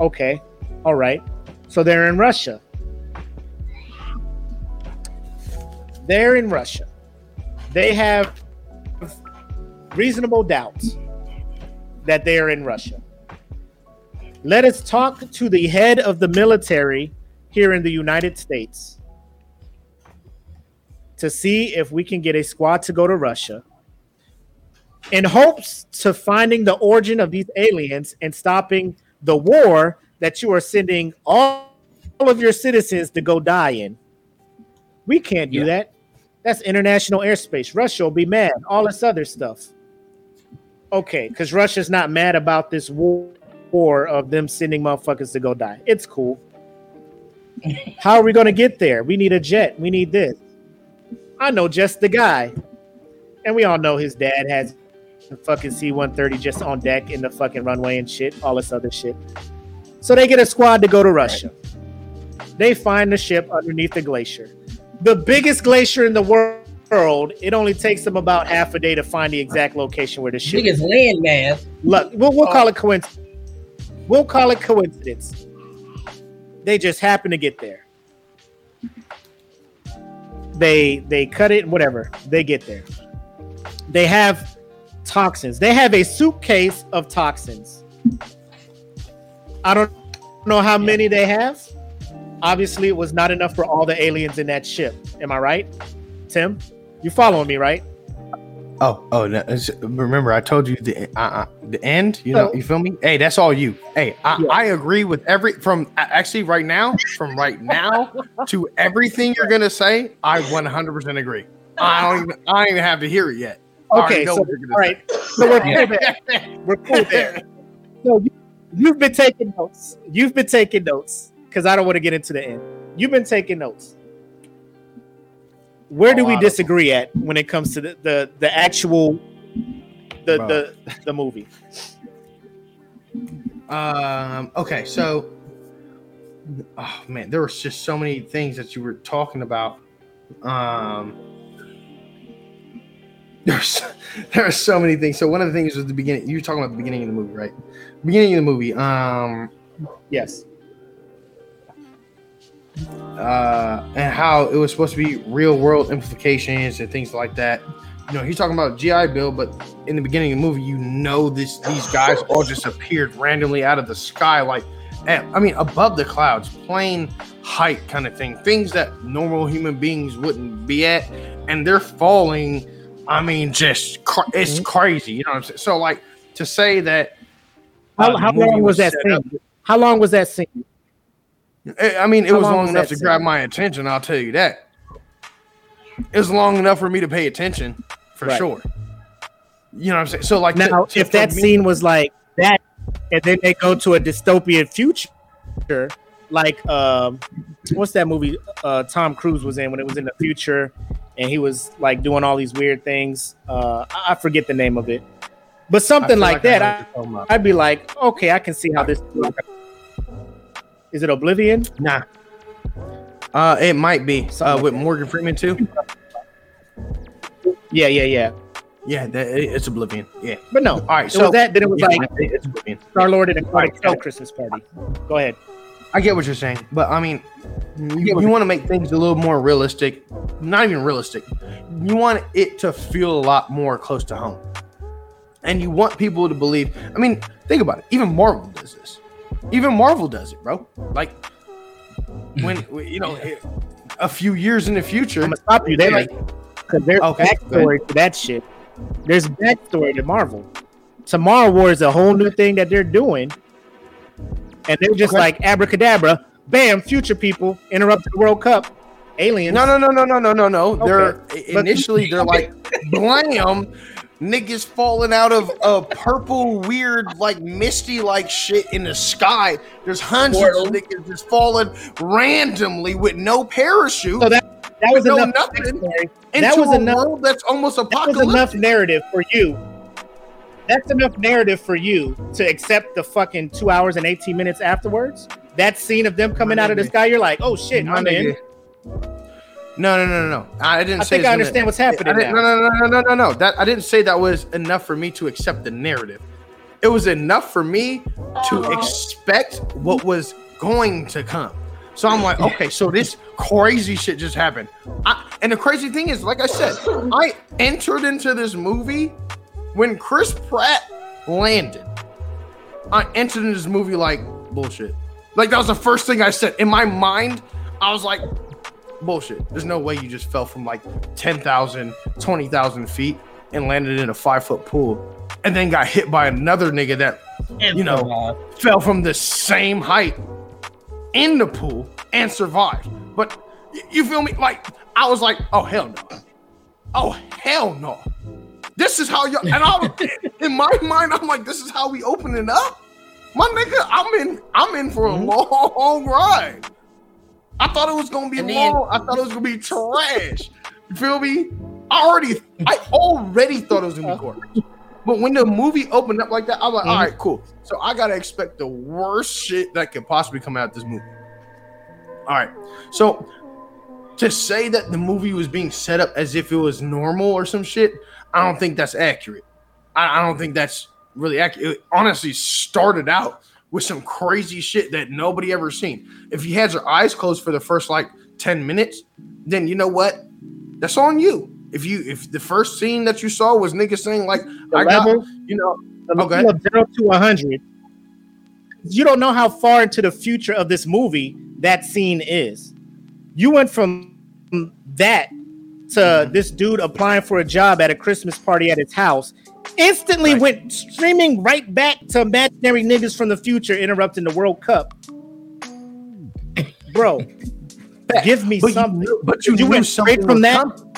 Okay. All right. So they're in Russia. They're in Russia. They have reasonable doubts that they are in Russia. Let us talk to the head of the military here in the United States to see if we can get a squad to go to Russia in hopes to finding the origin of these aliens and stopping the war that you are sending all, all of your citizens to go die in. We can't do Yeah. that. That's international airspace. Russia will be mad. All this other stuff. Okay, because Russia's not mad about this war war of them sending motherfuckers to go die. It's cool. How are we going to get there? We need a jet. We need this. I know just the guy. And we all know his dad has a fucking C 130 just on deck in the fucking runway and shit, all this other shit. So they get a squad to go to Russia. They find the ship underneath the glacier. The biggest glacier in the wor- world. It only takes them about half a day to find the exact location where the ship Biggest land mass. Look, we'll, we'll call it oh. coincidence. We'll call it coincidence. They just happen to get there. They they cut it, whatever. They get there. They have toxins. They have a suitcase of toxins. I don't know how many they have. Obviously, it was not enough for all the aliens in that ship. Am I right, Tim? You following me, right? Oh, oh, no, remember I told you the uh, uh, the end. You know, you feel me? Hey, that's all you. Hey, I, yeah. I agree with every from actually right now, from right now to everything you're gonna say. I 100 percent agree. I don't even I don't even have to hear it yet. Okay, so all right, so we're cool there. [LAUGHS] We're cool there. So you, you've been taking notes. You've been taking notes because I don't want to get into the end. You've been taking notes where do we disagree at when it comes to the the, the actual the, the the movie? Um. Okay. So, oh man, there was just so many things that you were talking about. Um. There's [LAUGHS] there are so many things. So one of the things was the beginning. You were talking about the beginning of the movie, right? Beginning of the movie. Um. Yes uh, and how it was supposed to be real world implications and things like that. You know, he's talking about GI Bill, but in the beginning of the movie, you know this these guys all just appeared randomly out of the sky, like I mean, above the clouds, plane height kind of thing, things that normal human beings wouldn't be at, and they're falling. I mean, just cr- it's mm-hmm. crazy. You know what I'm saying? So, like to say that. Uh, how, how long was, was that scene? Up, how long was that scene? I mean, it How was long, long enough to grab my attention. I'll tell you that. It was long enough for me to pay attention, for right. sure. You know what I'm saying? So, like, now, to, if that me, scene was like that, and then they go to a dystopian future, like, um, what's that movie uh, Tom Cruise was in when it was in the future, and he was like doing all these weird things. Uh, I forget the name of it, but something like, like that. I, I'd be like, okay, I can see how this. Is it Oblivion? Nah. Uh, it might be uh, with Morgan Freeman too. Yeah, yeah, yeah. Yeah, that, it's Oblivion. Yeah, but no. All right, so that then it was yeah, like it's Oblivion. Star Lord and a right. Christmas party. Go ahead. I get what you're saying, but I mean, you, you want to make things a little more realistic. Not even realistic. You want it to feel a lot more close to home, and you want people to believe. I mean, think about it. Even Marvel does this. Even Marvel does it, bro. Like [LAUGHS] when you know a few years in the future. I'm gonna stop you there because there's okay, backstory to that shit. There's backstory to Marvel. Tomorrow War is a whole new thing that they're doing, and they're just okay. like abracadabra, bam, future people interrupt the World Cup. Aliens. No, no, no, no, no, no, no, no. Okay. They're initially they're like [LAUGHS] blam niggas falling out of a purple, weird, like misty like shit in the sky. There's hundreds Portal. of niggas just falling randomly with no parachute. So that that was enough. Nothing that was enough. that's almost apocalyptic. That was enough narrative for you. That's enough narrative for you to accept the fucking two hours and 18 minutes afterwards. That scene of them coming out of the sky, you're like, oh shit, My I'm nigga. in. No, no, no, no, no. I didn't. Say I think I understand gonna, what's happening. No, no, no, no, no, no, no. That I didn't say that was enough for me to accept the narrative. It was enough for me to oh. expect what was going to come. So I'm like, okay, so this crazy shit just happened. I, and the crazy thing is, like I said, I entered into this movie when Chris Pratt landed. I entered into this movie like bullshit. Like that was the first thing I said in my mind. I was like, bullshit. There's no way you just fell from like 10,000, 20,000 feet and landed in a five foot pool and then got hit by another nigga that, and you know, fell from the same height in the pool and survived. But you feel me? Like, I was like, oh, hell no. Oh, hell no. This is how you and I was [LAUGHS] in my mind, I'm like, this is how we open it up. My nigga, I'm in, I'm in for a mm-hmm. long ride. I thought it was gonna be and long. Then, I thought it was gonna be trash. You feel me? I already, I already thought it was gonna be garbage. But when the movie opened up like that, I'm like, mm-hmm. all right, cool. So I gotta expect the worst shit that could possibly come out of this movie. All right. So to say that the movie was being set up as if it was normal or some shit, I don't think that's accurate. I, I don't think that's really accurate. It honestly started out with some crazy shit that nobody ever seen. If he has your eyes closed for the first like 10 minutes, then you know what? That's on you. If you if the first scene that you saw was niggas saying like the I level, got you know the oh, okay. of zero to 100 you don't know how far into the future of this movie that scene is. You went from that to this dude applying for a job at a Christmas party at his house. Instantly right. went streaming right back to imaginary niggas from the future interrupting the World Cup. Bro, give me but something. You knew, but you, you went straight from that. Coming.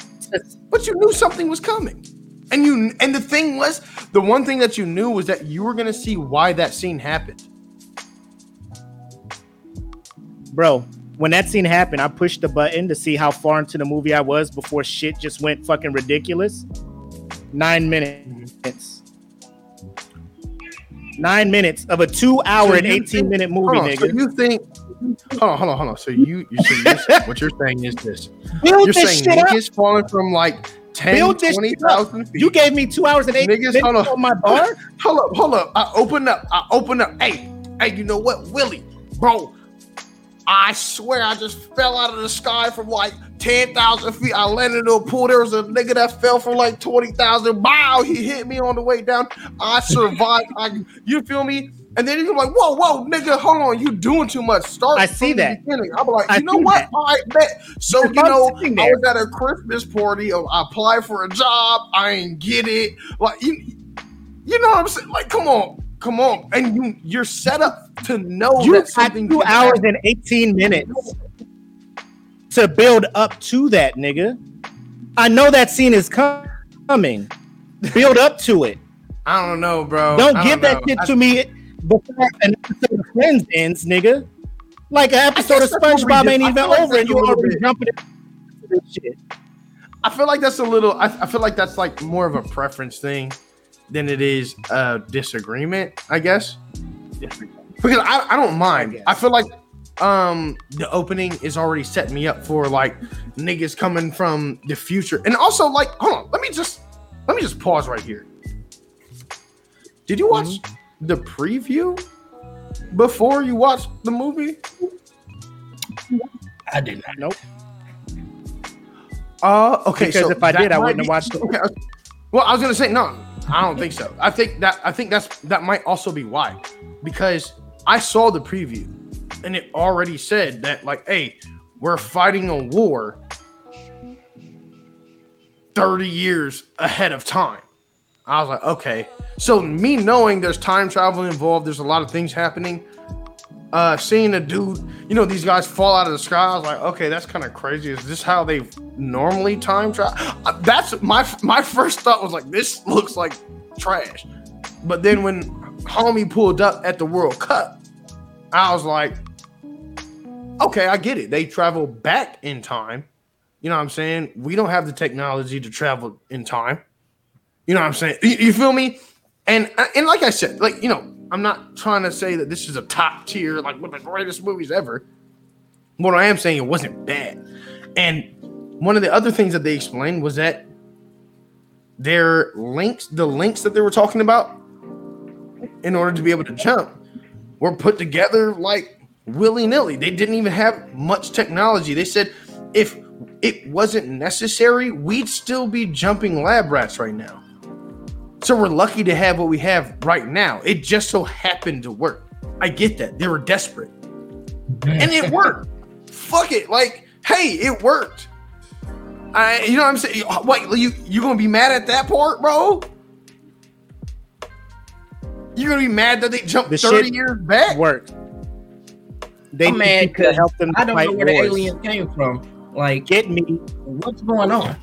But you knew something was coming. And you and the thing was, the one thing that you knew was that you were gonna see why that scene happened. Bro, when that scene happened, I pushed the button to see how far into the movie I was before shit just went fucking ridiculous. Nine minutes. Nine minutes of a two hour so and 18 think, minute movie, nigga. So you think hold on, hold on, hold on. So you you so [LAUGHS] what you're saying is this. Build you're this saying niggas up. falling from like 10, 20,000 feet. You gave me two hours and eight niggas, minutes hold on. on my bar? hold up, hold up. I open up. I open up. Hey, hey, you know what? Willie, bro, I swear I just fell out of the sky from like 10,000 feet. I landed in a pool. There was a nigga that fell from like 20,000. Wow, he hit me on the way down. I survived. I, you feel me? And then you're like, whoa, whoa, nigga, hold on, you doing too much. Start. I see that. I'm like, you I know what? That. Right, bet. So you know, I was at a Christmas party. I applied for a job. I ain't get it. Like you, you know what I'm saying? Like, come on. Come on, and you you're set up to know you that something two hours happen. and eighteen minutes to build up to that, nigga. I know that scene is coming. Build up to it. I don't know, bro. Don't give that shit I, to me before an episode of Friends ends, nigga. Like an episode of SpongeBob ain't even over, and you already jumping into this shit. I feel like that's a little. I, I feel like that's like more of a preference thing than it is a disagreement, I guess. Because I, I don't mind. I, I feel like um the opening is already setting me up for like niggas coming from the future. And also like hold on, let me just let me just pause right here. Did you watch mm-hmm. the preview before you watched the movie? I did not. Nope. Uh okay. Because so if I did, I wouldn't be, have watched it. Okay. Well, I was gonna say no. I don't think so. I think that I think that's that might also be why, because I saw the preview, and it already said that like, hey, we're fighting a war thirty years ahead of time. I was like, okay. So me knowing there's time travel involved, there's a lot of things happening. Uh, seeing a dude, you know, these guys fall out of the sky. I was like, okay, that's kind of crazy. Is this how they normally time travel? Uh, that's my my first thought was like, this looks like trash. But then when homie pulled up at the World Cup, I was like, okay, I get it. They travel back in time. You know what I'm saying? We don't have the technology to travel in time. You know what I'm saying? You, you feel me? And and like I said, like you know, I'm not trying to say that this is a top tier, like one of the greatest movies ever. What I am saying, it wasn't bad. And one of the other things that they explained was that their links, the links that they were talking about, in order to be able to jump, were put together like willy nilly. They didn't even have much technology. They said if it wasn't necessary, we'd still be jumping lab rats right now. So we're lucky to have what we have right now. It just so happened to work. I get that. They were desperate. And it worked. Fuck it. Like, hey, it worked. I you know what I'm saying? What you you gonna be mad at that part, bro? You're gonna be mad that they jumped the 30 years back? Worked. They I'm mad because help them. I don't know where wars. the aliens came from. Like, get me. What's going on?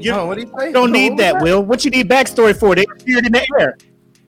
You, oh, what do you say? don't need that, Will. What you need backstory for? They appeared in the air.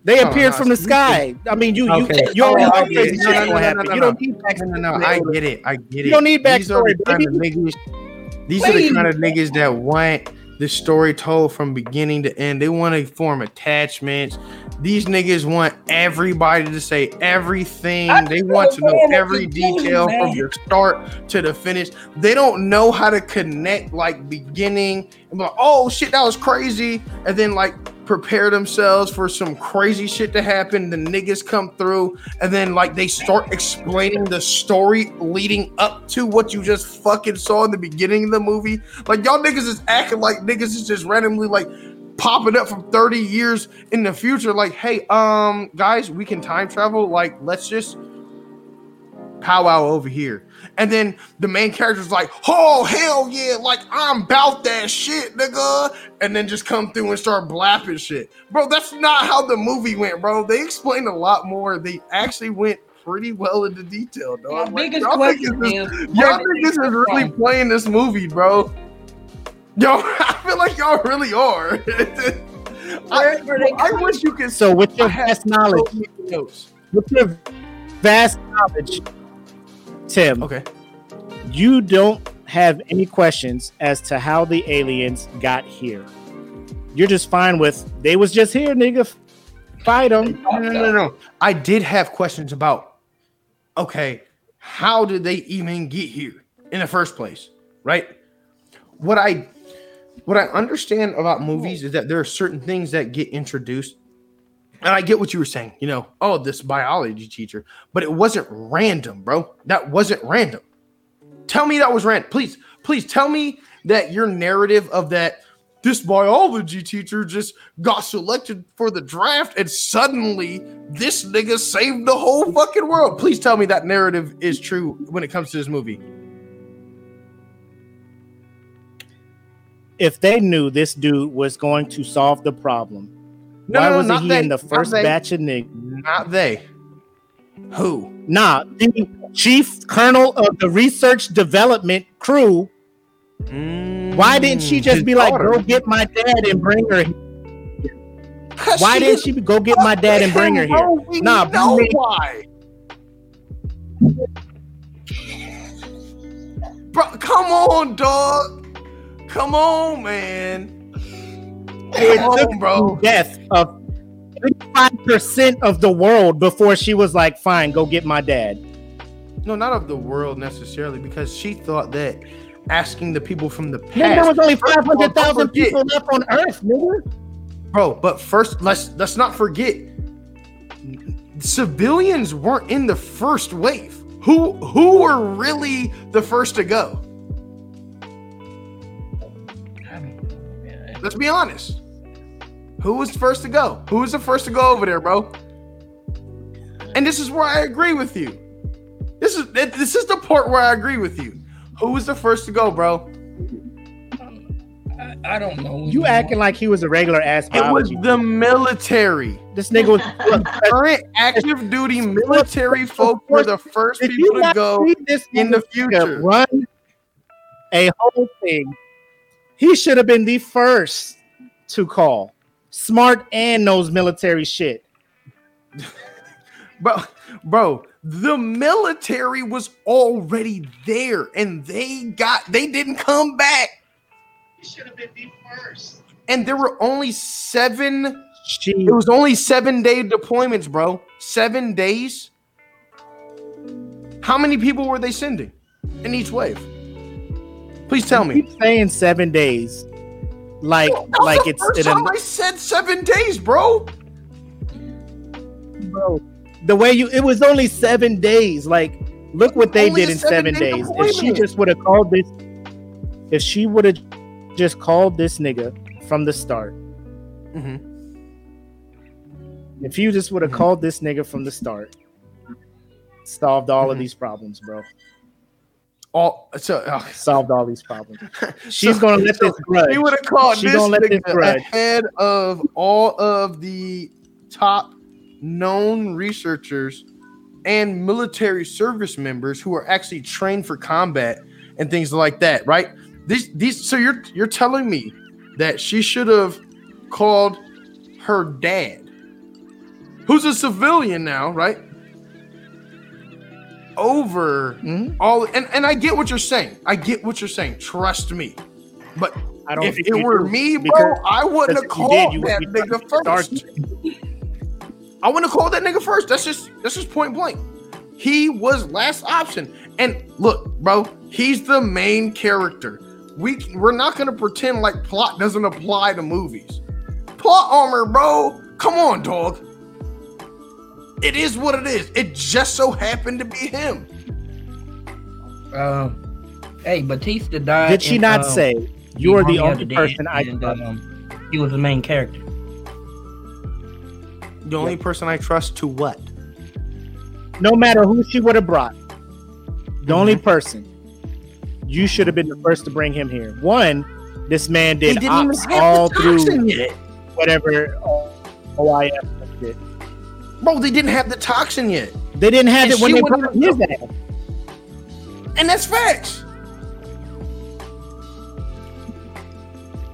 They oh, appeared no, from the sky. I mean, you okay. you, you already know crazy shit no, no, no, You don't need backstory. No, no, I get it. I get it. You don't need backstory. These are the kind of niggas. These are the kind of niggas that want the story told from beginning to end. They want to form attachments. These niggas want everybody to say everything. I they want to know every detail from the start to the finish. They don't know how to connect like beginning and like, oh shit, that was crazy. And then like prepare themselves for some crazy shit to happen. The niggas come through, and then like they start explaining the story leading up to what you just fucking saw in the beginning of the movie. Like y'all niggas is acting like niggas is just randomly like popping up from 30 years in the future. Like, hey, um, guys, we can time travel. Like, let's just powwow over here. And then the main character's like, oh hell yeah, like I'm about that shit, nigga. And then just come through and start blapping shit. Bro, that's not how the movie went, bro. They explained a lot more. They actually went pretty well into detail, dog. My Like, biggest y'all question niggas is- is, y'all where did niggas is really from? playing this movie, bro. Yo, [LAUGHS] I feel like y'all really are. [LAUGHS] I, Where were they I wish you could So with your I vast knowledge, so many notes. with your vast knowledge, Tim, Okay. you don't have any questions as to how the aliens got here. You're just fine with they was just here, nigga. Fight them. No, no, no, no. I did have questions about okay, how did they even get here in the first place? Right? What I what I understand about movies is that there are certain things that get introduced. And I get what you were saying, you know, oh, this biology teacher, but it wasn't random, bro. That wasn't random. Tell me that was random. Please, please tell me that your narrative of that this biology teacher just got selected for the draft and suddenly this nigga saved the whole fucking world. Please tell me that narrative is true when it comes to this movie. If they knew this dude was going to solve the problem, No, why no, wasn't he they, in the first batch of niggas? Not they. Who? Nah, the chief colonel of the research development crew. Why didn't she Mm, just be like, go get my dad and bring her? Why didn't she go get my dad and bring her here? Bro, we Nah, know bring- why. Bro, come on, dog. Come on, man. It Come took bro. the death of 35% of the world before she was like, fine, go get my dad. No, not of the world necessarily, because she thought that asking the people from the Then there was only First of all, don't 500,000 people left on Earth, nigga. bro. But first, let's let's not forget, civilians weren't in the first wave. Who who were really the first to go? Let's be honest. Who was the first to go? Who was the first to go over there, bro? And this is where I agree with you. This is this is the part where I agree with you. Who was the first to go, bro? Um, I, I don't know. You acting like he was a regular ass guy. It was the military. this nigga was. [LAUGHS] Current active duty military folk were the first Did people to go this in the future. run a whole thing? He should have been the first to call. Smart and knows military shit. Bro, bro, the military was already there and they got they didn't come back. should have been the first. And there were only seven, She it was only seven day deployments, bro. Seven days. How many people were they sending in each wave? Please tell me. keep saying seven days. Like, That was like the it's first it, time I said seven days, bro. bro. The way you, it was only seven days. Like, look what they Only did in seven seven-day days. If she just would have called this, if she would have just called this nigga from the start, Mhm. if you just would have Mhm. called this nigga from the start, solved all of Mhm. these problems, bro. All so uh, Solved all these problems. [LAUGHS] She's so- gonna let so this grudge. He would have called She this let this grudge. ahead of all of the top known researchers and military service members who are actually trained for combat and things like that, right? These these so you're you're telling me that she should have called her dad, who's a civilian now, right? Over Mhm. all and, and I get what you're saying. I get what you're saying. Trust me. But I don't if it were me, bro, I wouldn't have because if you called did, you that would be nigga dark- first. I wouldn't have called that nigga first. That's just that's just point blank. He was last option. And look, bro, he's the main character. We we're not gonna pretend like plot doesn't apply to movies. Plot armor, bro. Come on, dog. It is what it is. It just so happened to be him. Um, hey, Batista died. Did she in, not um, say you're the only person I and, trust? um, He was the main character. The only person I trust to what? No matter who she would have brought, The only person you should have been the first to bring him here. One, this man did ops all through toxin yet. whatever OIF did. Bro, they didn't have the toxin yet. They didn't have And it when they wouldn't his ass. And that's facts.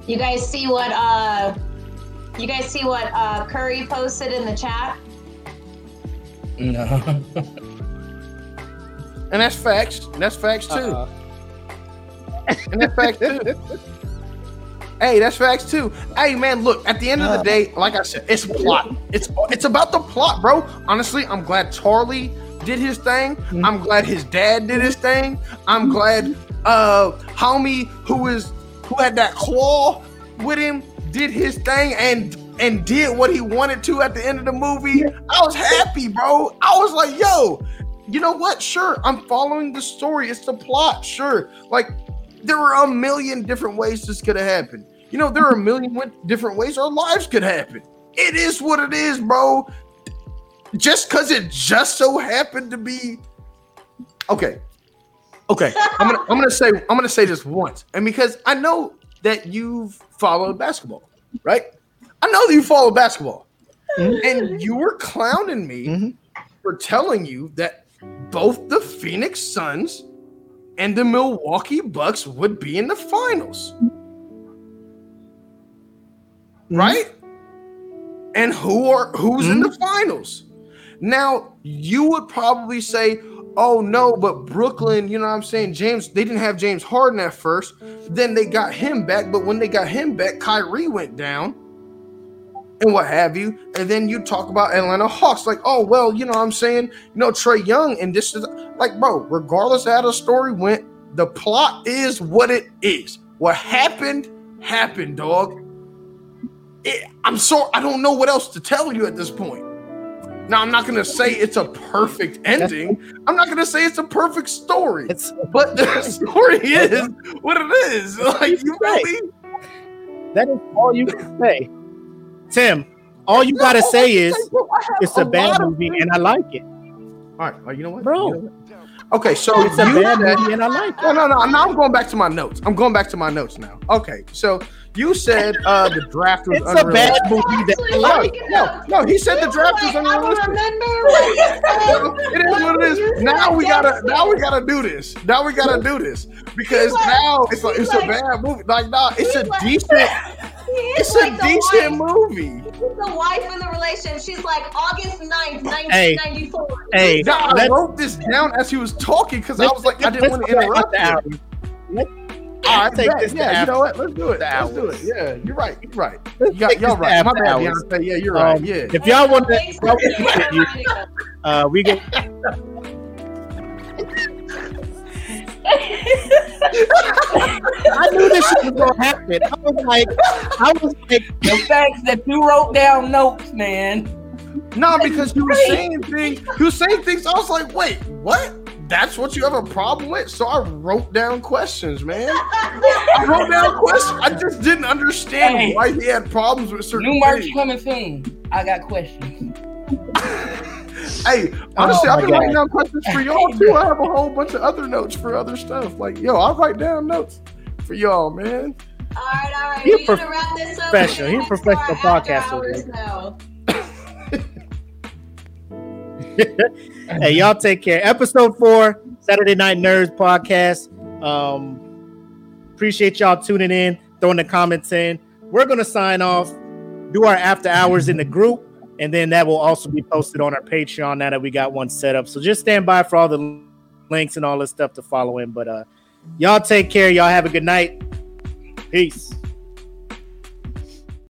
You guys see what uh you guys see what uh Curry posted in the chat? No. And that's facts. And that's facts too. Uh-uh. And that's [LAUGHS] facts too. Hey, that's facts too. Hey man, look, at the end of the day, like I said, it's plot. It's it's about the plot, bro. Honestly, I'm glad Charlie did his thing. I'm glad his dad did his thing. I'm glad uh homie who is who had that claw with him did his thing and and did what he wanted to at the end of the movie. I was happy, bro. I was like, yo, you know what? Sure, I'm following the story. It's the plot. Sure. Like, there are a million different ways this could have happened. You know, there are a [LAUGHS] million different ways our lives could happen. It is what it is, bro. Just because it just so happened to be. Okay. Okay. I'm gonna I'm gonna say I'm gonna say this once. And because I know that you've followed basketball, right? I know that you follow basketball. And you were clowning me Mhm. for telling you that both the Phoenix Suns and the Milwaukee Bucks would be in the finals. Right? And who are who's in the mm-hmm. finals? Now, you would probably say, "Oh no, but Brooklyn, you know what I'm saying? James, they didn't have James Harden at first. Then they got him back, but when they got him back, Kyrie went down." And what have you. And then you talk about Atlanta Hawks, like, oh, well, you know what I'm saying? You know, Trae Young, and this is like, bro, regardless of how the story went, the plot is what it is. What happened, happened, dog. It, I'm sorry, I don't know what else to tell you at this point. Now, I'm not gonna say it's a perfect ending. I'm not gonna say it's a perfect story. It's But the [LAUGHS] story is what it is. [LAUGHS] Like you me? that is all you can say. Tim, all you gotta say is it's a bad movie and I like it. All right, well, you know what, Bro. You know what? Okay, so It's a you bad said- movie and I like it. No, no, no. Now I'm going back to my notes. I'm going back to my notes now. Okay, so you said uh the draft was It's a bad movie that I like. like, No, no, he said the draft was Like, I unrealistic. remember [LAUGHS] it is [LAUGHS] what it is. Now we gotta, now we gotta do this. Now we gotta do this because now it's like it's a bad movie. Like, nah, it's a decent, He's it's like a the decent wife. movie. He's the wife in the relationship. She's like August 9th, 1994. Hey, Now, I wrote this down as he was talking because I was like, I didn't want to interrupt. after you. Let's All right, take bet. this to yeah, you after- know what? Let's do it. to Let's do it. Yeah, you're right. You're right. You got, y'all this to right. My bad. Beyonce. Yeah, you're right. Um, Yeah. If y'all want to, Thanks for reminding us. uh, we get. [LAUGHS] I knew this shit was gonna happen. I was like, I was like, the fact that you wrote down notes, man. No, because you were saying things. You was saying things. I was like, wait, what? That's what you have a problem with? So I wrote down questions, man. I wrote down questions. I just didn't understand Hey. why he had problems with certain New merch coming soon. I got questions. Hey, honestly, Oh I've my been writing down questions for y'all [LAUGHS] too. I have a whole bunch of other notes for other stuff. Like, yo, I write down notes for y'all, man. All right, all right. He a we gonna wrap this up. professional. He a professional to podcaster, hours dude. now. [LAUGHS] hey, y'all take care. Episode four, Saturday Night Nerds podcast. Um, appreciate y'all tuning in, throwing the comments in. We're gonna sign off, do our after hours in the group, and then that will also be posted on our Patreon now that we got one set up. So just stand by for all the links and all this stuff to follow in. But uh, y'all take care. Y'all have a good night. Peace.